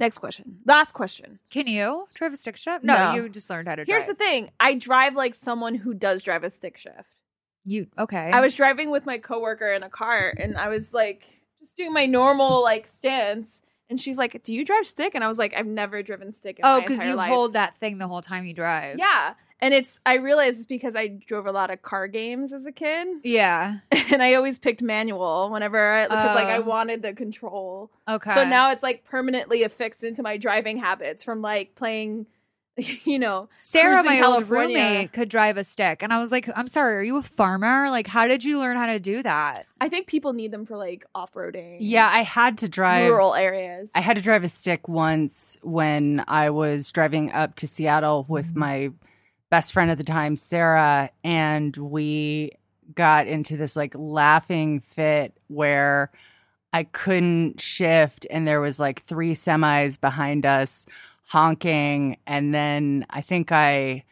Next question. Last question. Can you drive a stick shift? No, No. you just learned how to drive. Here's the thing: I drive like someone who does drive a stick shift. You okay? I was driving with my coworker in a car, and I was like just doing my normal like stance, and she's like, "Do you drive stick?" And I was like, "I've never driven stick." In Oh, because you life. hold that thing the whole time you drive. Yeah, and it's I realized it's because I drove a lot of car games as a kid, Yeah. and I always picked manual whenever because like I Oh. wanted the control. Okay. So now it's like permanently affixed into my driving habits from like playing you know, Sarah, cruise in my old roommate, could drive a stick, and I was like, "I'm sorry, are you a farmer? Like, how did you learn how to do that?" I think people need them for like off roading. Yeah, I had to drive rural areas. I had to drive a stick once when I was driving up to Seattle with mm-hmm. my best friend at the time, Sarah, and we got into this like laughing fit where I couldn't shift and there was like three semis behind us honking. And then I think I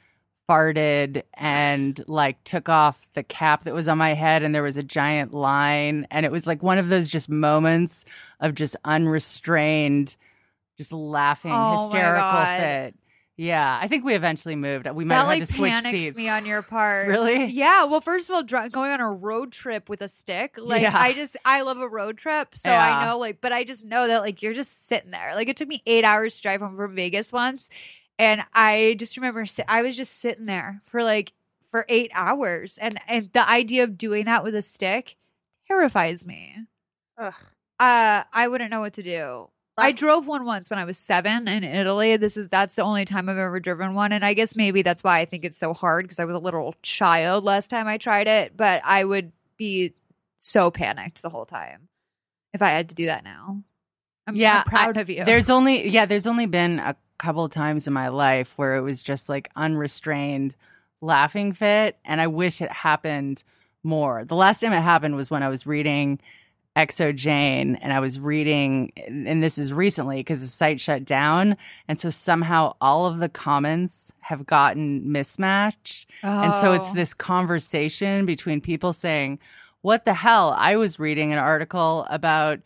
farted and like took off the cap that was on my head and there was a giant line. And it was like one of those just moments of just unrestrained just laughing Oh hysterical fit. Yeah, I think we eventually moved. We might that have like had to switch panics seats. me on your part. Really? Yeah. Well, first of all, dri- going on a road trip with a stick, like Yeah. I just I love a road trip, so Yeah. I know like, but I just know that like you're just sitting there. Like it took me eight hours to drive home from Vegas once, and I just remember si- I was just sitting there for like for eight hours, and and the idea of doing that with a stick terrifies me. Ugh. Uh, I wouldn't know what to do. I drove one once when I was seven in Italy. This is that's the only time I've ever driven one, and I guess maybe that's why I think it's so hard because I was a little child last time I tried it. But I would be so panicked the whole time if I had to do that now. I'm, Yeah, I'm proud I- of you. There's only yeah, there's only been a couple of times in my life where it was just like unrestrained laughing fit and I wish it happened more. The last time it happened was when I was reading XO Jane and I was reading and this is recently because the site shut down and so somehow all of the comments have gotten mismatched and so it's Oh. this conversation between people saying, What the hell? I was reading an article about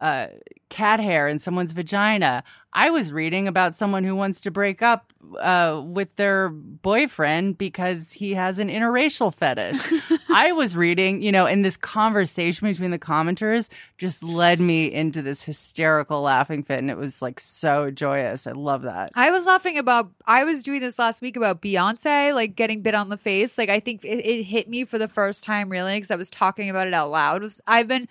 uh, cat hair in someone's vagina. I was reading about someone who wants to break up uh, with their boyfriend because he has an interracial fetish. I was reading, you know, and this conversation between the commenters just led me into this hysterical laughing fit. And it was like so joyous. I love that. I was laughing about. I was doing this last week about Beyonce, like getting bit on the face. Like I think it, it hit me for the first time, really, because I was talking about it out loud. I've been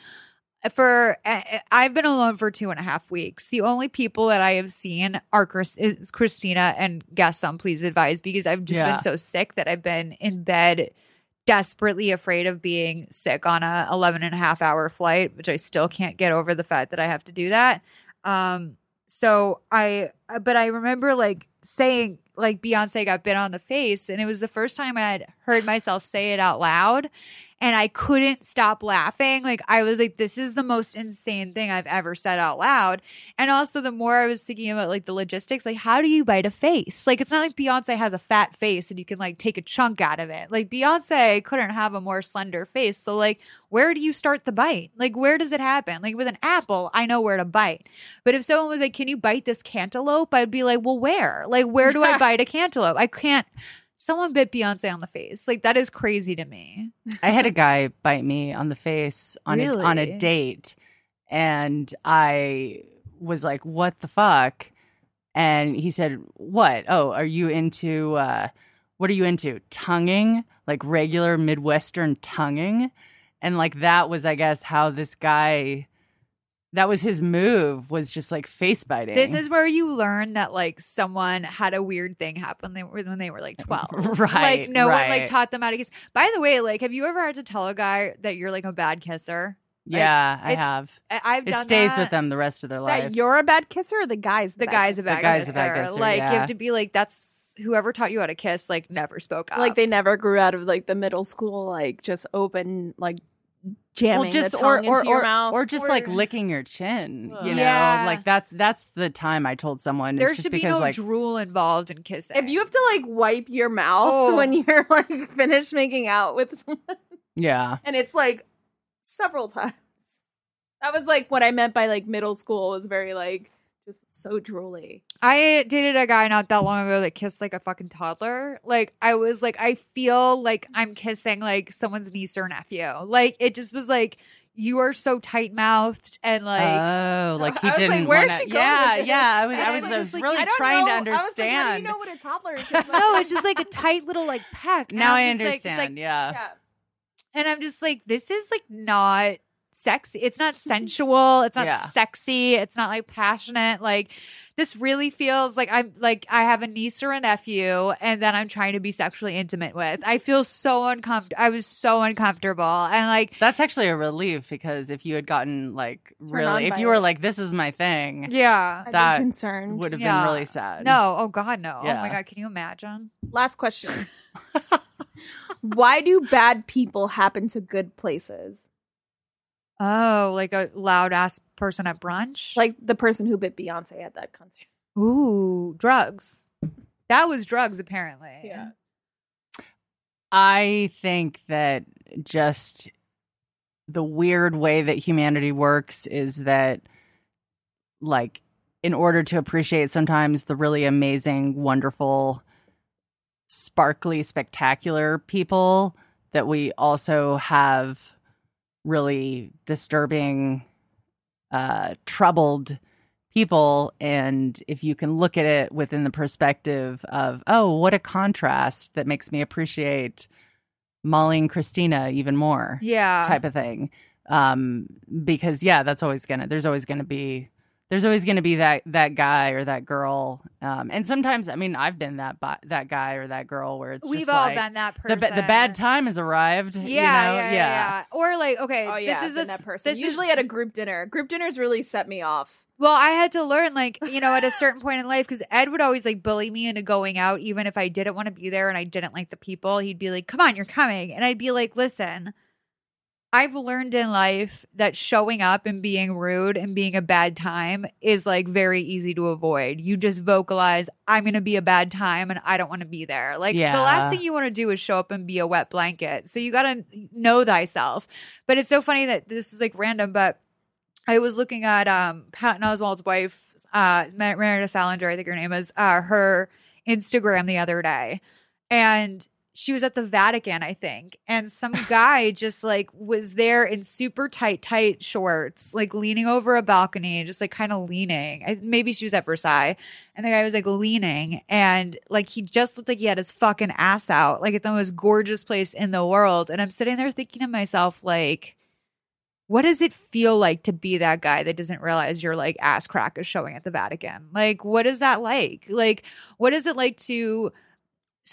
for uh, I've been alone for two and a half weeks. The only people that I have seen are Chris, is Christina and guests on Please Advise because I've just Yeah. been so sick that I've been in bed desperately afraid of being sick on a 11 and a half hour flight which i still can't get over the fact that i have to do that um so i but i remember like saying like beyonce got bit on the face and it was the first time i had heard myself say it out loud and I couldn't stop laughing. Like I was like, this is the most insane thing I've ever said out loud. And also the more I was thinking about like the logistics, like how do you bite a face? Like it's not like Beyonce has a fat face and you can like take a chunk out of it. Like Beyonce couldn't have a more slender face. So like where do you start the bite? Like where does it happen? Like with an apple, I know where to bite. But if someone was like, Can you bite this cantaloupe? I'd be like, Well, where? Like where do I bite a cantaloupe? I can't Someone bit Beyonce on the face. Like that is crazy to me. I had a guy bite me on the face on a, on a date, and I was like, "What the fuck?" And he said, "What? Oh, are you into uh, what are you into? Tonguing, like regular Midwestern tonguing?" And like that was, I guess, how this guy. That was his move. Was just like face biting. This is where you learn that like someone had a weird thing happen they were, when they were like 12. Right, Like no one like taught them how to kiss. By the way, like have you ever had to tell a guy that you're like a bad kisser? yeah, I have. I- I've It stays that. with them the rest of their life. that you're a bad kisser or the guy's The bad guy's a kisser? bad The guy's a kisser. bad kisser, Like you have to be like that's whoever taught you how to kiss like never spoke up. like they never grew out of like the middle school like just open like jamming well, just the or tongue or into your or, mouth or just like licking your chin. You know, Yeah. like that's that's the time I told someone. there it's just should be because no like drool involved in kissing. if you have to like wipe your mouth Oh. when you're like finished making out with someone yeah, and it's like several times that was like what i meant by like middle school was very like just so drooly I dated a guy not that long ago that kissed like a fucking toddler. Like I was like, I feel like I'm kissing like someone's niece or nephew. Like it just was like you are so tight mouthed and like oh, like he I was like, didn't. where's wanna- she going yeah, with this? yeah. I was, And I I was, was I was like, really I trying know. to I was like, how do you know what a toddler is? no, it's just like a tight little like peck. And now I I'm just like- it's understand. like- yeah. yeah. and I'm just like, this is like not sexy. It's not sensual. It's not Yeah. sexy. It's not like passionate. Like this really feels like I'm like I have a niece or a nephew and then I'm trying to be sexually intimate with. I feel so uncomfortable. I was so uncomfortable. And like That's actually a relief because if you had gotten like really, if you were it. like, "This is my thing," yeah. I'd that be concerned. would have Yeah. been really sad. No, oh god no. Oh my god, can you imagine? Last question. Why do bad people happen to good places? Oh, like a loud ass person at brunch? Like the person who bit Beyonce at that concert. ooh, drugs. That was drugs apparently. Yeah. I think that just the weird way that humanity works is that, like, in order to appreciate sometimes the really amazing, wonderful, sparkly, spectacular people, that we also have really disturbing, uh, troubled people. And if you can look at it within the perspective of, oh, what a contrast that makes me appreciate Molly and Christina even more Yeah. type of thing. Um, because yeah, that's always gonna there's always gonna be there's always gonna be that that guy or that girl. Um, and sometimes I mean I've been that bi- that guy or that girl where it's We've just all like, been that person. ba- the bad time has arrived. Yeah, you know? yeah, yeah, yeah. Or like, okay, Oh yeah, this is been this, that person. This Usually is, at a group dinner. Group dinners really set me off. well, I had to learn, like, you know, at a certain point in life, because Ed would always like bully me into going out, even if I didn't want to be there and I didn't like the people. He'd be like, "Come on, you're coming," and I'd be like, "Listen." I've learned in life that showing up and being rude and being a bad time is like very easy to avoid. You just vocalize, I'm going to be a bad time and I don't want to be there. Like the last thing you want to do is show up and be a wet blanket. So you got to know thyself. But it's so funny that this is like random, but I was looking at um Patton Oswalt's wife, uh Mer- Meredith Salenger, I think her name is, uh her Instagram the other day. And she was at the Vatican, I think. And some guy just like was there in super tight, tight shorts, like leaning over a balcony, just like kind of leaning. I, maybe she was at Versailles. And the guy was like leaning and like he just looked like he had his fucking ass out, like at the most gorgeous place in the world. And I'm sitting there thinking to myself, like, what does it feel like to be that guy that doesn't realize your like ass crack is showing at the Vatican? Like, what is that like? Like, what is it like to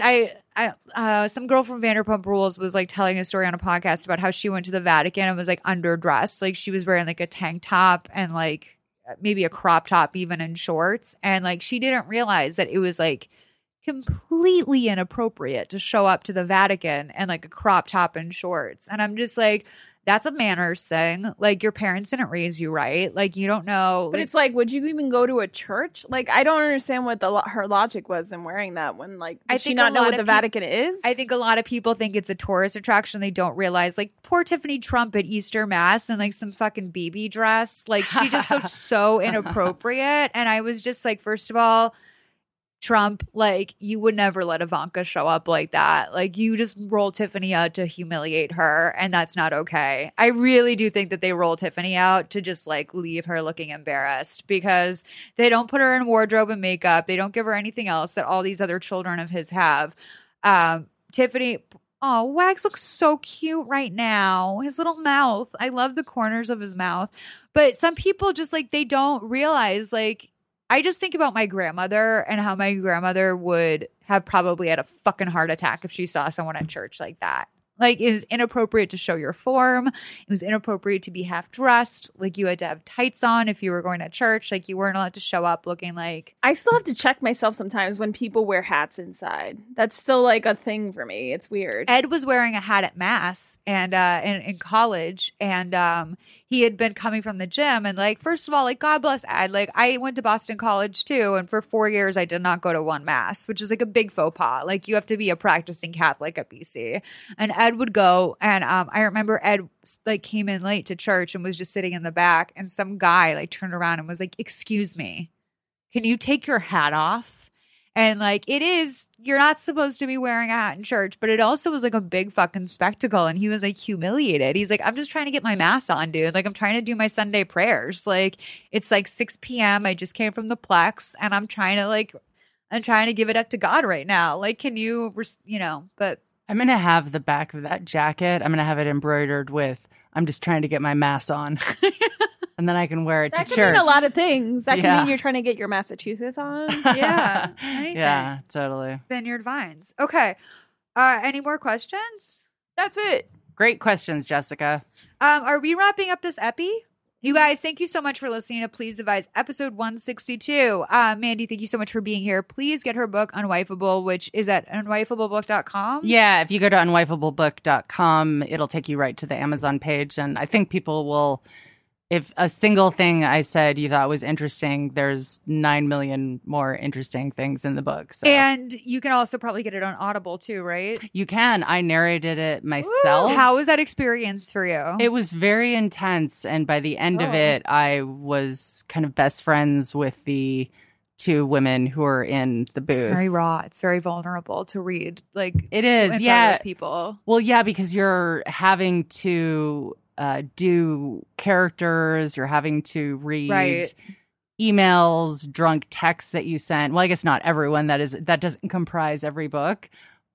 I I uh some girl from Vanderpump Rules was like telling a story on a podcast about how she went to the Vatican and was like underdressed. Like she was wearing like a tank top and like maybe a crop top even in shorts and like she didn't realize that it was like completely inappropriate to show up to the Vatican and like a crop top and shorts. And I'm just like that's a manners thing. Like your parents didn't raise you right. Like you don't know. But it's like, would you even go to a church? Like, I don't understand what the lo- her logic was in wearing that. When like, I she not know what the peop- Vatican is? I think a lot of people think it's a tourist attraction. They don't realize, like, poor Tiffany Trump at Easter Mass and like some fucking baby dress. Like, she just looked so inappropriate. And I was just like, first of all, Trump, like, you would never let Ivanka show up like that. Like, you just roll Tiffany out to humiliate her, and that's not okay. I really do think that they roll Tiffany out to just like leave her looking embarrassed because they don't put her in wardrobe and makeup. They don't give her anything else that all these other children of his have. Um, Tiffany, oh, Wags looks so cute right now. His little mouth. I love the corners of his mouth. But some people just like, they don't realize, like, I just think about my grandmother and how my grandmother would have probably had a fucking heart attack if she saw someone at church like that. Like it was inappropriate to show your form. It was inappropriate to be half dressed. Like you had to have tights on if you were going to church. Like you weren't allowed to show up looking like I still have to check myself sometimes when people wear hats inside. That's still like a thing for me. It's weird. Ed was wearing a hat at mass and uh in, in college and um he had been coming from the gym and like first of all like God bless Ed like I went to Boston College too and for 4 years I did not go to one mass which is like a big faux pas like you have to be a practicing Catholic at BC and Ed would go and um I remember Ed like came in late to church and was just sitting in the back and some guy like turned around and was like excuse me can you take your hat off and like it is, you're not supposed to be wearing a hat in church, but it also was like a big fucking spectacle. And he was like humiliated. He's like, I'm just trying to get my mass on, dude. Like I'm trying to do my Sunday prayers. Like it's like 6 p.m. I just came from the Plex and I'm trying to like, I'm trying to give it up to God right now. Like, can you, you know, but I'm gonna have the back of that jacket. I'm gonna have it embroidered with I'm just trying to get my mass on. and then I can wear it That to could church. mean a lot of things. That could Yeah. mean you're trying to get your Massachusetts on. Yeah, anything. yeah, totally. Vineyard Vines. Okay. Uh, any more questions? That's it. Great questions, Jessica. Um, are we wrapping up this epi? You guys, thank you so much for listening to Please Advise episode 162. Uh, Mandy, thank you so much for being here. Please get her book, Unwifeable, which is at unwifeablebook.com. Yeah, if you go to unwifeablebook.com, it'll take you right to the Amazon page. And I think people will, if a single thing I said you thought was interesting, there's nine million more interesting things in the book. So And you can also probably get it on Audible too, right? you can. I narrated it myself. How was that experience for you? It was very intense. And by the end of Oh. it, I was kind of best friends with the two women who were in the booth. It's very raw. It's very vulnerable to read. Like It is, of yeah. people. Well, yeah, because you're having to uh, do characters, you're having to read Right. emails, drunk texts that you sent. Well, I guess not everyone. That is that doesn't comprise every book,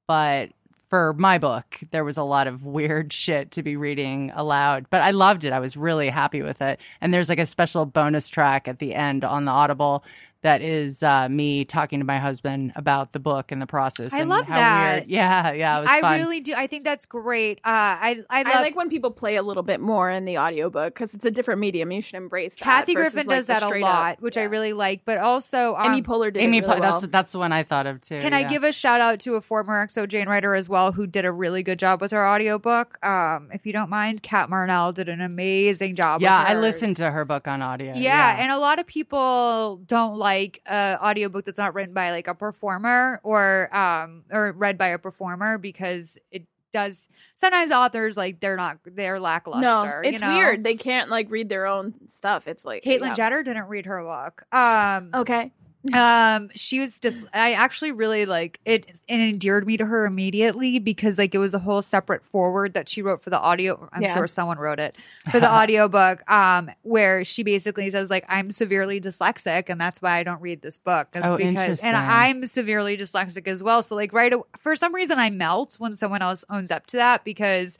but for my book, there was a lot of weird shit to be reading aloud. But I loved it. I was really happy with it. And there's like a special bonus track at the end on the Audible that is uh, me talking to my husband about the book and the process. I and love how that. Weird. Yeah, yeah, it was I fun. really do. I think that's great. Uh, I I, love, I like when people play a little bit more in the audiobook because it's a different medium. You should embrace. Kathy versus, Griffin like, does the that a lot, up- which I really like. But also, um, Amy Poehler did Amy, it Po- really well. that's that's the one I thought of too. Can I give a shout out to a former XO Jane writer as well who did a really good job with her audiobook? Um, if you don't mind, Cat Marnell did an amazing job. Yeah, with I listened to her book on audio. Yeah, and a lot of people don't like a audiobook that's not written by like a performer or um or read by a performer because it does sometimes authors like they're not they're lackluster. No, you it's know? weird. They can't like read their own stuff. It's like Caitlyn yeah. Jenner didn't read her book. Um Okay. Um she was just i actually really like it it endeared me to her immediately because like it was a whole separate forward that she wrote for the audio i'm Yeah. sure someone wrote it for the audiobook um where she basically says like i'm severely dyslexic and that's why i don't read this book Oh, because interesting. and i'm severely dyslexic as well so like right for some reason i melt when someone else owns up to that because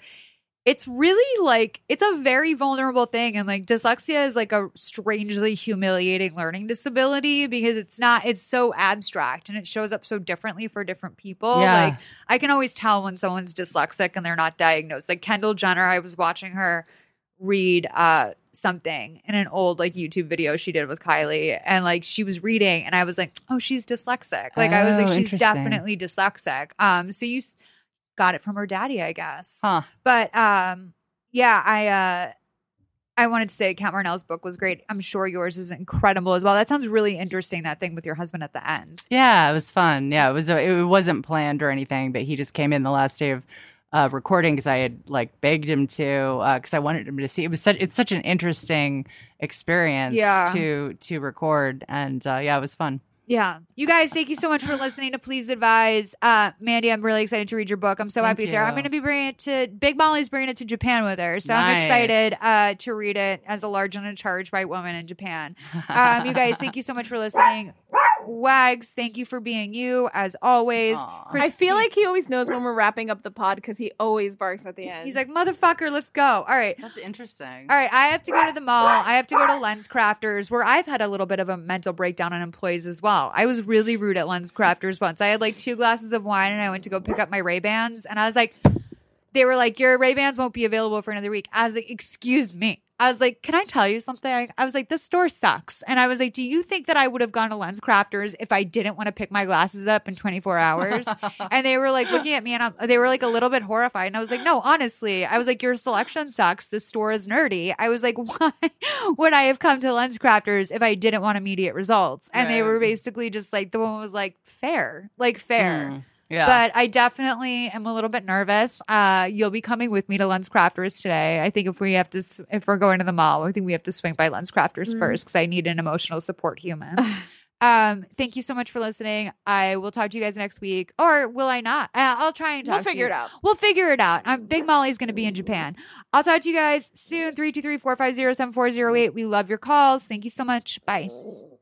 it's really like it's a very vulnerable thing and like dyslexia is like a strangely humiliating learning disability because it's not it's so abstract and it shows up so differently for different people. Yeah. like i can always tell when someone's dyslexic and they're not diagnosed. Like kendall jenner i was watching her read uh something in an old like youtube video she did with kylie and like she was reading and i was like oh she's dyslexic. Like i was like Oh, she's definitely dyslexic. Um so you got it from her daddy i guess Huh. but um, yeah, I uh, I wanted to say Cat Marnell's book was great. I'm sure yours is incredible as well. That sounds really interesting. That thing with your husband at the end. Yeah, it was fun. Yeah, it was. It wasn't planned or anything, but he just came in the last day of uh, recording because I had like begged him to because I wanted him to see. It was such. It's such an interesting experience. Yeah. To to record and uh, yeah, it was fun. Yeah, you guys, thank you so much for listening to Please Advise. Uh, Mandy, I'm really excited to read your book. I'm so Thank happy it's here. I'm going to be bringing it to Big Molly's bringing it to Japan with her, so I'm excited uh, to read it as a large and in charge white woman in Japan. Um, you guys, thank you so much for listening. Wags, thank you for being you as always. Aw. I feel like he always knows when we're wrapping up the pod because he always barks at the end. he's like motherfucker. Let's go. All right. That's interesting. All right, I have to go to the mall. I have to go to Lens Crafters, where I've had a little bit of a mental breakdown on employees as well. I was really rude at Lens Crafters once. I had like two glasses of wine, and I went to go pick up my Ray Bans, and I was like, they were like, your Ray Bans won't be available for another week. I was like, excuse me. I was like, can I tell you something? I, I was like, this store sucks. And I was like, do you think that I would have gone to Lens Crafters if I didn't want to pick my glasses up in 24 hours? and they were like looking at me and I'm, they were like a little bit horrified. And I was like, no, honestly, I was like, your selection sucks. This store is nerdy. I was like, why would I have come to Lens Crafters if I didn't want immediate results? And they were basically just like, the one was like, fair, like fair. Mm, yeah. But I definitely am a little bit nervous. Uh, you'll be coming with me to Lens Crafters today. I think if we have to, if we're going to the mall, I think we have to swing by Lens Crafters Mm. first because I need an emotional support human. um, thank you so much for listening. I will talk to you guys next week, or will I not? Uh, I'll try and talk. we'll figure it out. We'll figure it out. Um, Big Molly's going to be in Japan. I'll talk to you guys soon. Three two three four five zero seven four zero eight. We love your calls. Thank you so much. Bye.